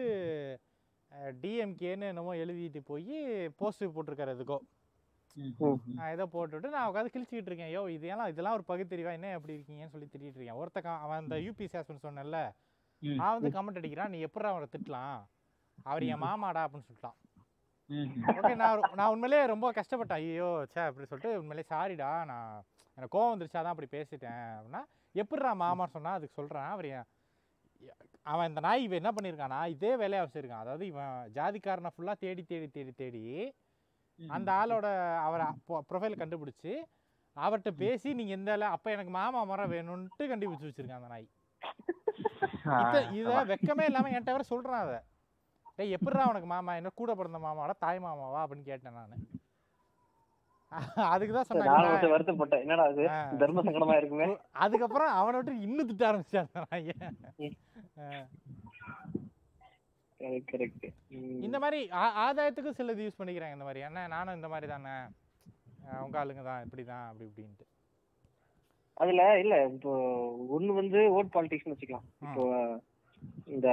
டிஎம்கேன்னு என்னமோ எழுதிட்டு போய் போஸ்ட் போட்டிருக்காரு எதுக்கோ ம்ஹும். நான் ஏதோ போட்டுவிட்டு நான் உட்காந்து கிழிச்சிக்கிட்டு இருக்கேன். யோ இதெல்லாம் இதெல்லாம் ஒரு பகுத்தறிவா என்ன எப்படி இருக்கீங்கன்னு சொல்லி திட்டிட்டு இருக்கேன். ஒருத்தன் அவன் அந்த யூபி சேஸ்மன் சொன்னேன்ல ம். அவன் வந்து கமெண்ட் அடிக்கிறான் நீ எப்படி அவரை திட்டலாம்? அவர் என் மாமாடா அப்படின்னு சொல்லிட்டான். ஓகே நான் நான் உண்மையிலேயே ரொம்ப கஷ்டப்பட்டேன். ஐயோ சே அப்படி சொல்லிட்டு உண்மையிலேயே சாரிடா நான் எனக்கு கோவம் வந்துருச்சு அதான் அப்படி பேசிட்டேன். அப்படின்னா எப்படிடா மாமா சொன்னா அதுக்கு சொல்கிறேன் அவர் என்- அவன் இந்த நாய் இவன் என்ன பண்ணியிருக்கானா இதே வேலையை வச்சிருக்கான் அதாவது இவன் ஜாதிக்காரனை ஃபுல்லாக தேடி தேடி தேடி தேடி அந்த ஆளோட அவரை ப்ரொஃபைல் கண்டுபிடிச்சி அவர்கிட்ட பேசி நீங்கள் இந்த ஆளு- அப்போ எனக்கு மாமா மரம் வேணும்ன்ட்டு கண்டுபிடிச்சி வச்சிருக்கான் அந்த நாய். இத வெக்கமே இல்லாமல் என்கிட்ட வேற சொல்கிறான் அதை டேய் எப்படிடா உனக்கு மாமா? என்ன கூட பிறந்த மாமாவா தாய் மாமாவா? அப்படின்னு கேட்டேன் நான். அதுக்கு தான் நானும் சொன்னேன் கொஞ்சம் வருத்தப்பட்டேன். என்னடா அது? ஆ. தர்ம சங்கடமா இருக்குமே அதுக்கப்புறம் அவனை விட்டு இன்னும் திட்ட ஆரம்பிச்சான் அந்த நாயை. ஆ. கரெக்ட் இந்த மாதிரி ஆதாயத்துக்கு சிலது யூஸ் பண்ணிக்கிறாங்க இந்த மாதிரி. என்ன நானும் இந்த மாதிரி தானே உங்க ஆளுங்க தான் இப்படி தான் அப்படி இப்படின்ட்டு. அதுல இல்ல இப்போ ஒண்ணு வந்து ஓட் பாலிடிக்ஸ்னு வச்சுக்கலாம். இப்போ இந்த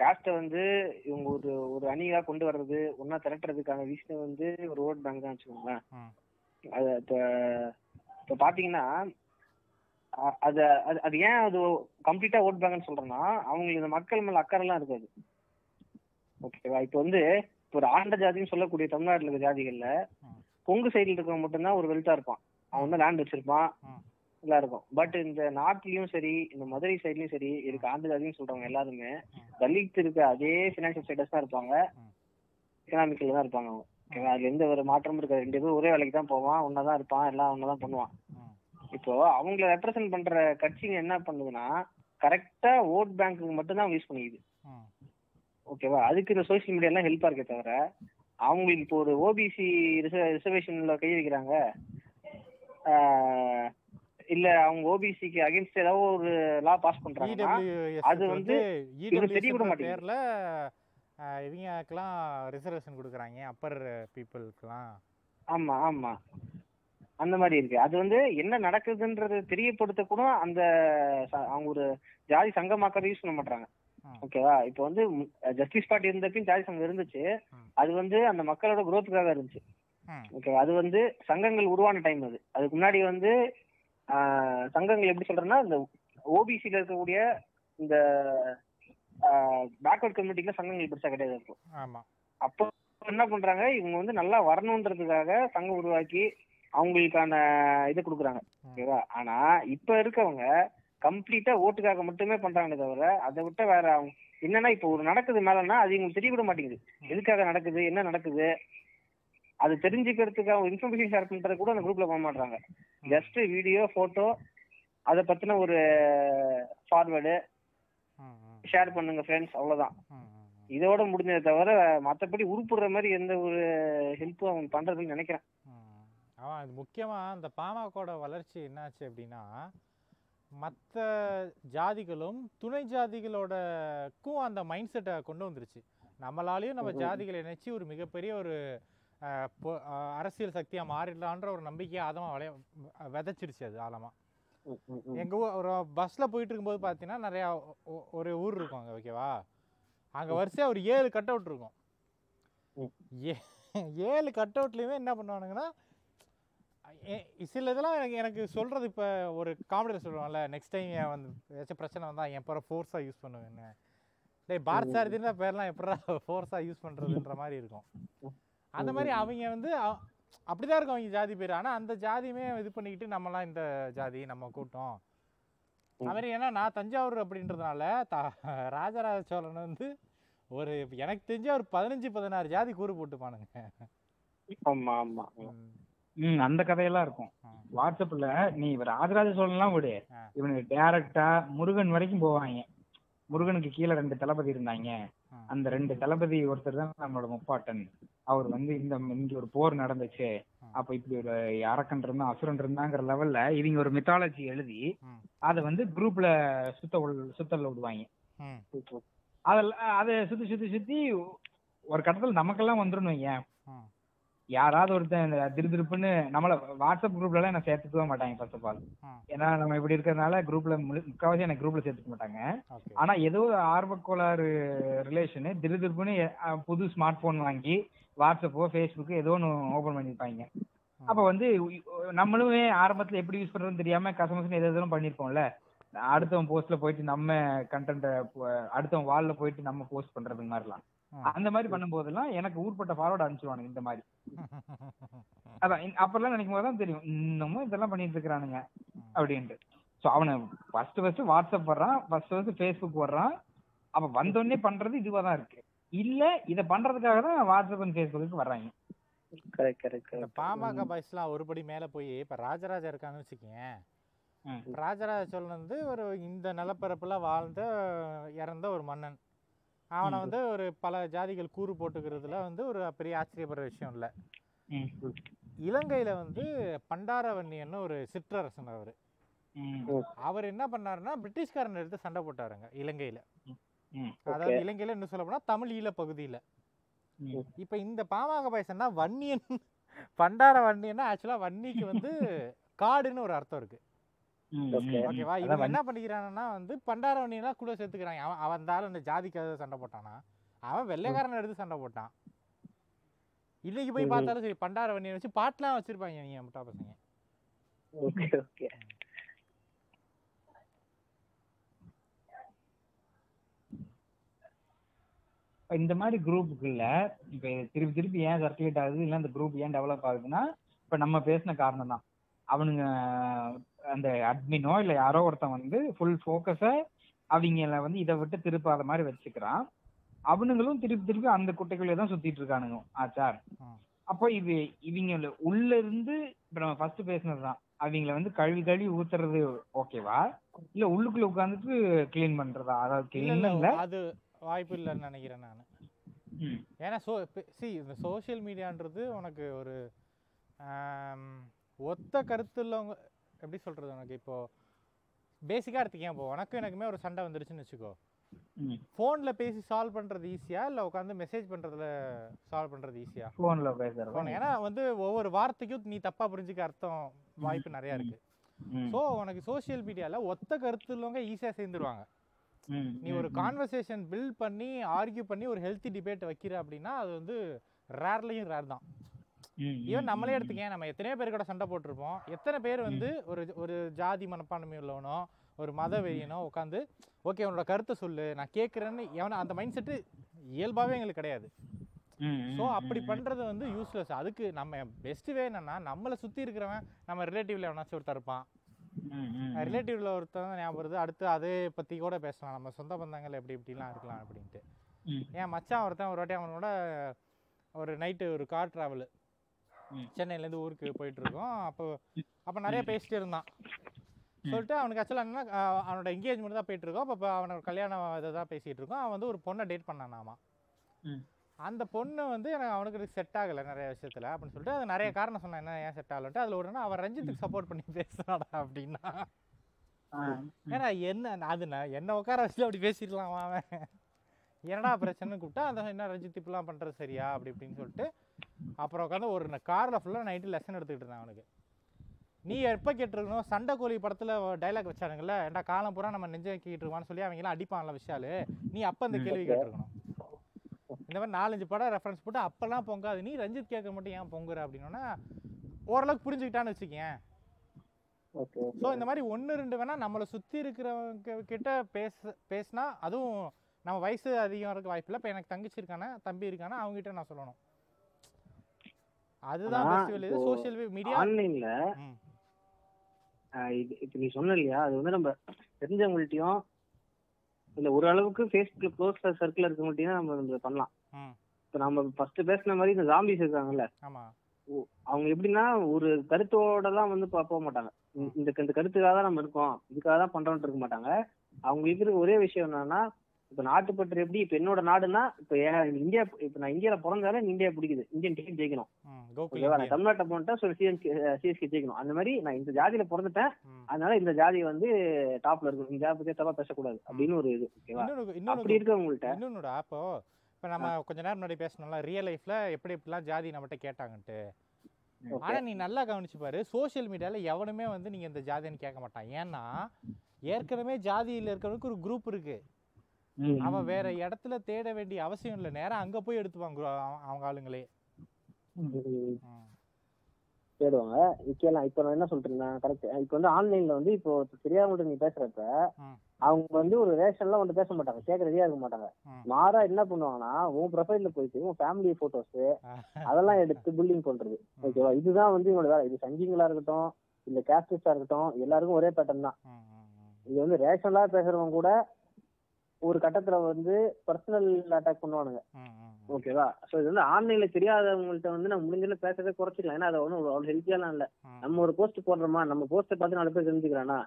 காஸ்ட வந்து இவங்க ஒரு ஒரு அணியா கொண்டு வர்றது ஒன்னா திரட்டுறதுக்கான விஷயம் வந்து ஒரு ஓட் பேங்க் தான் வச்சுக்கோங்களேன். அது இப்ப இப்ப பாத்தீங்கன்னா அது அது ஏன் அது கம்ப்ளீட்டா ஓட் பேங்க்னு சொல்றேன்னா அவங்களுக்கு இந்த மக்கள் மேல அக்கறை எல்லாம் இருக்காது. ஓகேவா இப்போ வந்து இப்போ ஒரு ஆண்ட ஜாதின்னு சொல்லக்கூடிய தமிழ்நாட்டுல இருக்க ஜாதிகள்ல. கொங்கு சைடுல இருக்கவங்க மட்டும்தான் ஒரு வெல்த்தா இருப்பான். அவன் வந்து லேண்ட் வச்சிருப்பான். எல்லாம் இருக்கும். பட் இந்த நார்த்லயும் சரி இந்த மதுரை சைட்லயும் சரி இருக்க ஆண்டு ஜாதின்னு சொல்றவங்க எல்லாருமே தலித் இருக்க அதே பினான்சியல் ஸ்டேட்டஸ் தான் இருப்பாங்க. எக்கனாமிக்கல் தான் இருப்பாங்க அவங்க. ஓகேவா அதுல எந்த ஒரு மாற்றமும் இருக்காது. ரெண்டு பேரும் ஒரே வேலைக்கு தான் போவான். ஒன்னதான் இருப்பான். எல்லாம் ஒன்னதான் பண்ணுவான். இப்போ அவங்கள ரெப்ரசென்ட் பண்ற கட்சிங்க என்ன பண்ணுதுன்னா கரெக்டா ஓட் பேங்க்கு மட்டும் தான் யூஸ் பண்ணிக்குது. ஓகேவா? அதுக்கு இந்த சோஷியல் மீடியா எல்லாம் ஹெல்ப்பா இருக்கே தவிர அவங்களுக்கு இப்போ ஒரு ஓபிசி ரிசர்வேஷன்ல கை வைக்கிறாங்க. இல்ல அவங்க ஓபிசிக்கு அகைன்ஸ்ட் ஏதாவது ஒரு லா பாஸ் பண்றாங்கன்னா EWS அது வந்து இவனுக்கு தெரிய EWS மாட்டேங்குது. இவங்களுக்கெல்லாம் ரிசர்வேஷன் கொடுக்குறாங்க அப்பர் பீப்புளுக்கெல்லாம் ஆமா ஆமா. அந்த மாதிரி இருக்கு. அது வந்து என்ன நடக்குதுன்றது தெரியப்படுத்த கூட அந்த அவங்க ஒரு ஜாதி சங்கமாக்க யூஸ் பண்ண மாட்டாங்க. ஓகேவா? இப்போ வந்து ஜஸ்டிஸ் பார்ட்டி இருந்தப்பையும் ஜாதி சங்கம் இருந்துச்சு. அது வந்து அந்த மக்களோட குரோத்துக்காக இருந்துச்சு. ஓகேவா? அது வந்து சங்கங்கள் உருவான டைம் அது. அதுக்கு முன்னாடி வந்து சங்கங்கள் எப்படி சொல்றேன்னா இந்த ஓபிசில இருக்கக்கூடிய இந்த பேக்வர்ட் கம்யூனிட்டில சங்கங்கள் பெருசா கிடையாது ஆமா. அப்போ என்ன பண்றாங்க? இவங்க வந்து நல்லா வரணுன்றதுக்காக சங்கம் உருவாக்கி அவங்களுக்கான இது கொடுக்குறாங்க. ஓகேவா? ஆனா இப்ப இருக்கவங்க கம்ப்ளீட்டா ஓட்டுக்காக மட்டுமே பண்றாங்களே தவிர அதை விட்ட வேற என்னன்னா இப்போ ஒரு நடக்குது மேலன்னா அது இவங்களுக்கு தெரிய கூட மாட்டேங்குது எதுக்காக நடக்குது என்ன நடக்குது அது தெரிஞ்சுக்கிறதுக்காக இன்ஃபர்மேஷன் ஷேர் பண்றது கூட அந்த குரூப்ல பண்ண மாட்டாங்க ஜஸ்ட் வீடியோ போட்டோ அதை பத்தின ஒரு ஃபார்வேர்டு ஷேர் பண்ணுங்க ஃப்ரெண்ட்ஸ் அவ்வளவுதான். இதோட முடிஞ்சதை தவிர மத்தபடி உருப்புடுற மாதிரி எந்த ஒரு ஹெல்ப்பும் அவங்க பண்றதுன்னு நினைக்கிறேன். ஆமாம் இது முக்கியமாக இந்த பாமகோட வளர்ச்சி என்னாச்சு அப்படின்னா மற்ற ஜாதிகளும் துணை ஜாதிகளோடக்கும் அந்த மைண்ட் செட்டை கொண்டு வந்துருச்சு நம்மளாலையும் நம்ம. ஜாதிகளை நினைச்சு ஒரு மிகப்பெரிய ஒரு அரசியல் சக்தியாக மாறிடலான்ற ஒரு நம்பிக்கையை ஆதமாக வளைய விதைச்சிருச்சு அது ஆழமாக எங்கள் ஊர் ஒரு பஸ்ஸில் போயிட்டு இருக்கும்போது பார்த்தீங்கன்னா நிறையா ஒரு ஊர் இருக்கும் அங்கே ஓகேவா அங்கே. வரிசையாக ஒரு ஏழு கட் அவுட் இருக்கும். ஏ ஏழு கட் அவுட்லேயுமே என்ன பண்ணுவானுங்கன்னா சில இதெல்லாம் எனக்கு எனக்கு சொல்கிறது இப்போ ஒரு காமெடியில் சொல்லுவாங்கல்ல நெக்ஸ்ட் டைம் வந்து ஏதாச்சும் பிரச்சனை வந்தால் என் பேரை ஃபோர்ஸாக யூஸ் பண்ணுவேன்னு. டேய் பாரத் சாரதின்ற பேர்லாம் எப்படா ஃபோர்ஸாக யூஸ் பண்ணுறதுன்ற மாதிரி இருக்கும். அந்த மாதிரி அவங்க வந்து அ- அப்படிதான் இருக்கும் அவங்க ஜாதி பேர். ஆனால் அந்த ஜாதியுமே இது பண்ணிக்கிட்டு நம்மலாம் இந்த ஜாதி நம்ம கூட்டம். அது மாதிரி ஏன்னா நான் தஞ்சாவூர் அப்படின்றதுனால த ராஜராஜ சோழன் வந்து ஒரு எனக்கு தெரிஞ்ச ஒரு பதினஞ்சு பதினாறு ஜாதி கூறு போட்டுப்பானுங்க. ஆமா ஆமா ம், அந்த கதையெல்லாம் இருக்கும் வாட்ஸ்அப்ல நீ ராஜராஜ சோழன்லாம் விடு. இவனுக்கு டைரக்டா முருகன் வரைக்கும் போவாங்க முருகனுக்கு கீழே ரெண்டு தளபதி இருந்தாங்க. அந்த ரெண்டு தளபதி ஒருத்தர் தான் நம்மளோட முப்பாட்டன் அவர் வந்து இந்த இங்க ஒரு போர் நடந்துச்சு. அப்ப இப்படி ஒரு அரக்கன் இருந்தா அசுரன் இருந்தாங்கிற லெவல்ல இவங்க ஒரு மித்தாலஜி எழுதி. அதை வந்து குரூப்ல சுத்த சுத்தல்ல விடுவாங்க ம், அதில் அதை சுத்தி சுத்தி சுத்தி ஒரு கட்டத்தில் நமக்கெல்லாம் வந்துடும் வைங்க. யாராவது ஒருத்தன் இந்த திருதிருப்புன்னு நம்மள வாட்ஸ்அப் குரூப்ல எல்லாம் என்ன சேர்த்துக்கவே மாட்டாங்க ஃபர்ஸ்ட் ஆஃப் ஆல். ஏன்னா நம்ம இப்படி இருக்கிறதுனால குரூப்ல முக்காவாசி எனக்கு குரூப்ல சேர்த்துக்க மாட்டாங்க. ஆனா ஏதோ ஆர்வக்கோளாறு ரிலேஷனு திருதிருப்புன்னு அஹ், புது ஸ்மார்ட் போன் வாங்கி வாட்ஸ்அப்போ ஃபேஸ்புக்கு ஏதோ ஒன்று ஓபன் பண்ணிருப்பாங்க. அப்ப வந்து நம்மளுமே ஆரம்பத்துல எப்படி யூஸ் பண்றதுன்னு தெரியாம கசமசன்னு எது எதுவும் பண்ணிருப்போம்ல. அடுத்தவன் போஸ்ட்ல போயிட்டு நம்ம கண்டென்ட் அடுத்தவன் வால்ல போயிட்டு நம்ம போஸ்ட் பண்றது மாதிரிலாம். அந்த மாதிரி பண்ணும்போதெல்லாம் எனக்கு ஊர்பட்ட ஃபார்வர்ட் அனுப்பிச்சுவானுங்க இந்த மாதிரி. அதான் அப்பெல்லாம் நினைக்கும் போது தான் தெரியும். இன்னமும் இதெல்லாம் பண்ணிட்டு இருக்கிறானுங்க அப்படின்ட்டு. ஸோ அவனை ஃபர்ஸ்ட் ஃபர்ஸ்ட் வாட்ஸ்அப் வர்றான். ஃபர்ஸ்ட் ஃபர்ஸ்ட் ஃபேஸ்புக் வர்றான். அப்ப வந்தோடனே பண்றது இதுவா தான் இருக்கு. இல்ல இத பண்றதுக்காக தான் வாட்ஸ்அப் அண்ட் ஃபேஸ்புக்கு வர்றாங்க. பாமக பாய்ஸ்லாம் ஒருபடி மேல போய் இப்ப ராஜராஜா இருக்கான்னு வச்சுக்கேன். ராஜராஜ சோழன் வந்து ஒரு இந்த நிலப்பரப்புல வாழ்ந்த இறந்த ஒரு மன்னன். அவனை. வந்து ஒரு பல ஜாதிகள் கூறு போட்டுக்கிறதுல வந்து ஒரு பெரிய ஆச்சரியப்படுற விஷயம் இல்லை. இலங்கையில வந்து பண்டாரவன்னியன்னு ஒரு சிற்றரசன் அவர். அவர் என்ன பண்ணாருன்னா பிரிட்டிஷ்காரன் எடுத்து சண்டை போட்டாருங்க இலங்கையில. அதாவது இலங்கையில இன்னும் சொல்ல போனா தமிழ் ஈழ பகுதியில. இப்ப இந்த பாமக பாய்சன்னா வன்னியன் பண்டார வன்னியன்னா ஆக்சுவலா வன்னிக்கு வந்து காடுன்னு ஒரு அர்த்தம் இருக்கு. ஓகேவா வந்து- என்ன பண்ணிக்கிறாங்கன்னா வந்து பண்டார வன்னியெல்லாம் கூட சேர்த்துக்கிறாங்க. அவன் அவன் தாலும் இந்த ஜாதிக்காக சண்டை போட்டானா? அவன் வெள்ளைக்காரன் எடுத்து சண்டை போட்டான். இன்னைக்கு போய். பார்த்தாலும் சரி பண்டார வன்னியன் வச்சு பாட்டுலாம் வச்சிருப்பாங்க நீங்க முட்டா பசங்க. Okay okay. இப்ப இந்த மாதிரி குரூப்புக்குள்ள இப்ப திருப்பி திருப்பி ஏன் சர்க்குலேட் ஆகுது? இல்ல அந்த குரூப் ஏன் டெவலப் ஆகுதுன்னா இப்ப நம்ம பேசின காரணம் தான் அவனுங்க அந்த அட்மினோ இல்ல யாரோ ஒருத்தன் வந்து ஃபுல் ஃபோக்கஸ அவங்கள வந்து இதை விட்டு திருப்பாத மாதிரி வச்சுக்கிறான். அவனுங்களும் திருப்பி திருப்பி அந்த குட்டைக்குள்ளே தான் சுத்திட்டு இருக்கானுங்க. ஆச்சா ம். அப்போ இது இவங்க உள்ள இருந்து இப்ப நம்ம ஃபர்ஸ்ட் பேசினது தான். அவங்கள வந்து கழுவி கழுவி ஊத்துறது ஓகேவா? இல்ல உள்ளுக்குள்ள உட்காந்துட்டு க்ளீன் பண்றதா? அதாவது க்ளீன் இல்ல அது வாய்ப்பு இல்லைன்னு நினைக்கிறேன் நான். ஏன்னா சோ சி இந்த சோஷியல் மீடியான்றது உனக்கு ஒரு ஒத்த கருத்து உள்ளவங்க எப்படி சொல்றது உனக்கு இப்போ பேசிக்காக எடுத்துக்கேன் இப்போ உனக்கும் எனக்குமே ஒரு சண்டை வந்துருச்சுன்னு வச்சுக்கோ. ஃபோனில் பேசி சால்வ் பண்ணுறது ஈஸியா இல்லை உட்காந்து மெசேஜ் பண்ணுறதுல சால்வ் பண்ணுறது ஈஸியா போன்ல பேசுறது ஃபோன் ஏன்னா வந்து ஒவ்வொரு வார்த்தைக்கும் நீ தப்பாக புரிஞ்சுக்க அர்த்தம் வாய்ப்பு நிறையா ம். இருக்கு ம். ஸோ உனக்கு சோஷியல் மீடியாவில் ஒத்த கருத்து உள்ளவங்க ஈஸியாக சேர்ந்துருவாங்க. நீ ஒரு. கான்வர்சேஷன் பில்ட் பண்ணி ஆர்கியூ பண்ணி ஒரு ஹெல்த்தி டிபேட் வைக்கிற அப்படின்னா அது வந்து ரேர்லையும் ரேர் தான். ஈவன். நம்மளே எடுத்துக்கேன் நம்ம எத்தனையோ பேர் கூட சண்டை போட்டிருப்போம் எத்தனை பேர் வந்து ஒரு ஒரு ஜாதி மனப்பான்மை உள்ளவனோ ஒரு மத வெறியனோ உட்காந்து ஓகே உன்னோட கருத்தை சொல்லு நான் கேட்குறேன்னு எவன அந்த மைண்ட் செட்டு இயல்பாகவே எங்களுக்கு கிடையாது. ஸோ. அப்படி. பண்ணுறது வந்து யூஸ்லெஸ் அதுக்கு நம்ம பெஸ்ட் வே என்னன்னா நம்மளை சுற்றி இருக்கிறவன் நம்ம ரிலேட்டிவ்ல எவனாச்சும் ஒருத்தர் இருப்பான். ரிலேட்டிவ்ல ஒருத்தன் தான் ஞாபகம் வருது அடுத்து அதே பற்றி கூட பேசலாம் நம்ம சொந்த பந்தங்கள் எப்படி இப்படிலாம் இருக்கலாம் அப்படின்ட்டு. என் மச்சான் ஒருத்தன் ஒரு வாட்டி அவனோட ஒரு நைட்டு ஒரு கார் ட்ராவலு. சென்னையிலேருந்து ஊருக்கு போயிட்டு இருக்கோம் அப்போ அப்போ நிறைய பேசிட்டு இருந்தான். சொல்லிட்டு அவனுக்கு ஆக்சுவலாக என்ன அஹ் அவனோட என்கேஜ்மெண்ட் தான் போயிட்டு இருக்கோம் அப்போ அவனோட கல்யாணம் இதை தான் பேசிட்டு இருக்கோம். அவன் வந்து ஒரு பொண்ணை டேட் பண்ணானாமா. அந்த பொண்ணு வந்து எனக்கு அவனுக்கு செட் ஆகலை நிறைய விஷயத்துல அப்படின்னு சொல்லிட்டு அது நிறைய காரணம் சொன்னேன். என்ன ஏன் செட் ஆகலன்ட்டு. அதில் ஒரு அவன் ரஞ்சித்துக்கு சப்போர்ட் பண்ணி பேசுறாடா அப்படின்னா. ஏன்னா என்ன அது என்ன உட்கார வச்சு அப்படி பேசிடலாம் அவன்? என்னடா பிரச்சனைன்னு கூப்பிட்டா அந்த என்ன ரஞ்சித் இப்படிலாம் பண்ணுறது சரியா? அப்படி இப்படின்னு சொல்லிட்டு அப்புறம் உட்காந்து ஒரு காரில் ஃபுல்லாக நைட்டு லெசன் எடுத்துக்கிட்டு இருந்தேன் அவனுக்கு. நீ எப்போ கேட்டிருக்கணும்? சண்டை கோழி படத்தில் டைலாக் வச்சானுங்கல்ல? ஏன்டா காலம் பூரா நம்ம நெஞ்ச வைக்கிட்டு இருக்கான்னு சொல்லி அவங்களாம் அடிப்பான்ல விஷாலு நீ அப்போ அந்த. கேள்வி கேட்டிருக்கணும். இந்த மாதிரி நாலஞ்சு படம் ரெஃபரன்ஸ் போட்டு அப்போல்லாம் பொங்காது. நீ ரஞ்சித் கேட்க மட்டும் ஏன் பொங்குற அப்படின்னா ஓரளவுக்கு புரிஞ்சுக்கிட்டான்னு வச்சுக்கேன். ஸோ இந்த மாதிரி ஒன்று ரெண்டு வேணா நம்மளை சுற்றி இருக்கிறவங்க கிட்ட பேச பேசினா அதுவும் நம்ம வயசு அதிகம் இருக்க வாய்ப்பு இல்லை இப்போ எனக்கு தங்கச்சி இருக்கானே தம்பி இருக்கானே அவங்க கிட்ட நான் சொல்லணும். அதுதான் வெளியே இப்போ சோஷியல் மீடியா ஆன்லைன்ல இது இப்ப நீ சொன்ன இல்லையா? அது வந்து நம்ம தெரிஞ்சவங்கள்ட்டயும் இல்ல ஒரு அளவுக்கு ஃபேஸ்புக்ல க்ளோஸ் சர்க்கிள் இருக்கவங்கள்ட்டயும் நம்ம இதை பண்ணலாம். இப்ப நம்ம ஃபர்ஸ்ட் பேசின மாதிரி இந்த ஜாம்பிஸ் இருக்காங்கல்ல? அவங்க எப்படின்னா ஒரு கருத்தோட தான் வந்து போக மாட்டாங்க. இந்த- இந்த இந்த கருத்துக்காக தான் நம்ம இருக்கோம். இதுக்காக தான் பண்றோம்னு இருக்க மாட்டாங்க. அவங்க இருக்கிற ஒரே விஷயம் என்னன்னா இப்ப நாட்டுப்பற்று எப்படி இப்ப என்னோட நாடுன்னா இப்ப இந்தியா இப்ப நான் இந்தியால பிறந்தாலும் இந்தியா பிடிக்குது. இந்தியன் டீம் ஜெயிக்கணும். ஓகேவா? நான். தமிழ்நாட்டை போனட்டா சொல்லி சிஎஸ்கே ஜெயிக்கணும். அந்த மாதிரி நான் இந்த ஜாதியில பிறந்துட்டேன். அதனால இந்த ஜாதி வந்து டாப்ல இருக்கும். இந்த ஜாதி தப்பா பேசக்கூடாது. அப்படின்னு ஒரு இது ஓகேவா? அப்படி இருக்கவங்கள்ட்ட. இன்னொன்னுடா அப்போ இப்போ நம்ம கொஞ்ச நேரம் முன்னாடி பேசணும்ல ரியல் லைஃப்ல எப்படி எப்படிலாம் ஜாதி நம்மகிட்ட கேட்டாங்கன்ட்டு. ஆனா நீ நல்லா கவனிச்சு பாரு சோஷியல் மீடியால எவனுமே வந்து நீங்க இந்த ஜாதின்னு கேட்க மாட்டான். ஏன்னா ஏற்கனவே ஜாதியில இருக்கிறவனுக்கு ஒரு குரூப் இருக்கு. அவன் வேற இடத்துல தேட வேண்டிய அவசியம் இல்லை. நேரா அங்க போய் எடுத்துப்பாங்க அவங்க ஆளுங்களே. தேடுவாங்க. இப்ப இப்ப நான் என்ன சொல்றேன் கரெக்ட் இப்ப வந்து ஆன்லைன்ல வந்து இப்போ தெரியாதவங்கள்ட்ட நீ பேசுறப்ப. அவங்க வந்து ஒரு ரேஷன்லாம் வந்து பேச மாட்டாங்க. கேட்க ரெடியா இருக்க மாட்டாங்க. மாறா என்ன பண்ணுவாங்கன்னா உன் ப்ரொஃபைல்ல போயிட்டு உன் ஃபேமிலி போட்டோஸ் அதெல்லாம் எடுத்து பில்டிங் பண்றது. ஓகேவா? இதுதான் வந்து இவங்களோட வேலை. இது சங்கிங்களா இருக்கட்டும் இல்ல கேஸ்டிஸ்டா இருக்கட்டும் எல்லாருக்கும் ஒரே பேட்டர்ன் தான். இது வந்து ரேஷனலா பேசுறவங்க கூட ஒரு கட்டத்துல வந்து பர்சனல் அட்டாக் பண்ணுவானுங்க. ஓகேவா சோ இது வந்து ஆன்லைன்ல தெரியாதவங்கள்ட்ட வந்து நம்ம முடிஞ்சளவு பேசுறதை குறைச்சிக்கலாம். ஏன்னா அது ஒன்றும் அவ்வளவு ஹெல்த்தியாலாம் இல்ல. நம்ம ஒரு போஸ்ட் போடுறோமா? நம்ம போஸ்ட்டை பார்த்து நாலு பேர் தெரிஞ்சுக்கிறானா.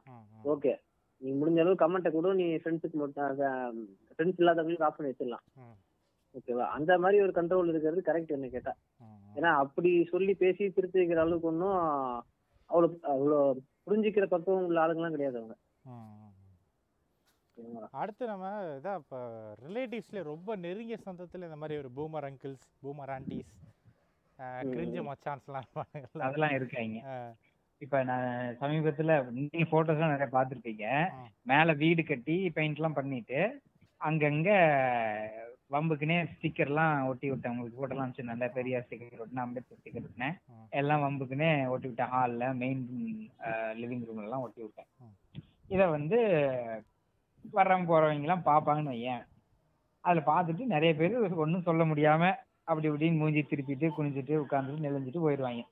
ஓகே நீ முடிஞ்ச அளவு கமெண்ட்டை கூட. நீ ஃப்ரெண்ட்ஸுக்கு மட்டும் ஃப்ரெண்ட்ஸ் இல்லாதவங்களுக்கு ஆஃப் பண்ணி வச்சிடலாம். ஓகேவா அந்த மாதிரி ஒரு கண்ட்ரோல் இருக்கிறது கரெக்ட் என்ன கேட்டா. ஏன்னா அப்படி சொல்லி பேசி திருத்தி வைக்கிற அளவுக்கு ஒன்றும் அவ்வளோ அவ்வளோ புரிஞ்சுக்கிற பக்குவம் உள்ள ஆளுங்கலாம் கிடையாது அவங்க? அடுத்து நம்ம இதான் இப்போ ரிலேட்டிவ்ஸ்லேயே ரொம்ப நெருங்கிய சொந்தத்தில் இந்த மாதிரி ஒரு boomer uncles boomer aunties cringe மச்சான்ஸ்லாம் அதெல்லாம் இருக்காங்க. இப்ப நான் சமீபத்துல நீங்க போட்டோஸ் எல்லாம் நிறைய பார்த்திருப்பீங்க. மேல வீடு கட்டி பெயிண்ட் எல்லாம் பண்ணிட்டு அங்கங்க வம்புக்குனே ஸ்டிக்கர்லாம் ஒட்டி விட்டேன். உங்களுக்கு போட்டோலாம் அனுப்பிச்சு நல்ல பெரிய ஸ்டிக்கர் ஒட்டினேன் அம்பேத்கர் ஸ்டிக்கர் ஒட்டினேன். எல்லாம் வம்புக்குனே ஒட்டி விட்டேன். ஹாலில் மெயின் லிவிங் ரூம்ல எல்லாம் ஒட்டி விட்டேன். இதை வந்து வர்றவங்க போறவங்க எல்லாம் பார்ப்பாங்கன்னு வையேன். அதுல பார்த்துட்டு நிறைய பேர் ஒன்றும் சொல்ல முடியாம அப்படி இப்படின்னு மூஞ்சி திருப்பிட்டு குனிஞ்சிட்டு உட்காந்துட்டு நெளிஞ்சிட்டு போயிடுவாங்க.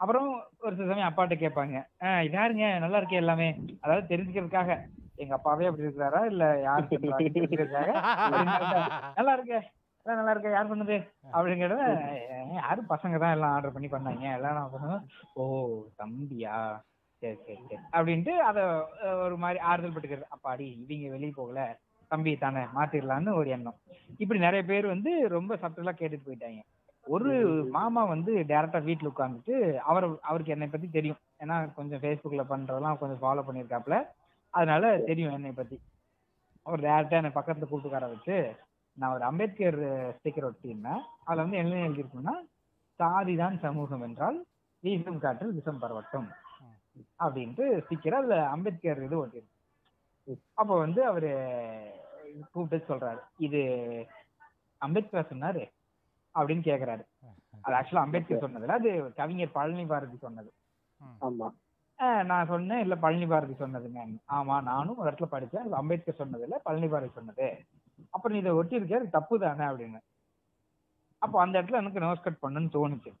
அப்புறம் ஒரு சில சமயம் அப்பாட்ட கேட்பாங்க ஆ இதாருங்க நல்லா இருக்கே எல்லாமே. அதாவது தெரிஞ்சுக்கிறதுக்காக. எங்க அப்பாவே அப்படி இருக்கிறாரா? இல்ல யார் நல்லா இருக்கே. நல்லா இருக்க. யார் பண்ணுது அப்படிங்கறத யாரும் பசங்க தான் எல்லாம் ஆர்டர் பண்ணி பண்ணாங்க. எல்லாம் நான் ஓ தம்பியா? சரி சரி சரி. அப்படின்ட்டு அதை ஒரு மாதிரி ஆறுதல் பட்டுக்கிறது. அப்பாடி இவங்க வெளியே போகல. தம்பி தானே மாத்திரலான்னு ஒரு எண்ணம். இப்படி நிறைய பேர் வந்து ரொம்ப சட்டலா கேட்டுட்டு போயிட்டாங்க. ஒரு மாமா வந்து டேரக்டா வீட்டுல உட்காந்துட்டு அவர் அவருக்கு என்னை பத்தி தெரியும். ஏன்னா கொஞ்சம் ஃபேஸ்புக்ல பண்றதெல்லாம் கொஞ்சம் ஃபாலோ பண்ணியிருக்காப்ல அதனால தெரியும் என்னை பத்தி. அவர் டேரக்டா என்னை பக்கத்துல கூப்பிட்டு உட்கார வச்சு நான் ஒரு அம்பேத்கர் ஸ்டிக்கர் ஒட்டியிருந்தேன். அதுல வந்து என்ன எழுதியிருக்குன்னா சாதிதான் சமூகம் என்றால் வீசும் காற்றில் விஷம் பரவட்டும். அப்படின்ட்டு ஸ்டிக்கர் அதுல அம்பேத்கர் இது ஒட்டியிருக்கு அப்போ வந்து அவரு கூப்பிட்டு சொல்றாரு இது அம்பேத்கர் சொன்னாரு அப்படின்னு கேக்குறாரு. அது ஆக்சுவலா அம்பேத்கர் சொன்னதுல அது கவிஞர் பழனி பாரதி சொன்னது. நான் சொன்னேன் இல்ல பழனி பாரதி சொன்னதுங்க ஆமா நானும் ஒரு இடத்துல படிச்சேன் அது அம்பேத்கர் சொன்னது இல்ல பழனி பாரதி சொன்னது. அப்புறம் நீ இதை ஒட்டி இருக்க அது தப்பு தானே அப்படின்னு. அப்போ அந்த இடத்துல எனக்கு நோஸ் கட் பண்ணுன்னு தோணுச்சு.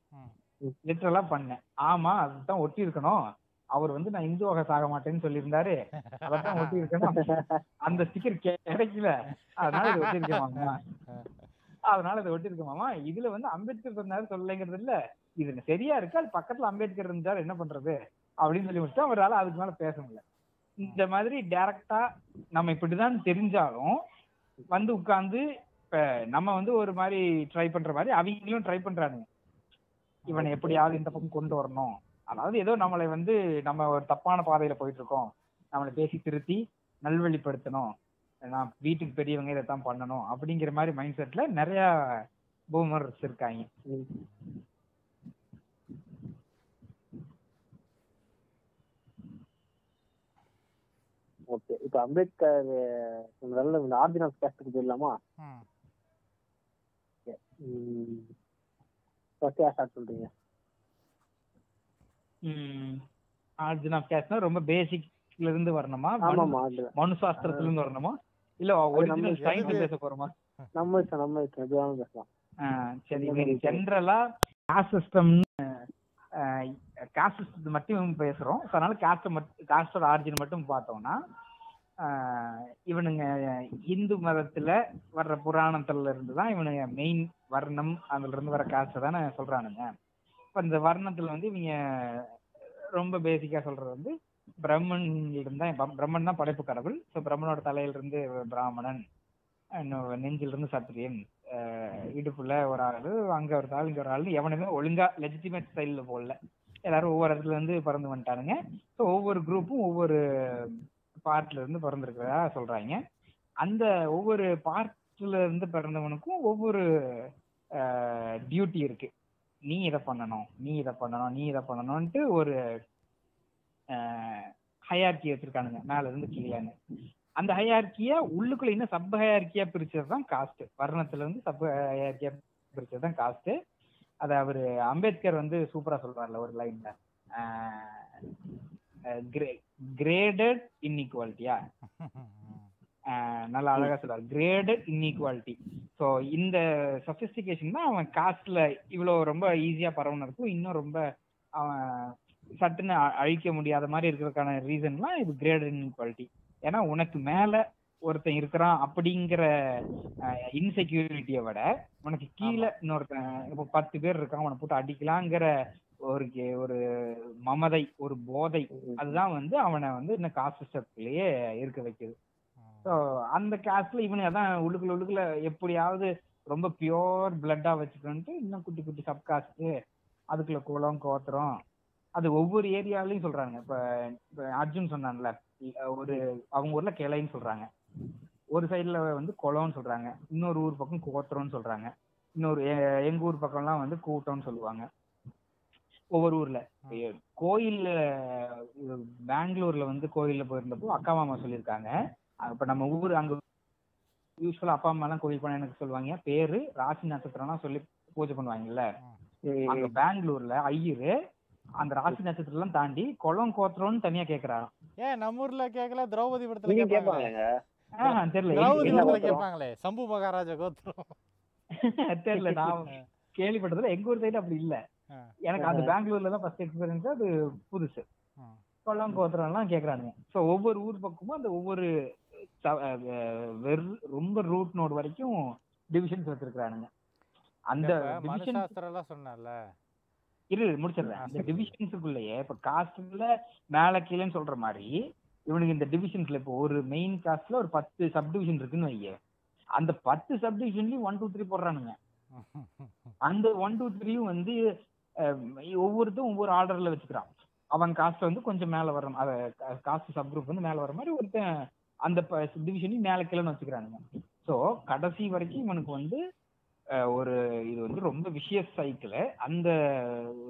லிட்டரலா பண்ணேன். ஆமா அதுதான் ஒட்டி இருக்கணும் அவர் வந்து நான் இந்து வகை சாக மாட்டேன்னு சொல்லியிருந்தாரு. அதான் ஒட்டி அந்த ஸ்டிக்கர் கிடைக்கல. அதனால இதை ஒட்டி இருக்கேன் மாமா. அதனால இதை ஒட்டி இருக்கேன் மாமா. இதுல வந்து அம்பேத்கர் சொன்னாரு சொல்லலைங்கிறது இல்ல. இது சரியா இருக்கு? அது பக்கத்துல அம்பேத்கர் இருந்தாரு என்ன பண்றது? அப்படின்னு சொல்லி முடிச்சுட்டு அவரால் அதுக்கு மேல பேச முடியல. இந்த மாதிரி டைரக்டா நம்ம இப்படிதான் தெரிஞ்சாலும் வந்து உட்கார்ந்து இப்ப நம்ம வந்து ஒரு மாதிரி ட்ரை பண்ற மாதிரி அவங்களும் ட்ரை பண்றானுங்க. இவனை எப்படியாவது இந்த பக்கம் கொண்டு வரணும். அதாவது ஏதோ நம்மளை வந்து நம்ம ஒரு தப்பான பாதையில போயிட்டு இருக்கோம் நம்மளை பேசி திருத்தி நல்வழிப்படுத்தணும். நான் வீட்டுக்கு பெரியவங்க இதைத்தான் பண்ணணும் அப்படிங்கிற மாதிரி மைண்ட் செட்ல நிறைய பூமர்ஸ் இருக்காங்க. ஓகே இப்போ அம்பேத்கர் நல்ல இந்த ஆர்ஜின் ஆஃப் கேஸ்டுக்கு போயிடலாமா? ம். ஃபர்ஸ்ட் யார் ஸ்டார்ட் பண்றீங்க? ஆர்ஜின் ஆஃப் கேஸ்ட்னா ரொம்ப பேசிக்ல இருந்து வரணுமா? ஆமாமா மனு சாஸ்திரத்துல இருந்து வரணுமா? இல்ல ஒரிஜினல் சயின்ஸ்? பேச போறோமா? நம்ம நம்ம வேணாலும் பேசலாம். சரி ஜென்ரலா காஸ்ட் சிஸ்டம் காஸ்ட் சிஸ்டத்தை மட்டும் பேசுறோம். அதனால காஸ்ட் மட்டும் காஸ்டோட ஆரிஜின் மட்டும் பார்த்தோம்னா இவனுங்க இந்து மதத்துல வர்ற புராணத்துல இருந்து தான் இவனுங்க மெயின் வர்ணம் அதுல இருந்து வர காஸ்ட் தானே சொல்றானுங்க. இப்ப இந்த வர்ணத்துல வந்து இவங்க ரொம்ப பேசிக்கா சொல்றது வந்து பிரம்மன் இருந்து பிரம்மன் தான் படைப்பு கடவுள். ஸோ பிரம்மனோட தலையில இருந்து பிராமணன் இன்னும் நெஞ்சில இருந்து சத்திரியன் இடுப்புல ஒரு ஆளு அங்க ஒரு ஆள் இங்க ஒரு ஆள் எவனுமே ஒழுங்கா லெஜிட்டிமேட் ஸ்டைல்ல போடல. எல்லாரும் ஒவ்வொரு இடத்துல இருந்து பிறந்து வந்துட்டானுங்க. ஸோ ஒவ்வொரு குரூப்பும் ஒவ்வொரு பார்ட்ல இருந்து பிறந்திருக்கிறதா சொல்றாங்க. அந்த ஒவ்வொரு பார்ட்ல இருந்து பிறந்தவனுக்கும் ஒவ்வொரு டியூட்டி இருக்கு. நீ இதை பண்ணணும் நீ இதை பண்ணணும் நீ இதை பண்ணணும்ட்டு ஒரு ஹையார்கி வச்சிருக்கானுங்க. மேல இருந்து கீழேன்னு அந்த ஹையார்கிய உள்ளுக்குள்ள இன்னும் சப் ஹையார்கியா பிரிச்சது தான் காஸ்ட் வர்ணத்துல இருந்து சப் ஹையார்கியா பிரிச்சது தான் காஸ்ட் அத அவரு அம்பேத்கர் வந்து சூப்பரா சொல்றாருல ஒரு லைன்ல கிரேடட் இன்இக்வாலிட்டியா நல்லா அழகா சொல்றாரு. கிரேடட் இன்இக்வாலிட்டி ஸோ இந்த சொபிஸ்டிகேஷன் தான் அவன் காஸ்ட்ல இவ்வளோ ரொம்ப ஈஸியா பரவுனதுக்கும் இன்னும் ரொம்ப அவன் சட்டுன்னு அழிக்க முடியாத மாதிரி இருக்கிறதுக்கான ரீசன்லாம் இது கிரேடட் இன்இக்வாலிட்டி ஏன்னா உனக்கு மேல ஒருத்தன் இருக்கிறான் அப்படிங்கிற இன்செக்யூரிட்டியை விட உனக்கு கீழே இன்னொருத்தன் இப்போ பத்து பேர் இருக்கான் அவனை போட்டு அடிக்கலாங்கிற ஒரு ஒரு மமதை ஒரு போதை அதுதான் வந்து அவனை வந்து இன்னும் காஸ்ட் சிஸ்டத்திலேயே இருக்க வைக்குது. ஸோ அந்த காஸ்ட்ல இவனுங்க தான் உள்ளுக்குள்ள உள்ளுக்குள்ள எப்படியாவது ரொம்ப பியோர் பிளட்டா வச்சுக்கணுன்ட்டு இன்னும் குட்டி குட்டி சப் காஸ்ட் அதுக்குள்ள குளம் கோத்திரம். அது ஒவ்வொரு ஏரியாலையும் சொல்றாங்க. இப்ப இப்ப அர்ஜுன் சொன்னான்ல ஒரு அவங்க ஊர்ல கிளைன்னு சொல்றாங்க. ஒரு சைடுல வந்து குளம்னு சொல்றாங்க. இன்னொரு ஊர் பக்கம் கோத்திரம்னு சொல்றாங்க. இன்னொரு எங்க ஊர் பக்கம்லாம் வந்து கூட்டம்னு சொல்லுவாங்க. ஒவ்வொரு ஊர்ல. கோயில்ல பெங்களூர்ல வந்து கோயில்ல போயிருந்தப்போ அக்கா மாமா சொல்லியிருக்காங்க. இப்ப நம்ம ஊர் அங்க யூஸ்வலா அப்பா அம்மா எல்லாம் கோயில் போனா எனக்கு சொல்லுவாங்க. பேரு ராசி நட்சத்திரம்லாம் சொல்லி பூஜை பண்ணுவாங்கல்ல. அங்க பெங்களூர்ல ஐயரு அந்த ராசி நட்சத்திரம் எல்லாம் தாண்டி குளம் கோத்திரம்னு தனியா கேக்குறாராம். ஏன் நம்ம ஊர்ல கேட்கல திரௌபதி படத்துல ஆஹ் தெரியல. திரௌபதி படத்துல? கேட்பாங்களே சம்பு மகாராஜா கோத்திரம் தெரியல. நான் கேள்விப்பட்டதுல எங்க ஊர் சைடு அப்படி இல்ல. எனக்கு அந்த பெங்களூர்ல தான் ஃபர்ஸ்ட் எக்ஸ்பீரியன்ஸ் அது புதுசு. ம். கொல்லம் கோத்திரம் எல்லாம் கேக்குறானுங்க. சோ ஒவ்வொரு ஊர் பக்கமும் அந்த ஒவ்வொரு ரொம்ப ரூட் நோட் வரைக்கும் டிவிஷன்ஸ் வச்சிருக்கானுங்க அந்த டிவிஷன் எல்லாம் சொன்னல இரு முடிச்சிடுறேன். அந்த டிவிஷன்ஸுக்குள்ளேயே இப்ப காஸ்ட்ல மேல கீழேன்னு சொல்ற மாதிரி இவனுக்கு இந்த டிவிஷன்ஸ்ல இப்போ ஒரு மெயின் காஸ்ட்ல ஒரு பத்து சப் டிவிஷன் இருக்குன்னு வைய. அந்த பத்து சப் டிவிஷன்லயும் ஒன் டூ த்ரீ போடுறானுங்க. அந்த ஒன் டூ த்ரீயும் வந்து அஹ், ஒவ்வொருத்தரும் ஒவ்வொரு ஆர்டர்ல வச்சுக்கிறான். அவன் காஸ்ட் வந்து கொஞ்சம் மேல வர காஸ்ட் சப் குரூப் வந்து மேல வர மாதிரி ஒருத்தன் அந்த டிவிஷனையும் மேல கீழேன்னு வச்சுக்கிறானுங்க. ஸோ கடைசி வரைக்கும் இவனுக்கு வந்து ஒரு இது வந்து ரொம்ப விஷயஸ் சைக்கிள் அந்த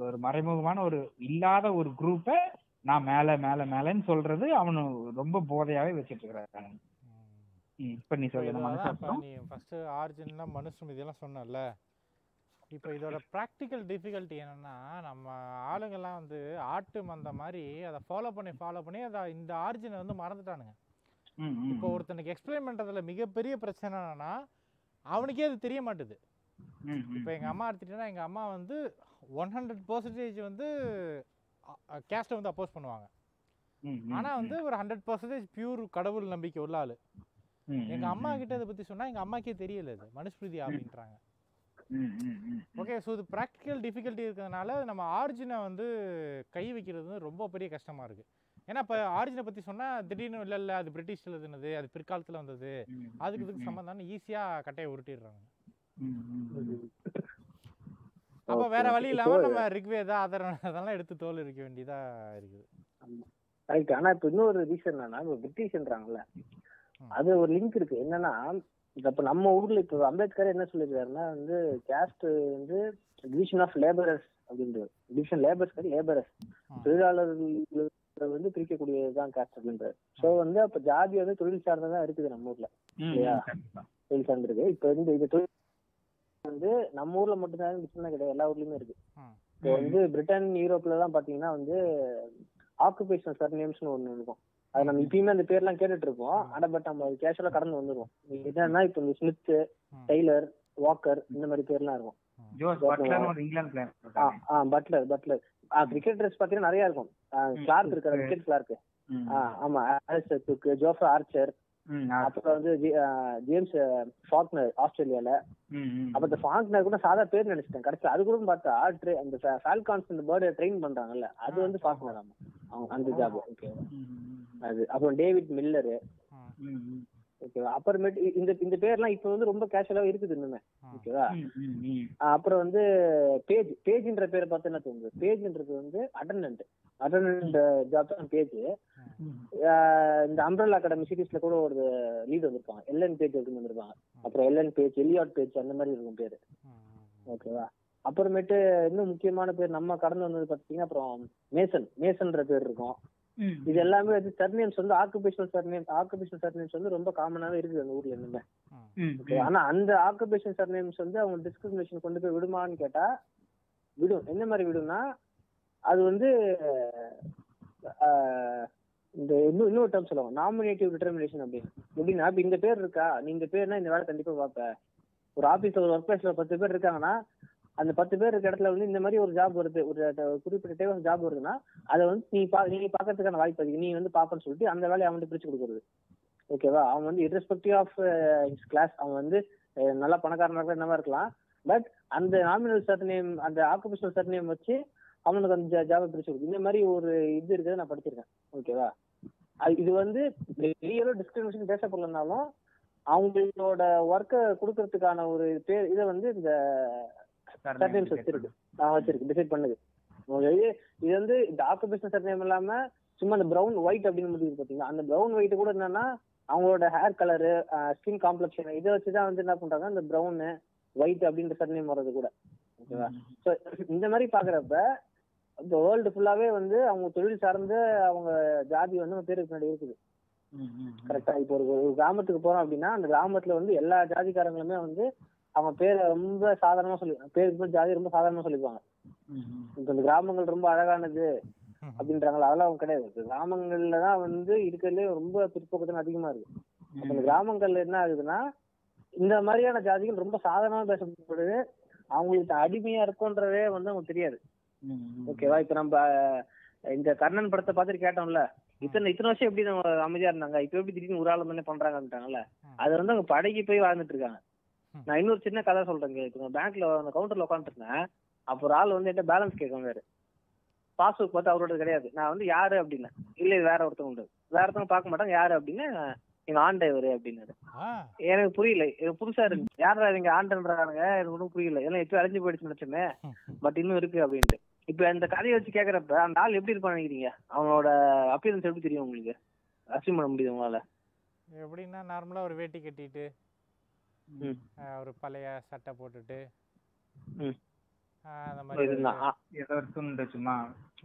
ஒரு மறைமுகமான ஒரு இல்லாத ஒரு குரூப்பை நான் மேல மேல மேலன்னு சொல்றது அவனு ரொம்ப போதையாவே வச்சிட்டு இருக்கிறாங்க இப்ப நீ சொல்லு நீ ஃபர்ஸ்ட் ஆரிஜின்லாம் மனுஷம் இதெல்லாம் சொன்னல இப்போ இதோட ப்ராக்டிக்கல் டிஃபிகல்ட்டி என்னன்னா நம்ம ஆளுங்கெல்லாம் வந்து ஆட்டு மந்த மாதிரி அதை ஃபாலோ பண்ணி ஃபாலோ பண்ணி அதை இந்த ஆரிஜினை வந்து மறந்துட்டானுங்க. இப்போ ஒருத்தனுக்கு எக்ஸ்பிளைன் பண்ணுறதுல மிகப்பெரிய பிரச்சனை என்னன்னா அவனுக்கே அது தெரிய மாட்டுது. இப்போ எங்கள் அம்மா எடுத்துட்டீங்கன்னா எங்கள் அம்மா வந்து ஒன் ஹண்ட்ரட் பர்சன்டேஜ் வந்து கேஸ்ட்டை வந்து அப்போஸ் பண்ணுவாங்க. ஆனால் வந்து ஒரு ஹண்ட்ரட் பர்சன்டேஜ் பியூர் கடவுள் நம்பிக்கை உள்ள ஆளு. எங்க அம்மா கிட்ட இதை பத்தி சொன்னா எங்க அம்மாக்கே தெரியல இது. மனுஸ்மிருதி அப்படின்றாங்க. ஓகே ஸோ இது ப்ராக்டிக்கல் டிஃபிகல்ட்டி இருக்கிறதுனால நம்ம ஆரிஜினை வந்து கை வைக்கிறது வந்து ரொம்ப பெரிய கஷ்டமா இருக்கு. ஏன்னா இப்போ ஆரிஜினை பத்தி சொன்னா திடீர்னு இல்லை இல்லை அது பிரிட்டிஷ்ல எழுதுனது அது பிற்காலத்துல வந்தது அதுக்கு இதுக்கு சம்மந்தம்னு ஈஸியா கட்டையை உருட்டிடுறாங்க. அப்போ வேற வழி okay. இல்லாம இப்போ- நம்ம ரிக்வேதா அதர்வன அதெல்லாம் எடுத்து தோல் இருக்க வேண்டியதா இருக்குது ரைட் ஆனா இப்ப இன்னொரு ரீசன் என்னன்னா இப்ப பிரிட்டிஷ்ன்றாங்கல்ல. அது ஒரு லிங்க் இருக்கு என்னன்னா இப்ப நம்ம ஊர்ல இப்ப அம்பேத்கர் என்ன சொல்லிருக்காருன்னா வந்து கேஸ்ட் வந்து டிவிஷன் ஆஃப் லேபரர்ஸ் அப்படின்றாரு டிவிஷன் லேபர்ஸ் ம். தொழிலாளர்கள் வந்து பிரிக்கக்கூடியதுதான் கேஸ்ட் சோ வந்து அப்ப ஜாதி வந்து தொழில் சார்ந்ததான் இருக்குது நம்ம ஊர்ல. இல்லையா? தொழில் சார்ந்திருக்கு. இப்ப இந்த இது தொழில் வந்து நம்ம ஊர்ல மட்டும்தான் கிடையாது. எல்லா ஊர்லயுமே இருக்கு. இப்போ வந்து பிரிட்டன் யூரோப்ல எல்லாம் பாத்தீங்கன்னா வந்து ஆக்குபேஷனல் சர்நேம்ஸ்னு ஒண்ணு இருக்கும். அது நம்ம இப்பயுமே அந்த பேர்லாம் கேட்டுட்டு இருப்போம் ஆனா பட் நம்ம கேஷுவலா கடந்து வந்துருவோம். என்னன்னா இப்போ இந்த ஸ்மித். டெய்லர் வாக்கர் இந்த மாதிரி பேர்லாம் இருக்கும். ஆ இருக்காரு. ஆ பட்லர் பட்லர் ஆ கிரிக்கெட் ட்ரெஸ் பாத்தீங்கன்னா நிறைய இருக்கும். கிளார்க் இருக்காரு விக்கெட் கிளார்க் ஆமா ஆலிஸ்டர் குக் ஜோஃப்ரா ஆர்ச்சர் அப்புறம் வந்து ஜேம்ஸ் ஃபாக்னர் ஆஸ்திரேலியால. அப்ப இந்த ஃபாக்னர் கூட சாதா பேர் நினைச்சிட்டேன். கடைசி அது கூட பார்த்தா tra- அந்த ஃபால்கான்ஸ் இந்த பேர்டை ட்ரெயின் பண்றாங்கல்ல அது வந்து ஃபாக்னர் ஆமா. அவங்க அந்த ஜாப் ஓகே அது அப்புறம் டேவிட் மில்லரு. ஓகேவா அப்புறமேட்டு இந்த இந்த பேர்லாம் இப்ப வந்து ரொம்ப கேஷுவலா இருக்குது இன்னுமே. ஓகேவா அப்புறம் வந்து பேஜ் பேஜ்ன்ற பேரை பார்த்து என்ன தோணுது? பேஜ்ன்றது வந்து அட்டண்டன்ட் அட்டண்டன்ட் ஜாப் தான் பேஜ். இந்த அம்ரல்லா அகாடமி சீரீஸ்ல கூட ஒரு லீட் வந்திருப்பாங்க எல்என் பேஜ் அப்படின்னு வந்திருப்பாங்க அப்புறம் எல்என் பேஜ் எலியாட் பேஜ் அந்த மாதிரி இருக்கும் பேரு. ஓகேவா அப்புறமேட்டு இன்னும் முக்கியமான பேர் நம்ம கடந்து வந்தது பாத்தீங்கன்னா அப்புறம் மேசன் மேசன்ற பேர் இருக்கும். இது எல்லாமே வந்து சர்நேம்ஸ் வந்து ஆக்குபேஷனல் சர்நேம் ஆக்குபேஷனல் சர்நேம்ஸ் வந்து ரொம்ப காமனாவே இருக்குது அந்த ஊர்ல இன்னுமே ம். ம், Okay, ஆனா அந்த ஆக்குபேஷன் சர்நேம்ஸ் வந்து அவங்க டிஸ்கிரிமினேஷன் கொண்டு போய் விடுமான்னு கேட்டா விடும். என்ன மாதிரி விடும்னா அது வந்து இந்த இன்னும் இன்னொரு டேர்ம் சொல்லுவாங்க. நாமினேட்டிவ் டிட்டர்மினேஷன் அப்படின்னு எப்படின்னா இப்ப இந்த பேர் இருக்கா? நீ இந்த பேர்னா இந்த வேலை கண்டிப்பா பார்ப்ப. ஒரு ஆபீஸ்ல ஒரு ஒர்க் பிளேஸ்ல பத்து பேர் இருக்காங்கன்னா அந்த பத்து பேர் இருக்க இடத்துல வந்து இந்த மாதிரி ஒரு ஜாப் வருது. ஒரு குறிப்பிட்ட டைம் ஜாப் வருதுன்னா அதை வந்து நீ பா நீ பாக்கிறதுக்கான வாய்ப்பு அதிகம். நீ வந்து பாப்பன்னு சொல்லிட்டு அந்த வேலையை அவன் பிரிச்சு கொடுக்குறது. ஓகேவா அவன் வந்து irrespective ஆஃப் ஹிஸ் கிளாஸ் அவன் வந்து நல்லா பணக்காரனாக இருக்கலாம் என்னவா இருக்கலாம். பட் அந்த நாமினல் சர்டினேம் அந்த ஆக்குபேஷனல் நேம் வச்சு அவனுக்கு அந்த ஜாபை பிரிச்சு கொடுக்கும் இந்த மாதிரி ஒரு இது இருக்கிறத நான் படிச்சிருக்கேன். ஓகேவா அது- இது வந்து வெளியோ டிஸ்கிரிமினேஷன் பேசப்படலனாலும் அவங்களோட ஒர்க்கை கொடுக்கறதுக்கான ஒரு பேர் இதை வந்து இந்த வச்சிருக்கு. நான் வச்சிருக்கு. டிசைட் பண்ணுது. உங்களுக்கு இது வந்து இந்த ஆக்குபேஷன் சர்டினேம் இல்லாம சும்மா அந்த பிரவுன் ஒயிட் அப்படின்னு இருக்கு பாத்தீங்களா? அந்த பிரவுன் ஒயிட் கூட என்னன்னா அவங்களோட ஹேர் கலரு ஸ்கின் காம்ப்ளெக்ஷன் இதை வச்சுதான் வந்து என்ன பண்றாங்க இந்த பிரவுன் ஒயிட் அப்படின்ற சர்டினேம் வர்றது கூட. ஓகேவா? ஸோ இந்த மாதிரி பாக்குறப்ப இந்த வேர்ல்டு ஃபுல்லாவே வந்து அவங்க தொழில் சார்ந்த அவங்க ஜாதி வந்து பேருக்கு பின்னாடி இருக்குது. கரெக்டா இப்போ ஒரு ஒரு கிராமத்துக்கு போறோம் அப்படின்னா அந்த கிராமத்துல வந்து எல்லா ஜாதிக்காரங்களுமே வந்து அவங்க பேரை ரொம்ப சாதாரணமா சொல்லி பேருக்கு பேர் ஜாதி ரொம்ப சாதாரணமா சொல்லிப்பாங்க இப்போ இந்த கிராமங்கள் ரொம்ப அழகானது அப்படின்றாங்களா அதெல்லாம் அவங்க கிடையாது. இப்ப கிராமங்கள்ல தான் வந்து இருக்கிறதுலே ரொம்ப பிற்போக்கத்தனம் அதிகமா இருக்கு. அப்ப இந்த கிராமங்கள்ல என்ன ஆகுதுன்னா இந்த மாதிரியான ஜாதிகள் ரொம்ப சாதாரணமா பேசப்படுது. அவங்களுக்கு அடிமையா இருக்குன்றதே வந்து அவங்களுக்கு தெரியாது. ஓகேவா? இப்ப நம்ம இந்த கர்ணன் படத்தை பார்த்துட்டு கேட்டோம்ல இத்தனை இத்தனை வருஷம் எப்படி நம்ம அமைதியா இருந்தாங்க? இப்ப எப்படி திடீர்னு ஒரு ஆள் தானே பண்றாங்கன்றாங்கல்ல அது வந்து அவங்க படகி போய் வாழ்ந்துட்டு இருக்காங்க. நான் இன்னொரு சின்ன கதை சொல்றேங்க இப்போ பேங்க்ல அந்த கவுண்டர்ல உட்காந்துருந்தேன் அப்போ ஒரு ஆள் வந்து என்கிட்ட பேலன்ஸ் கேட்க வந்தாரு பாஸ்புக் பார்த்து அவரோட கிடையாது. நான் வந்து யாரு அப்படின்னேன் இல்ல இது வேற ஒருத்தவங்க உண்டு. வேற ஒருத்தவங்க பார்க்க மாட்டாங்க. யாரு அப்படின்னு? எங்க ஆண் டிரைவர் அப்படின்னாரு. எனக்கு புரியல. எனக்கு புதுசா இருந்துச்சு யாரா இங்க ஆண்டன்றானுங்க? எனக்கு ஒன்றும் புரியல. ஏன்னா எப்பயும் அழிஞ்சு போயிடுச்சு நினைச்சோமே பட் இன்னும் இருக்கு அப்படின்ட்டு. இப்ப இந்த கதையை வச்சு கேக்குறப்ப அந்த ஆள் எப்படி இருப்பான்னு நினைக்கிறீங்க? அவனோட அப்பியரன்ஸ் எப்படி தெரியும் உங்களுக்கு? அசியூம் பண்ண முடியுது உங்களால? எப்படின்னா நார்மலா ஒரு வேட்டி கட்டிட்டு ஒரு பழைய சட்டை போட்டுட்டு. அந்த மாதிரி ஏதோ ஒரு துண்டு சும்மா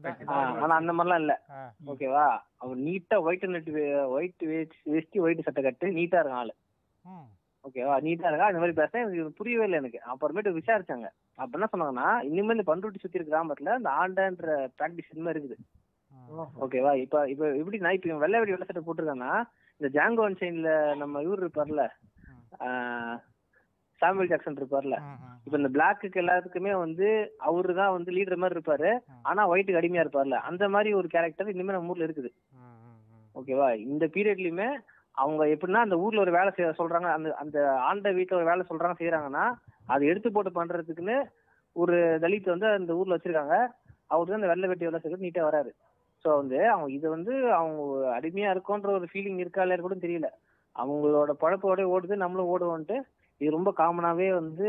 தான், ஆ, ஆனா அந்த மாதிரிலாம் இல்ல. ஓகேவா? அவன் நீட்டா ஒயிட் நெட் ஒயிட் வேஷ்டி ஒயிட் சட்டை கட்டு நீட்டா இருக்கான் ஆளு. ம், ஓகேவா? நீட்டா இருக்கா? இந்த மாதிரி பேச எனக்கு புரியவே இல்லை எனக்கு. அப்புறமேட்டு விசாரிச்சாங்க. அப்ப என்ன சொன்னாங்கன்னா இனிமேல் இந்த பண்ருட்டி சுத்தி இருக்க கிராமத்துல இந்த ஆண்டான்ற பிராக்டிஸ் இனிமே இருக்குது. ஓகேவா? இப்ப இப்ப எப்படி நான் இப்ப இவன் வெள்ளை வெடி வெள்ளை சட்டை போட்டிருக்கான்னா இந்த ஜாங்கோ சைன்ல நம்ம இவர் இருப்பார்ல சாமுவல் ஜாக்சன் இருப்பார்ல. இப்ப இந்த பிளாக்குக்கு எல்லாத்துக்குமே வந்து அவரு தான் வந்து லீடர் மாதிரி இருப்பாரு. ஆனா ஒயிட்டுக்கு அடிமையா இருப்பார்ல. அந்த மாதிரி ஒரு கேரக்டர் இனிமே நம்ம ஊர்ல இருக்குது. ஓகேவா? இந்த பீரியட்லயுமே அவங்க எப்படின்னா அந்த ஊர்ல ஒரு வேலை செய்ய சொல்றாங்க. அந்த அந்த ஆண்ட வீட்டுல ஒரு வேலை சொல்றாங்க செய்யறாங்கன்னா அதை எடுத்து போட்டு பண்றதுக்குன்னு ஒரு தலித் வந்து அந்த ஊர்ல வச்சிருக்காங்க. அவரு தான் அந்த வெள்ளை வெட்டி வேலை செய்யறது நீட்டா வராரு. சோ வந்து அவங்க இது வந்து அவங்க அடிமையா இருக்கோன்ற ஒரு ஃபீலிங் இருக்கா இல்லையா கூட தெரியல. அவங்களோட பழப்போட ஓடுது நம்மளும் ஓடுவோன்ட்டு. இது ரொம்ப காமனாவே வந்து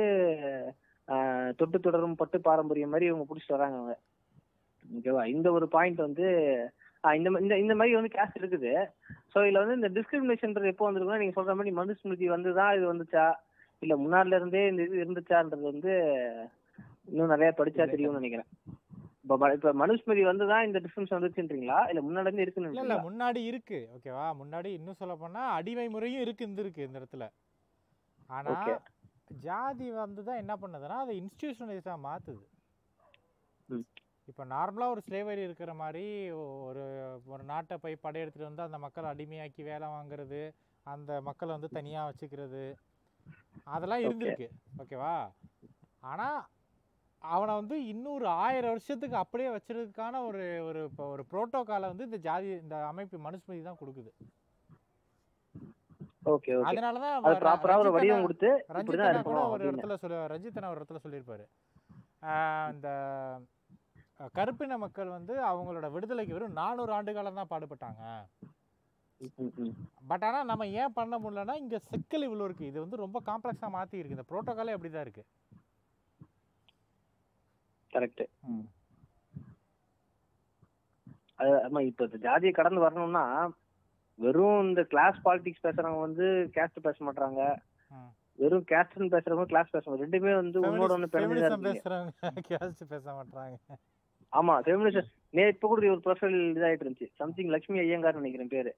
ஆஹ், தொட்டு தொடரும் பட்டு பாரம்பரியம் மாதிரி இவங்க பிடிச்சிட்டு வராங்க அவங்க. ஓகேவா? இந்த ஒரு பாயிண்ட் வந்து ஆஹ், இந்த இந்த இந்த மாதிரி வந்து கேஸ்ட் இருக்குது. ஸோ இதுல வந்து இந்த டிஸ்கிரிமினேஷன்ன்றது எப்போ வந்திருக்குன்னா நீங்க சொல்ற மாதிரி மனுஸ்மிருதி வந்துதான் இது வந்துச்சா? இல்ல முன்னாடில இருந்தே இந்த இது இருந்துச்சான்றது வந்து இன்னும் நிறைய படிச்சா தெரியும்னு நினைக்கிறேன். இப்ப ம- இப்ப மனுஸ்மிருதி வந்துதான் இந்த டிஃபரன்ஸ் வந்துச்சுன்றீங்களா இல்ல முன்னாடி இருந்து இருக்குன்னு இல்ல? முன்னாடி இருக்கு ஓகேவா முன்னாடி இன்னும் சொல்ல போனா அடிமை முறையும் இருக்கு இருந்திருக்கு இந்த இடத்துல ஆனா. ஜாதி வந்து தான் என்ன பண்ணுதுன்னா அதை இன்ஸ்டிடியூஷனலைஸாக மாத்துது. இப்போ நார்மலாக ஒரு ஸ்லேவரி இருக்கிற மாதிரி ஒரு ஒரு நாட்டை போய் படையெடுத்துட்டு வந்து அந்த மக்களை அடிமையாக்கி வேலை வாங்குறது அந்த மக்களை வந்து தனியாக வச்சுக்கிறது அதெல்லாம். இருந்திருக்கு ஓகேவா ஆனால் அவனை வந்து இன்னொரு ஆயிரம் வருஷத்துக்கு அப்படியே வச்சிருக்கிறதுக்கான ஒரு ஒரு இப்போ ஒரு புரோட்டோகாலை வந்து இந்த ஜாதி இந்த அமைப்பு மனுஸ்மிருதி தான் கொடுக்குது. Okay okay. அதனால தான் அது ப்ராப்பரா ஒரு வடிவம் கொடுத்து இப்படிதான் ரஞ்சித் அண்ணா கூட ஒரு இடத்துல சொல்லு ரஞ்சித் அண்ணா ஒரு இடத்துல சொல்லியிருப்பாரு. இந்த கருப்பின மக்கள் வந்து அவங்களோட விடுதலைக்கு வெறும் நானூறு ஆண்டு காலம் தான் பாடுபட்டாங்க. பட் ஆனால் நம்ம ஏன் பண்ண முடியலன்னா இங்கே சிக்கல் இவ்வளோ இருக்குது இது வந்து ரொம்ப காம்ப்ளெக்ஸாக மாற்றி இருக்கு. இந்த ப்ரோட்டோகாலே அப்படி தான் இருக்குது கரெக்ட் அது ஆமா இப்ப ஜாதியை கடந்து வரணும்னா வெறும் இந்த கிளாஸ் பாலிடிக்ஸ் பேசுறவங்க வந்து கேஸ்ட் பேச மாட்டாங்க. வெறும் கேஸ்ட்னு பேசுறவங்க கிளாஸ் பேச மாட்டாங்க ரெண்டுமே வந்து உன்னோட ஒண்ணு ஃபெமினிசம் கேஸ்ட் பேச மாட்டாங்க ஆமா ஃபெமினிஸ்ட் நே இப்ப கூட ஒரு ப்ரொஃபைல் இதாயிட்டு இருந்துச்சு. சம்திங் லட்சுமி ஐயங்கார் நினைக்கிறேன் பேரு.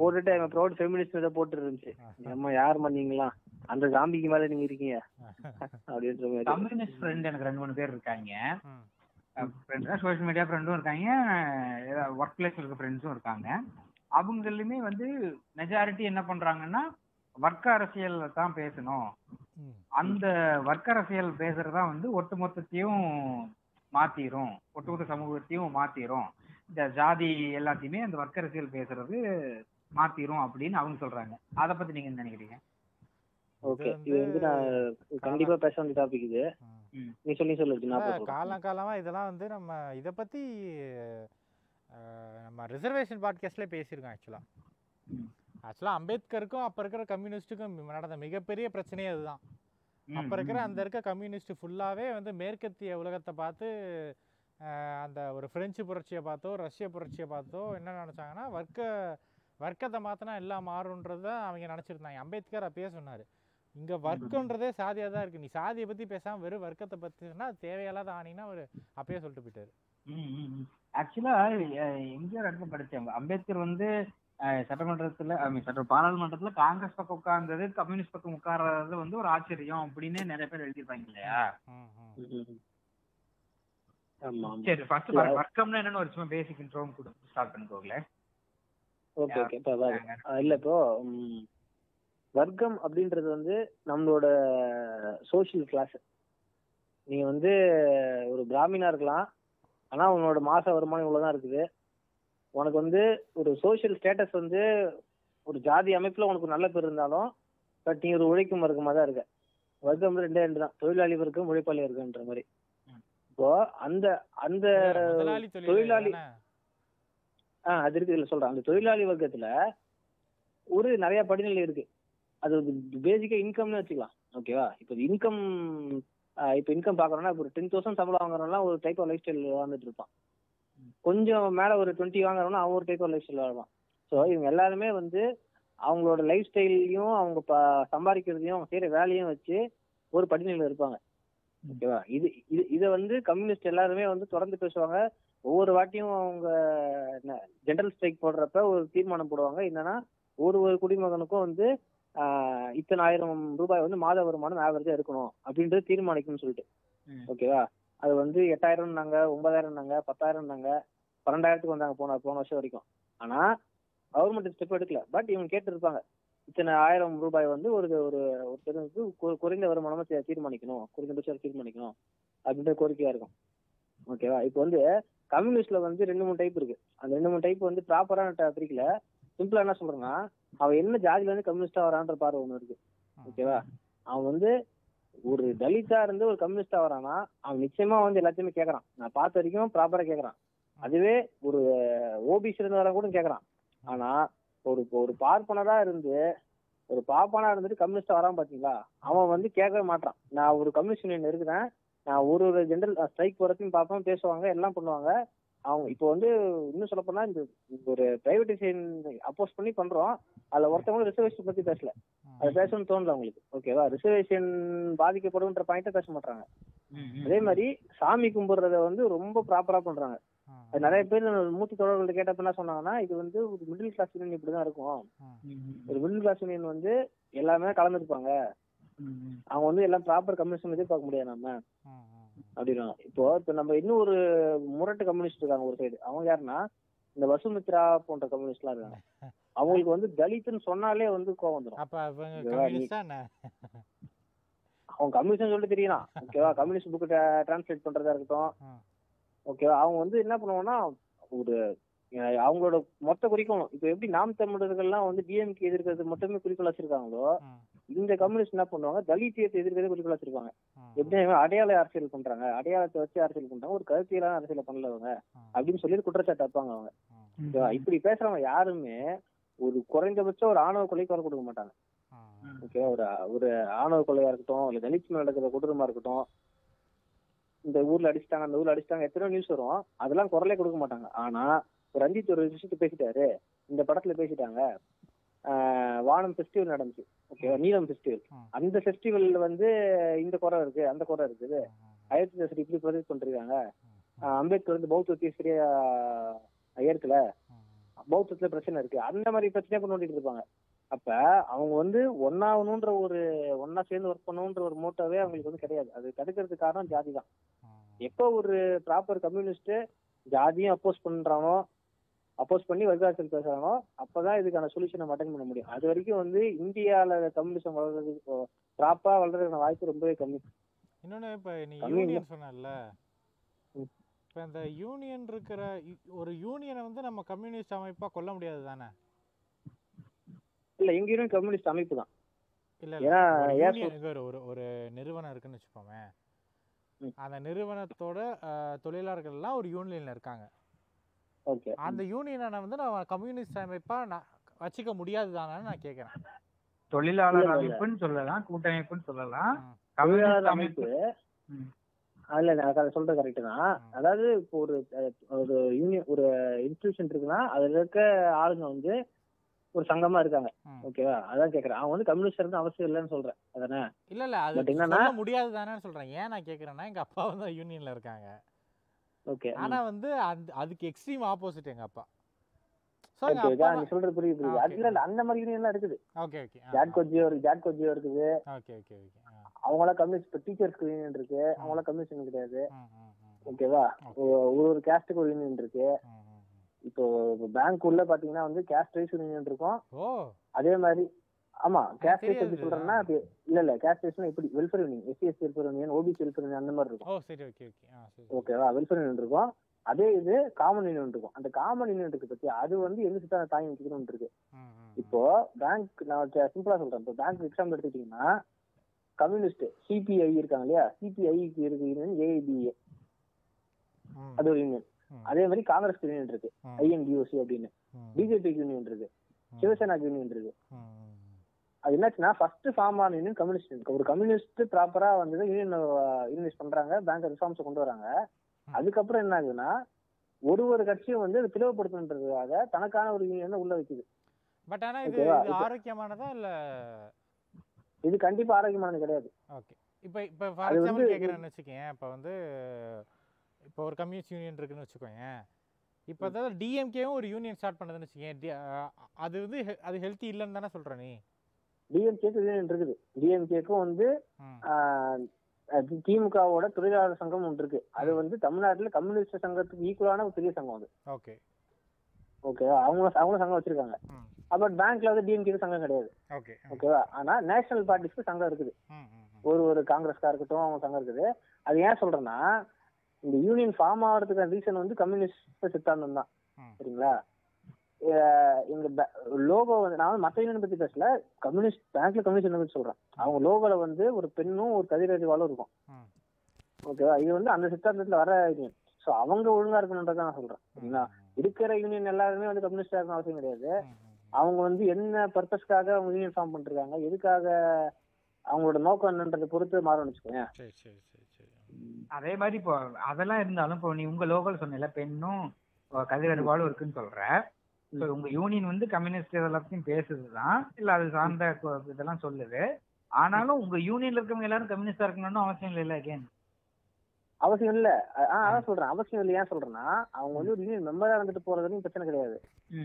போட்டுட்டு அவன் ப்ரௌட் ஃபெமினிஸ்ட் இதை போட்டு இருந்துச்சு. அம்மா யார் பண்ணீங்களா அந்த ஜாம்பிக்கு மேல நீங்க இருக்கீங்க. அப்படின்ற மாதிரி. கம்யூனிஸ்ட் ஃப்ரெண்ட் எனக்கு ரெண்டு மூணு பேர் இருக்காங்க. ம். ஃப்ரெண்ட்ஸ் சோஷியல் மீடியா ஃப்ரெண்டும் இருக்காங்க. ஒர்க் பிளேஸ் இருக்க ஃப்ரெண்ட்ஸும் இருக்காங்க. அவங்களுமே வந்து மெஜாரிட்டி என்ன பண்றாங்கன்னா வர்க்க அரசியல் தான் பேசணும். அந்த வர்க்க அரசியல் பேசுறதா வந்து ஒட்டுமொத்தத்தையும் மாத்திரும். ஒட்டுமொத்த சமூகத்தையும் மாத்திரும். இந்த ஜாதி எல்லாத்தையுமே அந்த வர்க்க அரசியல் பேசுறது மாத்திரும் அப்படின்னு அவங்க சொல்றாங்க. அத பத்தி நீங்க என்ன நினைக்கிறீங்க? ஓகே இது வந்து நான் கண்டிப்பா பேச வேண்டிய டாபிக் இது. ம். நீ சொல்லி சொல்லு நான் அதான் சொல்றேன் காலம் காலமா இதெல்லாம் வந்து நம்ம இதை பத்தி நம்ம ரிசர்வேஷன் பாட்காஸ்ட்லேயே பேசியிருக்கோம் ஆக்சுவலாக ம். ஆக்சுவலாக அம்பேத்கருக்கும் அப்போ இருக்கிற கம்யூனிஸ்ட்டுக்கும் நடந்த மிகப்பெரிய பிரச்சனையே அதுதான். அப்போ இருக்கிற அந்த இருக்க கம்யூனிஸ்ட் ஃபுல்லாகவே வந்து மேற்கத்திய உலகத்தை பார்த்து அந்த ஒரு பிரெஞ்சு புரட்சியை பார்த்தோ ரஷ்ய புரட்சியை பார்த்தோ என்ன நினச்சாங்கன்னா வர்க்க வர்க்கத்தை மாற்றினா எல்லாம் மாறுன்றது தான் அவங்க நினச்சிருந்தாங்க. அம்பேத்கர் அப்பயே சொன்னார். இங்கே வர்க்கன்றதே சாதியாக தான் இருக்குது நீ சாதியை பற்றி பேசாமல் வெறும் வர்க்கத்தை பற்றி சொன்னால் அது தேவையில்லாத ஆணின்னா அவர் அப்பயே சொல்லிட்டு போயிட்டாரு. ஆக்சுவலா எம்ஜிஆர் இடத்துல படிச்சேன் அம்பேத்கர் வந்து சட்டமன்றத்துல சட்ட பாராளுமன்றத்துல காங்கிரஸ் பக்கம் உட்கார்ந்தது கம்யூனிஸ்ட் பக்கம் உட்கார்றது வந்து ஒரு ஆச்சரியம் அப்படின்னு நிறைய பேர் எழுதியிருப்பாங்க இல்லையா? சரி ஃபர்ஸ்ட். வர்க்கம்னா என்னன்னு ஒரு சும்மா பேசிக் இன்ட்ரோவும் கூட ஸ்டார்ட் பண்ணிக்கோங்களேன். Okay okay. இல்ல இப்போ வர்க்கம் அப்படின்றது வந்து நம்மளோட சோஷியல் கிளாஸ் நீங்க வந்து ஒரு பிராமினா இருக்கலாம். ஆனா உன்னோட மாச வருமானம் இவ்வளவுதான் இருக்குது. உனக்கு வந்து ஒரு சோஷியல் ஸ்டேட்டஸ் வந்து ஒரு ஜாதி அமைப்புல உனக்கு நல்ல பேர் இருந்தாலும் பட் நீ ஒரு உழைக்கும் வர்க்கமா தான் இருக்க. வர்க்கம் ரெண்டே ரெண்டு தான் தொழிலாளி வர்க்கம் உழைப்பாளி வர்க்கம்ன்ற மாதிரி. இப்போ அந்த அந்த தொழிலாளி- தொழிலாளி தானே? ஆ அது இருக்கு இதுல சொல்றேன். அந்த தொழிலாளி வர்க்கத்துல ஒரு நிறைய படிநிலை இருக்கு. அது பேசிக்கா இன்கம்னு வச்சுக்கலாம். ஓகேவா இப்போ இன்கம் இப்போ இன்கம் பாக்குறோம்னா இப்போ ஒரு டென் தௌசண்ட் சம்பளம் வாங்குறோம்னா ஒரு டைப் ஆஃப் லைஃப் ஸ்டைல் வாழ்ந்துட்டு இருப்பான். கொஞ்சம் மேல ஒரு டுவெண்ட்டி வாங்குறோம்னா அவன் ஒரு டைப் ஆஃப் லைஃப் ஸ்டைல் வாழ்வான். ஸோ இவங்க எல்லாருமே வந்து அவங்களோட லைஃப் ஸ்டைல்லையும் அவங்க ப- சம்பாதிக்கிறதையும் அவங்க செய்யற வேலையும் வச்சு ஒரு படிநிலையில இருப்பாங்க. ஓகேவா இது இது இதை வந்து கம்யூனிஸ்ட் எல்லாருமே வந்து தொடர்ந்து பேசுவாங்க. ஒவ்வொரு வாட்டியும் அவங்க ஜென்ரல் ஸ்ட்ரைக் போடுறப்ப ஒரு தீர்மானம் போடுவாங்க. என்னன்னா ஒரு ஒரு குடிமகனுக்கும் வந்து இத்தனை ஆயிரம் ரூபாய் வந்து மாத வருமானம் ஆவரேஜா இருக்கணும் அப்படின்றது தீர்மானிக்கணும்னு சொல்லிட்டு. ஓகேவா அது வந்து எட்டாயிரம் நாங்க ஒன்பதாயிரம் நாங்க பத்தாயிரம் நாங்க பன்னெண்டாயிரத்துக்கு வந்தாங்க போன போன வருஷம் வரைக்கும். ஆனா கவர்மெண்ட் ஸ்டெப் எடுக்கல. பட் இவங்க கேட்டு இருப்பாங்க இத்தனை ஆயிரம் ரூபாய் வந்து ஒரு ஒரு ஒருத்தருக்கு குறைந்த வருமானமா தீர்மானிக்கணும் குறைந்தபட்சம் தீர்மானிக்கணும் அப்படின்ற கோரிக்கையா இருக்கும். ஓகேவா இப்போ வந்து கம்யூனிஸ்ட்ல வந்து ரெண்டு மூணு டைப் இருக்கு. அந்த ரெண்டு மூணு டைப் வந்து ப்ராப்பரான பிரிக்கல. சிம்பிளா என்ன சொல்றேன்னா அவன் என்ன ஜாதியில இருந்து கம்யூனிஸ்டா வரான்ற பார்வை ஒண்ணு இருக்கு. ஓகேவா? அவன் வந்து ஒரு தலித்தா இருந்து ஒரு கம்யூனிஸ்டா வரானா அவன் நிச்சயமா வந்து எல்லாத்தையுமே கேக்குறான். நான் பார்த்த வரைக்கும் ப்ராப்பரா கேக்குறான். அதுவே ஒரு ஓபிசி இருந்து வர கூட கேக்குறான். ஆனா ஒரு ஒரு பார்ப்பனரா இருந்து ஒரு பாப்பானா இருந்துட்டு கம்யூனிஸ்டா வரான் பாத்தீங்களா? அவன் வந்து கேட்கவே மாட்டான். நான் ஒரு கம்யூனிஸ்ட் யூனியன் இருக்கிறேன். நான் ஒரு ஒரு ஜெனரல் ஸ்ட்ரைக் போறதையும் பார்ப்பேன் பேசுவாங்க எல்லாம் பண்ணுவாங்க. அவங்க இப்போ வந்து இன்னும் சொல்ல போனா இந்த ஒரு பிரைவேடைசேஷன் அப்போஸ் பண்ணி பண்றோம். அதுல ஒருத்தவங்க ரிசர்வேஷன் பத்தி பேசல. அது பேசணும்னு தோணல அவங்களுக்கு. ஓகேவா ரிசர்வேஷன் பாதிக்கப்படும்ன்ற பாயிண்ட பேச மாட்டாங்க அதே மாதிரி சாமி கும்பிடுறத வந்து ரொம்ப ப்ராப்பரா பண்றாங்க. அது நிறைய பேர் மூத்த தொடர்கள்ட்ட கேட்டப்ப என்ன சொன்னாங்கன்னா இது வந்து ஒரு மிடில் கிளாஸ் யூனியன் இப்படிதான் இருக்கும். ஒரு மிடில் கிளாஸ் யூனியன் வந்து எல்லாமே கலந்துருப்பாங்க. அவங்க வந்து எல்லாம் ப்ராப்பர் கம்யூனிஸ்ட் எதிர்பார்க்க முடியாது நம்ம. அப்படின்னா இப்போ இப்ப நம்ம இன்னும் ஒரு முரட்டு கம்யூனிஸ்ட் இருக்காங்க ஒரு சைடு அவங்க யாருன்னா இந்த வசுமித்ரா போன்ற கம்யூனிஸ்ட் எல்லாம் இருக்காங்க. அவங்களுக்கு வந்து தலித்துன்னு சொன்னாலே வந்து கோவம் வந்துடும் அவங்க கம்யூனிஸ்டா சொல்லிட்டு தெரியலாம். ஓகேவா? கம்யூனிஸ்ட் புக்கு டிரான்ஸ்லேட் பண்றதா இருக்கட்டும். ஓகேவா? அவங்க வந்து என்ன பண்ணுவாங்கன்னா ஒரு அவங்களோட மொத்த குறிக்கோளும் இப்போ எப்படி நாம் தமிழர்கள்லாம் வந்து டிஎம்கே எதிர்க்கிறது மட்டுமே குறிக்கோள் வச்சிருக்காங்களோ இந்த கம்யூனிஸ்ட் என்ன பண்ணுவாங்க? தலித்தியத்தை எதிர்க்கிறது குறிக்கோள் வச்சிருக்காங்க ம், எப்படி இவங்க அடையாள அரசியல் பண்றாங்க. அடையாளத்தை வச்சு அரசியல் பண்றாங்க. ஒரு கருத்தியலான அரசியலை பண்ணல அவங்க ம், அப்படின்னு சொல்லி குற்றச்சாட்டு வைப்பாங்க அவங்க. இப்படி பேசுறவங்க யாருமே ஒரு குறைந்தபட்சம் ஒரு ஆணவ கொலைக்கு வர கொடுக்க மாட்டாங்க. ஓகே ஒரு ஒரு ஆணவ கொலையா இருக்கட்டும் இல்ல தலித் நடக்கிற கொடூரமா இருக்கட்டும் இந்த ஊர்ல அடிச்சிட்டாங்க அந்த ஊர்ல அடிச்சிட்டாங்க எத்தனையோ நியூஸ் வரும். அதெல்லாம் குரலே கொடுக்க மாட்டாங்க. ஆனா ஒரு ரஞ்சித் ஒரு விஷயத்த பேசிட்டாரு. இந்த படத்துல பேசிட்டாங்க. வானம் ஃபெஸ்டிவல் நடந்துச்சு. ஓகேவா நீலம் ஃபெஸ்டிவல். அந்த ஃபெஸ்டிவல்ல வந்து இந்த குறை இருக்கு அந்த குறை இருக்குது. அயோத்தி இப்படி ப்ரொஜெக்ட் பண்றாங்க அம்பேத்கர் வந்து பௌத்தத்தை சரியா ஏற்கல. பௌத்தத்துல பிரச்சனை இருக்கு. அந்த மாதிரி பிரச்சனையை கொண்டு வந்துட்டு இருப்பாங்க. அப்ப அவங்க வந்து ஒன்னாகணுன்ற ஒரு ஒன்னா சேர்ந்து ஒர்க் பண்ணணுன்ற ஒரு மோட்டோவே அவங்களுக்கு வந்து கிடையாது. அது தடுக்கிறதுக்கு காரணம் ஜாதி தான். எப்போ ஒரு ப்ராப்பர் கம்யூனிஸ்ட் ஜாதியும் அப்போஸ் பண்றானோ அப்போஸ் பண்ணி வர்க்க அரசியல் பேசுறானோ அப்பதான் இதுக்கான சொல்யூஷனை அட்டன் பண்ண முடியும். அது வரைக்கும் வந்து இந்தியால கம்யூனிசம் வளர்றதுக்கு ப்ராப்பரா வளர்றதுக்கான வாய்ப்பு ரொம்பவே கம்மி. இன்னொன்னு இப்போ நீ. யூனியன் சொன்னல. இப்போ இந்த யூனியன் இருக்கிற ஒரு யூனியனை வந்து நம்ம கம்யூனிஸ்ட் அமைப்பா கொல்ல முடியாது தானே? இல்ல எங்க யூனியன் கம்யூனிஸ்ட் அமைப்பு தான். இல்ல ஏன்னா, ஒரு ஒரு நிறுவனம் இருக்குன்னு வச்சுக்கோமே. அந்த நிறுவனத்தோட தொழிலாளர்கள் எல்லாம் ஒரு யூனியன்ல இருக்காங்க. அந்த யூனியனை வந்து நம்ம கம்யூனிஸ்ட் அமைப்பா நான் வச்சுக்க முடியாது தானே நான் கேட்குறேன் தொழிலாளர். அமைப்புன்னு சொல்லலாம் கூட்டமைப்புன்னு சொல்லலாம். தொழிலாளர் அமைப்பு. அதுல நான் அதை சொல்றது கரெக்ட் தான். அதாவது இப்போ ஒரு ஒரு யூனியன் ஒரு இன்ஸ்டிடியூஷன் இருக்குன்னா அதுல இருக்க ஆளுங்க வந்து ஒரு சங்கமா இருக்காங்க. ஓகேவா அதான் கேக்குறேன். அவங்க வந்து கம்யூனிஸ்ட் இருந்து அவசியம் இல்லைன்னு சொல்றேன். அதானே? இல்ல இல்ல அது என்னன்னா- சொல்ல முடியாது தானேன்னு சொல்றேன். ஏன் நான் கேக்குறேன்னா எங்க அப்பா வந்து யூனியன்ல இருக்காங்க. ஓகே ஆனா வந்து அந்த அதுக்கு எக்ஸ்ட்ரீம் ஆப்போசிட் எங்க அப்பா. ஸோ எங்க அப்பா நீ சொல்றது புரியுது அந்த மாதிரி யூனியன் எல்லாம் இருக்குது. ஓகே ஓகே ஜாட்கோ ஜியோ இருக்கு ஜாட்கோ ஜியோ இருக்குது. ஓகே ஓகே ஓகே அவங்களாம் கம்யூனிஸ்ட் இப்போ டீச்சர்ஸ்க்கு யூனியன் இருக்கு. அவங்களாம் கம்யூனிஸ்ட் கிடையாது. ஓகேவா. ஒரு ஒரு கேஸ்டுக்கு ஒரு யூனியன் இருக்கு. இப்போ பேங்க் உள்ள பாத்தீங்கன்னா வந்து கேஸ்ட் வைஸ் யூனியன் இருக்கும் அதே மாதிரி ஆமா கேஸ்ட் எப்படி. சொல்றேன்னா இல்ல இல்ல கேஸ்ட் வைஸ்னா இப்படி welfare union SC SC welfare union OBC welfare union அந்த மாதிரி இருக்கும். ஓ சரி ஓகே ஓகே. ஓகேவா வெல்ஃபேர் யூனியன் இருக்கும். அதே இது காமன் யூனியன் இருக்கும். அந்த காமன் யூனியன் இருக்கு பத்தி அது வந்து எங்க சுத்தா தாய் நிக்கணும்னு இருக்கு. இப்போ பேங்க் நான் சிம்பிளா சொல்றேன். இப்போ பேங்க் எக்ஸாம்பிள் எடுத்துக்கிட்டீங்கன்னா கம்யூனிஸ்ட் சிபிஐ இருக்காங்க இல்லையா? சிபிஐக்கு இருக்கு யூனியன் ஏஐபிஏ அது ஒரு யூனியன் அதே மாதிரி காங்கிரஸ் யூனியன் இருக்கு. ஐஎன்டிஓசி அப்படின்னு. ம், பிஜேபிக்கு யூனியன் இருக்கு. ம், சிவசேனாக்கு யூனியன் இருக்கு. அது என்னாச்சுன்னா ஃபர்ஸ்ட் ஃபார்ம் ஆன யூனியன் கம்யூனிஸ்ட் ஒரு கம்யூனிஸ்ட் ப்ராப்பரா வந்து யூனியன் யூனியன் பண்றாங்க பேங்க் ரிஃபார்ம்ஸ் கொண்டு வராங்க. அதுக்கப்புறம் என்ன ஆகுதுன்னா ஒரு ஒரு கட்சியும் வந்து பிளவுபடுத்தணுன்றதுக்காக தனக்கான ஒரு யூனியன் உள்ள வைக்குது. பட் ஆனா இது ஆரோக்கியமானதா இல்ல? இது கண்டிப்பா ஆரோக்கியமானது கிடையாது. ஓகே. இப்போ இப்போ ஃபார் எக்ஸாம்பிள் கேட்குறேன்னு வச்சுக்கேன் இப்போ வந்து இப்போ ஒரு கம்யூனிஸ்ட் யூனியன் இருக்குன்னு வச்சுக்கோங்க இப்போ அதாவது டிஎம்கேவும் ஒரு யூனியன் ஸ்டார்ட் பண்ணதுன்னு வச்சுக்கேன் அது வந்து அது ஹெல்த்தி இல்லைன்னு தானே சொல்ற நீ? டிஎம்கேக்கு யூனியன் இருக்குது. டிஎம்கேக்கும் வந்து திமுகவோட தொழிலாளர் சங்கம் ஒன்று இருக்கு. அது வந்து தமிழ்நாட்டுல கம்யூனிஸ்ட் சங்கத்துக்கு ஈக்குவலான ஒரு பெரிய சங்கம் அது. ஓகே. ஓகேவா அவங்க அவங்களும் சங்கம் வச்சிருக்காங்க. பட் பேங்க்ல வந்து டிஎம்கேக்கு சங்கம் கிடையாது. ஓகே ஓகேவா? ஆனா நேஷனல் பார்ட்டிஸ்க்கு சங்கம் இருக்குது. ஒரு ஒரு காங்கிரஸ்கா இருக்கட்டும் அவங்க சங்கம் இருக்குது. அது ஏன் சொல்றேன்னா இந்த யூனியன் ஃபார்ம் ஆகிறதுக்கான ரீசன் வந்து கம்யூனிஸ்ட் சித்தாந்தம் தான். சரிங்களா? எங்க லோகோ வந்து நான் வந்து மத்த யூனியன் பத்தி பேசல. கம்யூனிஸ்ட் பேங்க்ல கம்யூனிஸ்ட் பத்தி சொல்றேன். அவங்க லோகோல வந்து ஒரு பெண்ணும் ஒரு கதிரறிவாலும் இருக்கும். ஓகேவா இது வந்து அந்த சித்தாந்தத்துல வர யூனியன் சோ அவங்க ஒழுங்கா இருக்கணுன்றதை நான் சொல்றேன். இருக்கிற யூனியன் எல்லாருமே வந்து கம்யூனிஸ்டா இருக்கணும் அவசியம் கிடையாது. அவங்க வந்து என்ன பர்பஸ்க்காக அவங்க யூனியன் ஃபார்ம் பண்ணிருக்காங்க எதுக்காக அவங்களோட நோக்கம் என்னன்றதை பொறுத்து மாறும்னு வச்சுக்கோங்க அதே மாதிரி இப்போ அதெல்லாம் இருந்தாலும் இப்போ நீ உங்க லோக்கல் சொன்னல பெண்ணும் அஹ், கதிரறிவாலும் இருக்குன்னு சொல்ற. உங்க யூனியன் வந்து கம்யூனிஸ்ட் எல்லாத்தையும் பேசுதுதான். இல்ல அது சார்ந்த இதெல்லாம் சொல்லுது. ஆனாலும் உங்க யூனியன்ல இருக்கவங்க எல்லாரும் கம்யூனிஸ்டா இருக்கணும்னு அவசியம் இல்லை அகைன் அவசியம் இல்ல. அதான் சொல்றேன். அவசியம் இல்ல. ஏன் சொல்றேன்னா அவங்க வந்து ஒரு யூனியன் மெம்பரா இருந்துட்டு போறதுன்னு பிரச்சனை கிடையாது.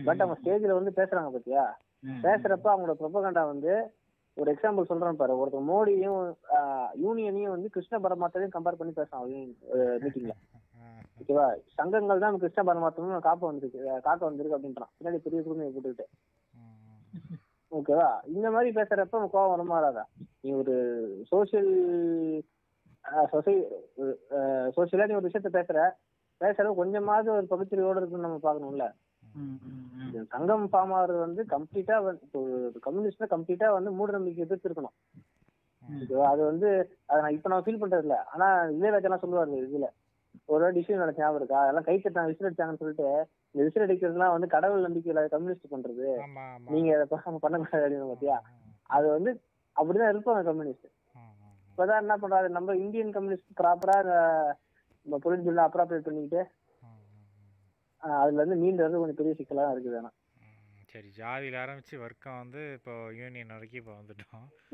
பட் அவங்க ஸ்டேஜ்ல வந்து பேசுறாங்க பாத்தியா? பேசுறப்ப அவங்களோட ப்ரொபகண்டா வந்து ஒரு எக்ஸாம்பிள் சொல்றேன் பாரு. ஒருத்தர் மோடியும் யூனியனையும் வந்து கிருஷ்ண பரமாத்மாவையும் கம்பேர் பண்ணி பேசுறான் மீட்டிங்ல ஓகேவா? சங்கங்கள் தான் கிருஷ்ண பரமாத்மா காக்க வந்திருக்கு காக்க வந்திருக்கு அப்படின்றான். பின்னாடி பெரிய குடும்பம் போட்டுக்கிட்டு. ஓகேவா? இந்த மாதிரி பேசுறப்ப கோவம் வரமா வராதா நீ ஒரு சோசியல் சொசை சோசியலா நீ ஒரு விஷயத்த பேசுற. பேசுற கொஞ்சமாவது ஒரு பகுத்தறிவோட இருக்குன்னு நம்ம பாக்கணும்ல சங்கம் ஃபார்ம் ஆகுறது வந்து கம்ப்ளீட்டா இப்போ கம்யூனிஸ்ட்ல கம்ப்ளீட்டா வந்து மூட நம்பிக்கை எதிர்த்து இருக்கணும் அது வந்து அதை நான் இப்ப நான் ஃபீல் பண்றது இல்ல ஆனா இளையராஜெல்லாம் சொல்லுவாரு இதுல. ஒரு டிசிஷன் நடத்த ஞாபகம் இருக்கா? அதெல்லாம் கை தட்டாங்க விசில் அடிச்சாங்கன்னு சொல்லிட்டு இந்த விசில் அடிக்கிறதுலாம் வந்து கடவுள் நம்பிக்கையில கம்யூனிஸ்ட் பண்றது. நீங்க அதை பண்ண- பண்ணக்கூடாது அப்படின்னு பாத்தியா? அது வந்து அப்படிதான் இருப்பாங்க கம்யூனிஸ்ட். இப்பதான் என்ன பண்றாரு? நம்ம இந்தியன் கம்யூனிஸ்ட் ப்ராப்பரா நம்ம பொலிட்டிக்கல் அப்ராப்ரேட் பண்ணிக்கிட்டு அதுல இருந்து மீண்டு வந்து கொஞ்சம் பெரிய சிக்கலா இருக்குது ஆனா. சரி ஜாதியில் ஆரம்பிச்சு வர்க்கம் வந்து இப்போ யூனியன் வரைக்கும் இப்போ வந்துட்டோம்.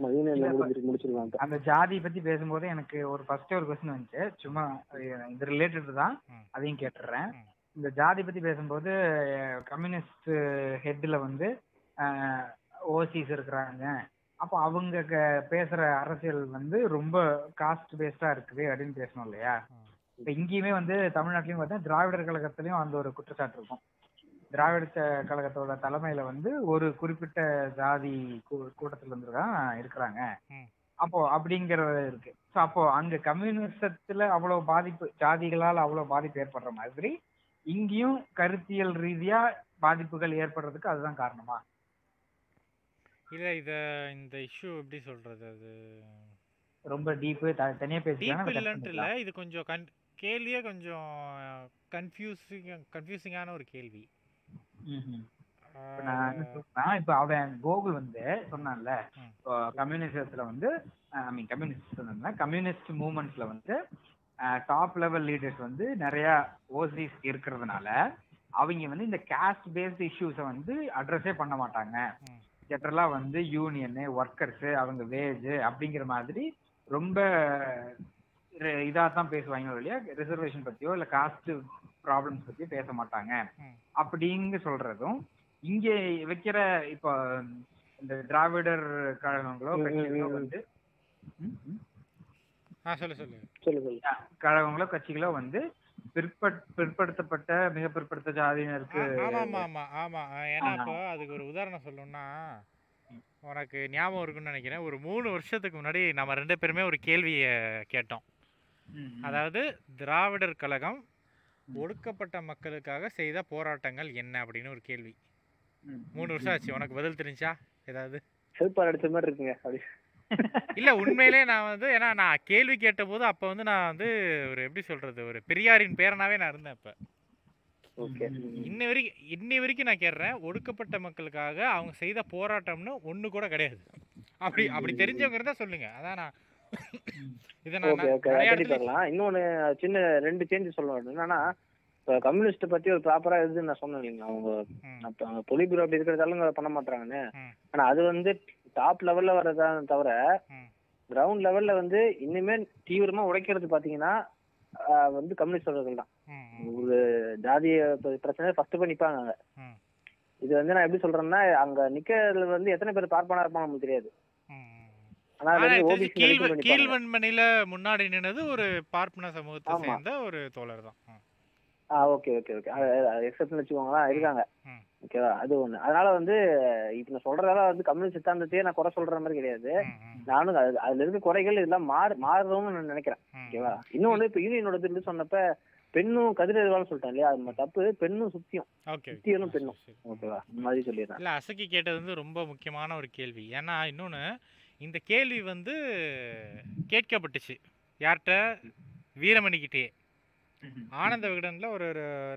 அந்த ஜாதி பத்தி பேசும்போது எனக்கு ஒரு ஃபர்ஸ்ட் ஒரு கொஸ்டின் வந்துச்சு. சும்மா இது ரிலேட்டட் தான். அதையும் கேட்டுறேன். இந்த ஜாதி பத்தி பேசும்போது கம்யூனிஸ்ட் ஹெட்ல வந்து ஓசிஸ் இருக்கிறாங்க. அப்போ அவங்க க- பேசுற அரசியல் வந்து ரொம்ப காஸ்ட் பேஸ்டா இருக்குது அப்படின்னு பேசணும் இல்லையா. இப்ப இங்கேயுமே வந்து தமிழ்நாட்டிலயும் பார்த்தா திராவிடர் கழகத்திலயும் அந்த ஒரு குற்றச்சாட்டு இருக்கும். திராவிட கழகத்தோட தலைமையில வந்து ஒரு குறிப்பிட்ட ஜாதி கூட்டத்துல இருந்து தான் இருக்கிறாங்க. அப்போ அப்படிங்கறது இருக்கு. ஸோ அப்போ அங்க கம்யூனிசத்துல அவ்வளவு பாதிப்பு ஜாதிகளால் அவ்வளவு பாதிப்பு ஏற்படுற மாதிரி இங்கேயும் கருத்தியல் ரீதியா பாதிப்புகள் ஏற்படுறதுக்கு அதுதான் காரணமா? இல்லை இதை இந்த இஷ்யூ எப்படி சொல்கிறது அது? ரொம்ப டீப்பு தனியா பேசிக்கலாம் டீப் இல்லை. இது கொஞ்சம் கேள்வியே கொஞ்சம் கன்ஃபியூசிங் கன்ஃபியூசிங்கான ஒரு கேள்வி. நான் என்ன சொல்றேன்னா இப்ப அவன் கோகுல் வந்து சொன்னான்ல. கம்யூனிசத்துல வந்து ஐ மீன் கம்யூனிஸ்ட் சொன்னா கம்யூனிஸ்ட் மூவ்மெண்ட்ஸ்ல வந்து டாப் லெவல் லீடர்ஸ் வந்து நிறைய ஓசிஸ் இருக்கிறதுனால அவங்க வந்து இந்த காஸ்ட் பேஸ்ட் இஷ்யூஸை வந்து அட்ரஸே பண்ண மாட்டாங்க. ஜென்ரலா வந்து யூனியனு ஒர்க்கர்ஸ் அவங்க வேஜ் அப்படிங்கிற மாதிரி ரொம்ப இதாக தான் பேசுவாங்க இல்லையா ரிசர்வேஷன் பத்தியோ இல்ல காஸ்ட் ப்ராப்ளம்ஸ் பத்தியோ பேச மாட்டாங்க ம். அப்படிங்க சொல்றதும் இங்க வைக்கிற இப்போ இந்த திராவிடர் கழகங்களோ கட்சிகளோ. வந்து ம், ம். ஆ சொல்லு சொல்லு சொல்லு சொல்லு கழகங்களோ கட்சிகளோ வந்து பிற்பட் பிற்படுத்தப்பட்ட மிக பிற்படுத்த ஜாதியினருக்கு ஆமா ஆமா ஆமா ஏன்னா. இப்போ அதுக்கு ஒரு உதாரணம் சொல்லணும்னா உனக்கு ஞாபகம் இருக்குன்னு நினைக்கிறேன் ஒரு மூணு வருஷத்துக்கு முன்னாடி நம்ம ரெண்டு பேருமே ஒரு கேள்வியை கேட்டோம். அதாவது திராவிடர் கழகம். ஒடுக்கப்பட்ட மக்களுக்காக செய்த போராட்டங்கள் என்ன அப்படின்னு ஒரு கேள்வி. மூணு வருஷம் ஆச்சு. உனக்கு பதில் தெரிஞ்சா? ஏதாவது? செல்பார் அடிச்ச மாதிரி இருக்குங்க. அப்படி. இல்ல உண்மையிலே நான் வந்து ஏன்னா நான் கேள்வி கேட்டபோது அப்ப வந்து நான் வந்து ஒரு எப்படி சொல்றது? ஒரு பெரியாரின் பேரனாவே நான் இருந்தேன் ஓகே. இன்ன வரைக்கும் இன்னி வரைக்கும் நான் கேட்குறேன் ஒடுக்கப்பட்ட மக்களுக்காக அவங்க செய்த போராட்டம்னு ஒண்ணு கூட கிடையாது. அப்படி அப்படி தெரிஞ்சவங்க இருந்தா சொல்லுங்க. அதான் நான் இன்னொன்னு சின்ன ரெண்டு சேஞ்ச் சொல்ல என்னன்னா இப்போ கம்யூனிஸ்ட் பத்தி ஒரு ப்ராப்பரா இது நான் சொன்னேன் இல்லைங்களா அவங்க பொலி பியூரோ அப்படி இருக்கிறதால பண்ண மாட்டாங்கன்னு. ஆனா அது வந்து டாப் லெவல்ல வர்றதான் தவிர. கிரவுண்ட் லெவல்ல வந்து இன்னுமே தீவிரமா உடைக்கிறது பாத்தீங்கன்னா வந்து கம்யூனிஸ்டர்கள் தான். ம், ம், ஒரு ஜாதிய பிரச்சனை ஃபர்ஸ்ட் போய் நிப்பாங்க. இது வந்து நான் எப்படி சொல்றேன்னா அங்க நிக்கிறதுல வந்து எத்தனை பேர் பார்ப்பனா இருப்பாங்க நமக்கு தெரியாது. கீழ்வன்மணில முன்னாடி நின்னது ஒரு பார்ப்பன சமூகத்தை. சேர்ந்த ஒரு தோழர் தான் ஆ ஓகே ஓகே ஓகே. எக்ஸப்ட்னு வச்சுக்கோங்களேன் இருக்காங்க. ஓகேவா அது ஒண்ணு. அதனால வந்து இப்ப நான் சொல்றதால வந்து கம்யூனிஸ்ட் சித்தாந்தத்தையே நான் குறை சொல்ற மாதிரி கிடையாது. நானும் அது- அதுல இருக்க குறைகள் இதெல்லாம் மாறு மாறுறோம்னு நான் நினைக்கிறேன். ஓகேவா இன்னொன்னு இப்ப யூனியனோட இது சொன்னப்ப பெண்ணும் கதிரவான்னு சொல்லிட்டேன் இல்லையா? அது தப்பு. பெண்ணும் சுத்தியும். சுத்தியலும் பெண்ணும். ஓகேவா மாதிரி சொல்லிடுறேன். இல்ல அசக்கி கேட்டது வந்து ரொம்ப முக்கியமான ஒரு கேள்வி. ஏன்னா இன்னொன்று இந்த கேள்வி வந்து கேட்கப்பட்டுச்சு. யார்கிட்ட? வீரமணிக்கிட்டே. ஆனந்த விகடனில் ஒரு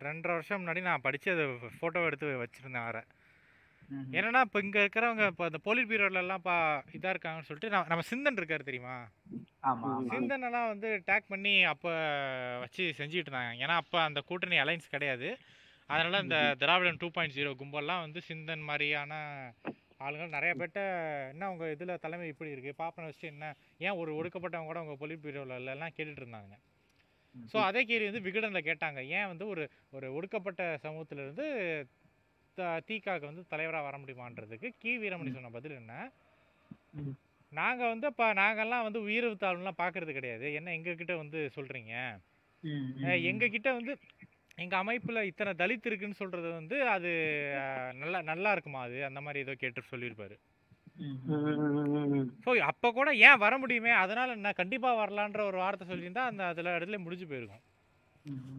ரெண்டரை வருஷம் முன்னாடி நான் படித்து அதை ஃபோட்டோ எடுத்து வச்சுருந்தேன் வேறு. என்னன்னா இப்போ இங்கே இருக்கிறவங்க இப்போ அந்த போலீஸ் பீரியட்லலாம் பா இதாக இருக்காங்கன்னு சொல்லிட்டு நான் நம்ம சிந்தன் இருக்கார் தெரியுமா? சிந்தனெல்லாம் வந்து டேக் பண்ணி அப்போ வச்சு செஞ்சுட்டு இருந்தாங்க. ஏன்னா அப்போ அந்த கூட்டணி அலைன்ஸ் கிடையாது. அதனால இந்த திராவிடன் டூ பாயிண்ட் ஜீரோ கும்பல்லாம் வந்து சிந்தன் மாதிரியான ஆளுங்கள் நிறைய பேர்ட்ட என்ன உங்கள் இதில் தலைமை இப்படி இருக்குது பாப்பனை வச்சுட்டு என்ன? ஏன் ஒரு ஒடுக்கப்பட்டவங்க கூட உங்கள் பொலிட் பீரோவில் எல்லாம் கேட்டுட்டு இருந்தாங்க. ஸோ அதே கேள்வி வந்து விகடனில் கேட்டாங்க. ஏன் வந்து ஒரு ஒரு ஒடுக்கப்பட்ட சமூகத்திலிருந்து த- தீகாக்கு வந்து தலைவராக வர முடியுமான்றதுக்கு கி. வீரமணி சொன்ன பதில் என்ன. நாங்கள் வந்து இப்போ நாங்கெல்லாம் வந்து உயர்வு தாழ்வுலாம் பார்க்கறது கிடையாது. என்ன எங்ககிட்ட வந்து சொல்கிறீங்க எங்ககிட்ட வந்து எங்கள் அமைப்பில் இத்தனை தலித் இருக்குன்னு சொல்கிறது வந்து அது நல்லா நல்லா இருக்குமா அது? அந்த மாதிரி ஏதோ கேட்டு சொல்லியிருப்பாரு. ஸோ அப்போ கூட ஏன் வர முடியுமே? அதனால் என்ன கண்டிப்பாக வரலான்ற ஒரு வார்த்தை சொல்லியிருந்தா அந்த அதில் இடத்துல முடிஞ்சு போயிருக்கும்.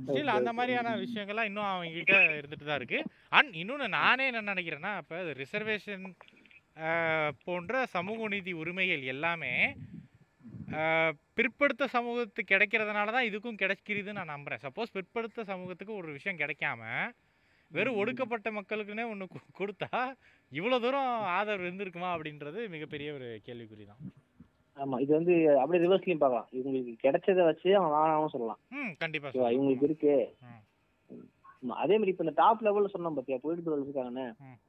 ஸ்டில் அந்த மாதிரியான விஷயங்கள்லாம் இன்னும் அவங்க கிட்ட இருந்துட்டு தான் இருக்கு. அண்ட் இன்னொன்று நானே என்ன நினைக்கிறேன்னா இப்போ ரிசர்வேஷன் போன்ற சமூக நீதி உரிமைகள் எல்லாமே பிற்படுத்த சமூகத்துக்கு கிடைக்கிறதுனால தான் இதுக்கும் கிடைக்கிறதுன்னு நான் நம்புறேன். சப்போஸ் பிற்படுத்த சமூகத்துக்கு ஒரு விஷயம் கிடைக்காம வெறும் ஒடுக்கப்பட்ட மக்களுக்குன்னே ஒன்று கொடுத்தா இவ்வளோ தூரம் ஆதரவு இருந்திருக்குமா அப்படின்றது மிகப்பெரிய ஒரு கேள்விக்குறி தான். ஆமா இது வந்து அப்படியே ரிவர்ஸ்லயும் பார்க்கலாம். இவங்களுக்கு கிடைச்சதை வச்சு அவங்க வாங்கலாம்னு சொல்லலாம். ம் கண்டிப்பாக இவங்களுக்கு இருக்கு. அதே மாதிரி இப்ப இந்த டாப் லெவல்ல சொன்னோம் பாத்தியா பொலிட்டிக்கல் இருக்காங்கன்னு.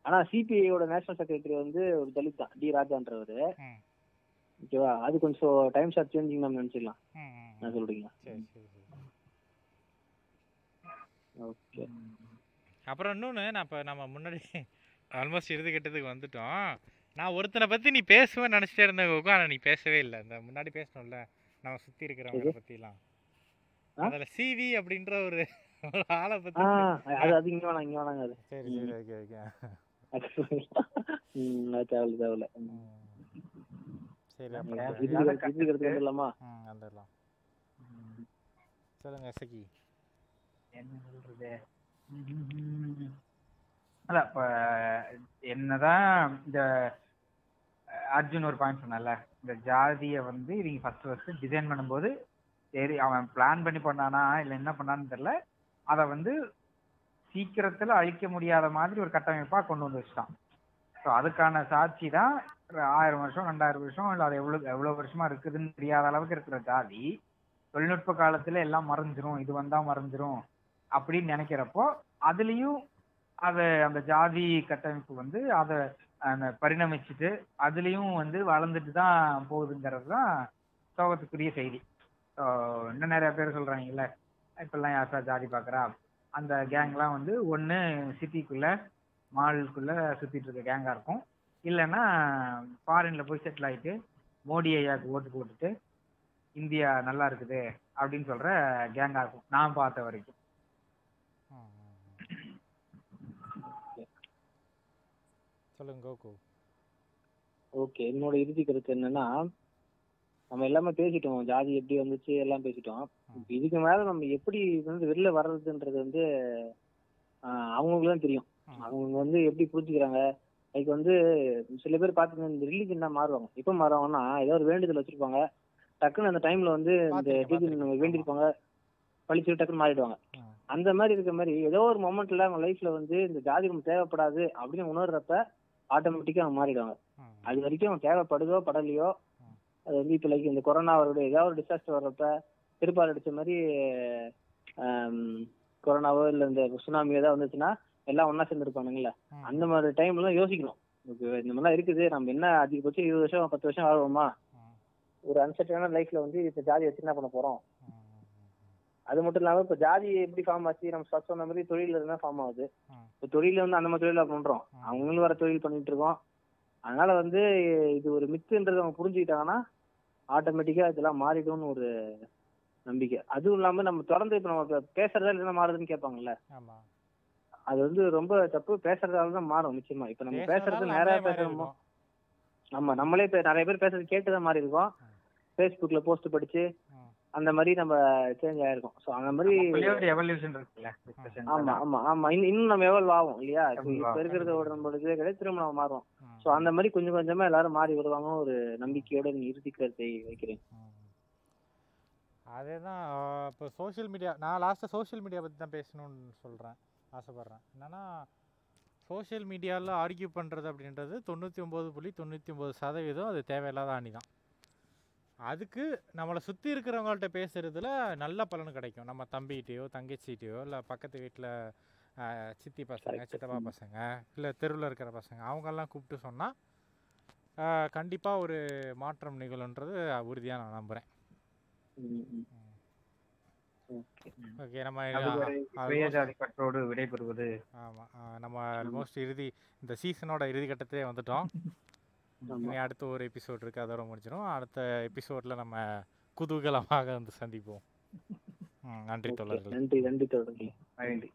ஆனா சிபிஐயோட நேஷனல் செக்ரட்டரி வந்து ஒரு தலித் தான் டி ராஜான்றவரு. ஓகேவா அது கொஞ்சம் டைம் ஷார்ட் சேஞ்சிங் நம்ம நினைச்சிடலாம். நான் சொல்றீங்க. சரி சரி சரி. ஓகே அப்புறம் இன்னொன்று நான் இப்போ நம்ம முன்னாடி ஆல்மோஸ்ட் இறுதி கட்டத்துக்கு வந்துட்டோம். நான் ஒருத்தனை பற்றி நீ பேசுவேன்னு நினச்சிட்டே இருந்தேன் கோகு ஆனால் நீ பேசவே இல்லை. இந்த முன்னாடி பேசணும்ல நம்ம சுற்றி இருக்கிறவங்க பற்றிலாம் அதுல சிவி அப்படின்ற ஒரு ஒரு ஆளை பத்தி ஆ அது அது இங்க வேணாம் இங்க வேணாங்க அது. சரி சரி ஓகே ஓகே தேவையில்ல தேவையில்ல. சரி வந்துடலாமா? சொல்லுங்க சகி என்ன சொல்றது. அதான் இப்ப என்னதான் இந்த அர்ஜுன் ஒரு பாயிண்ட் சொன்னால இந்த ஜாதியை வந்து இவங்க ஃபர்ஸ்ட் ஃபர்ஸ்ட் டிசைன் பண்ணும்போது சரி அவன் பிளான் பண்ணி பண்ணானா இல்ல என்ன பண்ணான்னு தெரியல அதை வந்து சீக்கிரத்துல அழிக்க முடியாத மாதிரி ஒரு கட்டமைப்பா கொண்டு வந்து வச்சுட்டான். ஸோ அதுக்கான சாட்சி தான் ஆயிரம் வருஷம் ரெண்டாயிரம் வருஷம் இல்லை அது எவ்வளவு எவ்வளவு வருஷமா இருக்குதுன்னு தெரியாத அளவுக்கு இருக்கிற ஜாதி தொழில்நுட்ப காலத்துல எல்லாம் மறைஞ்சிரும் இது வந்தா மறைஞ்சிரும் அப்படின்னு நினைக்கிறப்போ அதுலயும் அத அந்த ஜாதி கட்டமைப்பு வந்து அதை அந்த பரிணமிச்சுட்டு அதுலயும் வந்து வளர்ந்துட்டு தான் போகுதுங்கிறது தான் சோகத்துக்குரிய செய்தி. ஸோ இன்னும் நிறைய பேர் சொல்றாங்கல்ல இப்பெல்லாம் யாருக்கா ஜாதி பார்க்குறா அந்த கேங்லாம் வந்து ஒன்று சிட்டிக்குள்ள மாலுக்குள்ள சுத்திட்டு இருக்க கேங்கா இருக்கும். இல்லைன்னா ஃபாரின்ல போய் செட்டில் ஆயிட்டு மோடி ஐயாவுக்கு ஓட்டு போட்டுட்டு இந்தியா நல்லா இருக்குது அப்படின்னு சொல்ற கேங்கா இருக்கும். நான் பார்த்த வரைக்கும். சொல்லுங்க கோகு. ஓகே என்னோட இறுதி கருத்து என்னன்னா நம்ம எல்லாமே பேசிட்டோம். ஜாதி எப்படி வந்துச்சு எல்லாம் பேசிட்டோம். இதுக்கு மேல நம்ம எப்படி வந்து வெளில வர்றதுன்றது வந்து அவங்களுக்கு தான் தெரியும். அவங்க வந்து எப்படி புரிஞ்சுக்கிறாங்க லைக் வந்து சில பேர் பாத்தீங்கன்னா இந்த ரிலீஜன் தான் மாறுவாங்க எப்ப மாறுவாங்கன்னா ஏதோ ஒரு வேண்டுதல் வச்சிருப்பாங்க டக்குன்னு அந்த டைம்ல வந்து இந்த பார்த்திருக்கேன். வேண்டியிருப்பாங்க பழிச்சு டக்குன்னு மாறிடுவாங்க. அந்த மாதிரி இருக்க மாதிரி ஏதோ ஒரு மொமெண்ட்ல அவங்க லைஃப்ல வந்து இந்த ஜாதி தேவைப்படாது அப்படின்னு உணர்றப்ப ஆட்டோமேட்டிக்கா அவங்க மாறிடுவாங்க அது வரைக்கும் அவன் தேவைப்படுதோ படலையோ. அது வந்து இப்போ லைக் இந்த கொரோனா வருடைய ஏதாவது ஒரு டிசாஸ்டர் வர்றப்ப திருப்பால் அடிச்ச மாதிரி கொரோனாவோ இல்லை இந்த சுனாமி ஏதாவது வந்துச்சுன்னா எல்லாம் ஒண்ணா சேர்ந்து இருப்பானுங்களே ம். அந்த மாதிரி டைம்ல யோசிக்கணும். இந்த மாதிரிலாம் இருக்குது. நம்ம என்ன அதிகபட்சம் இருபது வருஷம் பத்து வருஷம் வாழ்வோமா ம், ஒரு அன்சர்டனான லைஃப்ல வந்து இப்ப ஜாதி வச்சு என்ன பண்ண போறோம்? அது மட்டும் இல்லாம இப்ப ஜாதி எப்படி ஃபார்ம் ஆச்சு? நம்ம ஃபர்ஸ்ட் சொன்ன மாதிரி தொழில இருந்தா ஃபார்ம் ஆகுது. இப்போ தொழில வந்து அந்த மாதிரி தொழில பண்றோம். அவங்களும் வர தொழில் பண்ணிட்டு இருக்கோம். அதனால வந்து இது ஒரு மித்துன்றது அவங்க புரிஞ்சுக்கிட்டாங்கன்னா ஆட்டோமேட்டிக்கா இதெல்லாம் மாறிடும்னு ஒரு நம்பிக்கை. அதுவும் இல்லாம நம்ம தொடர்ந்து இப்ப நம்ம பேசுறதா இல்லைன்னா மாறுதுன்னு கேட்பாங்கல்ல. அது வந்து ரொம்ப தப்பு பேசுறதால தான் மாறும் நிச்சயமா இப்ப நம்ம பேசுறது மாறி பேசுறோமோ. ஆமா நம்மளே இப்ப நிறைய பேர் பேசுறது கேட்டுதான் மாறி இருக்கோம். ஃபேஸ்புக்ல போஸ்ட் படிச்சு. அந்த மாதிரி நம்ம சேஞ்ச் ஆயிருக்கோம் சோ அந்த மாதிரி ஆமா. ஆமா ஆமா இன்னும் இன்னும் நம்ம எவ்வளவு ஆகும் இல்லையா இப்ப. இருக்கிறத நம்மளோட இதே கிடையாது திரும்ப நம்ம மாறுவோம் சோ அந்த மாதிரி கொஞ்சம் கொஞ்சமா எல்லாரும் மாறி வருவாங்கன்னு ஒரு நம்பிக்கையோட நீ இறுதி கருத்தை வைக்கிறேன் ம். அதேதான் இப்போ சோஷியல் மீடியா நான் லாஸ்ட்டாக சோஷியல் மீடியா பற்றி தான் பேசணும்னு சொல்கிறேன் ஆசைப்பட்றேன். என்னன்னா சோஷியல் மீடியாவில் ஆர்கியூ பண்ணுறது அப்படின்றது தொண்ணூற்றி ஒம்பது புள்ளி தொண்ணூற்றி ஒம்பது சதவீதம் அது தேவையில்லாத அணி தான். அதுக்கு நம்மளை சுற்றி இருக்கிறவங்கள்ட்ட பேசுகிறதுல நல்ல பலன் கிடைக்கும். நம்ம தம்பிகிட்டயோ தங்கச்சிகிட்டயோ இல்லை பக்கத்து வீட்டில் சித்தி பசங்க. சித்தப்பா பசங்க இல்லை தெருவில் இருக்கிற பசங்க அவங்கெல்லாம் கூப்பிட்டு சொன்னால் கண்டிப்பாக ஒரு மாற்றம் நிகழுன்றது உறுதியாக நான் நம்புகிறேன். ஓகே நம்ம பற்றோடு விடைபெறுவது. ஆமாம் நம்ம ஆல்மோஸ்ட் இறுதி இந்த சீசனோட இறுதி கட்டத்திலே வந்துட்டோம். இனி அடுத்த ஒரு எபிசோட் இருக்குது அதோட முடிச்சிடும் அடுத்த எபிசோடில் நம்ம குதூகலமாக வந்து சந்திப்போம். நன்றி. தோழர்களே. நன்றி நன்றி தொடர்ந்து நன்றி.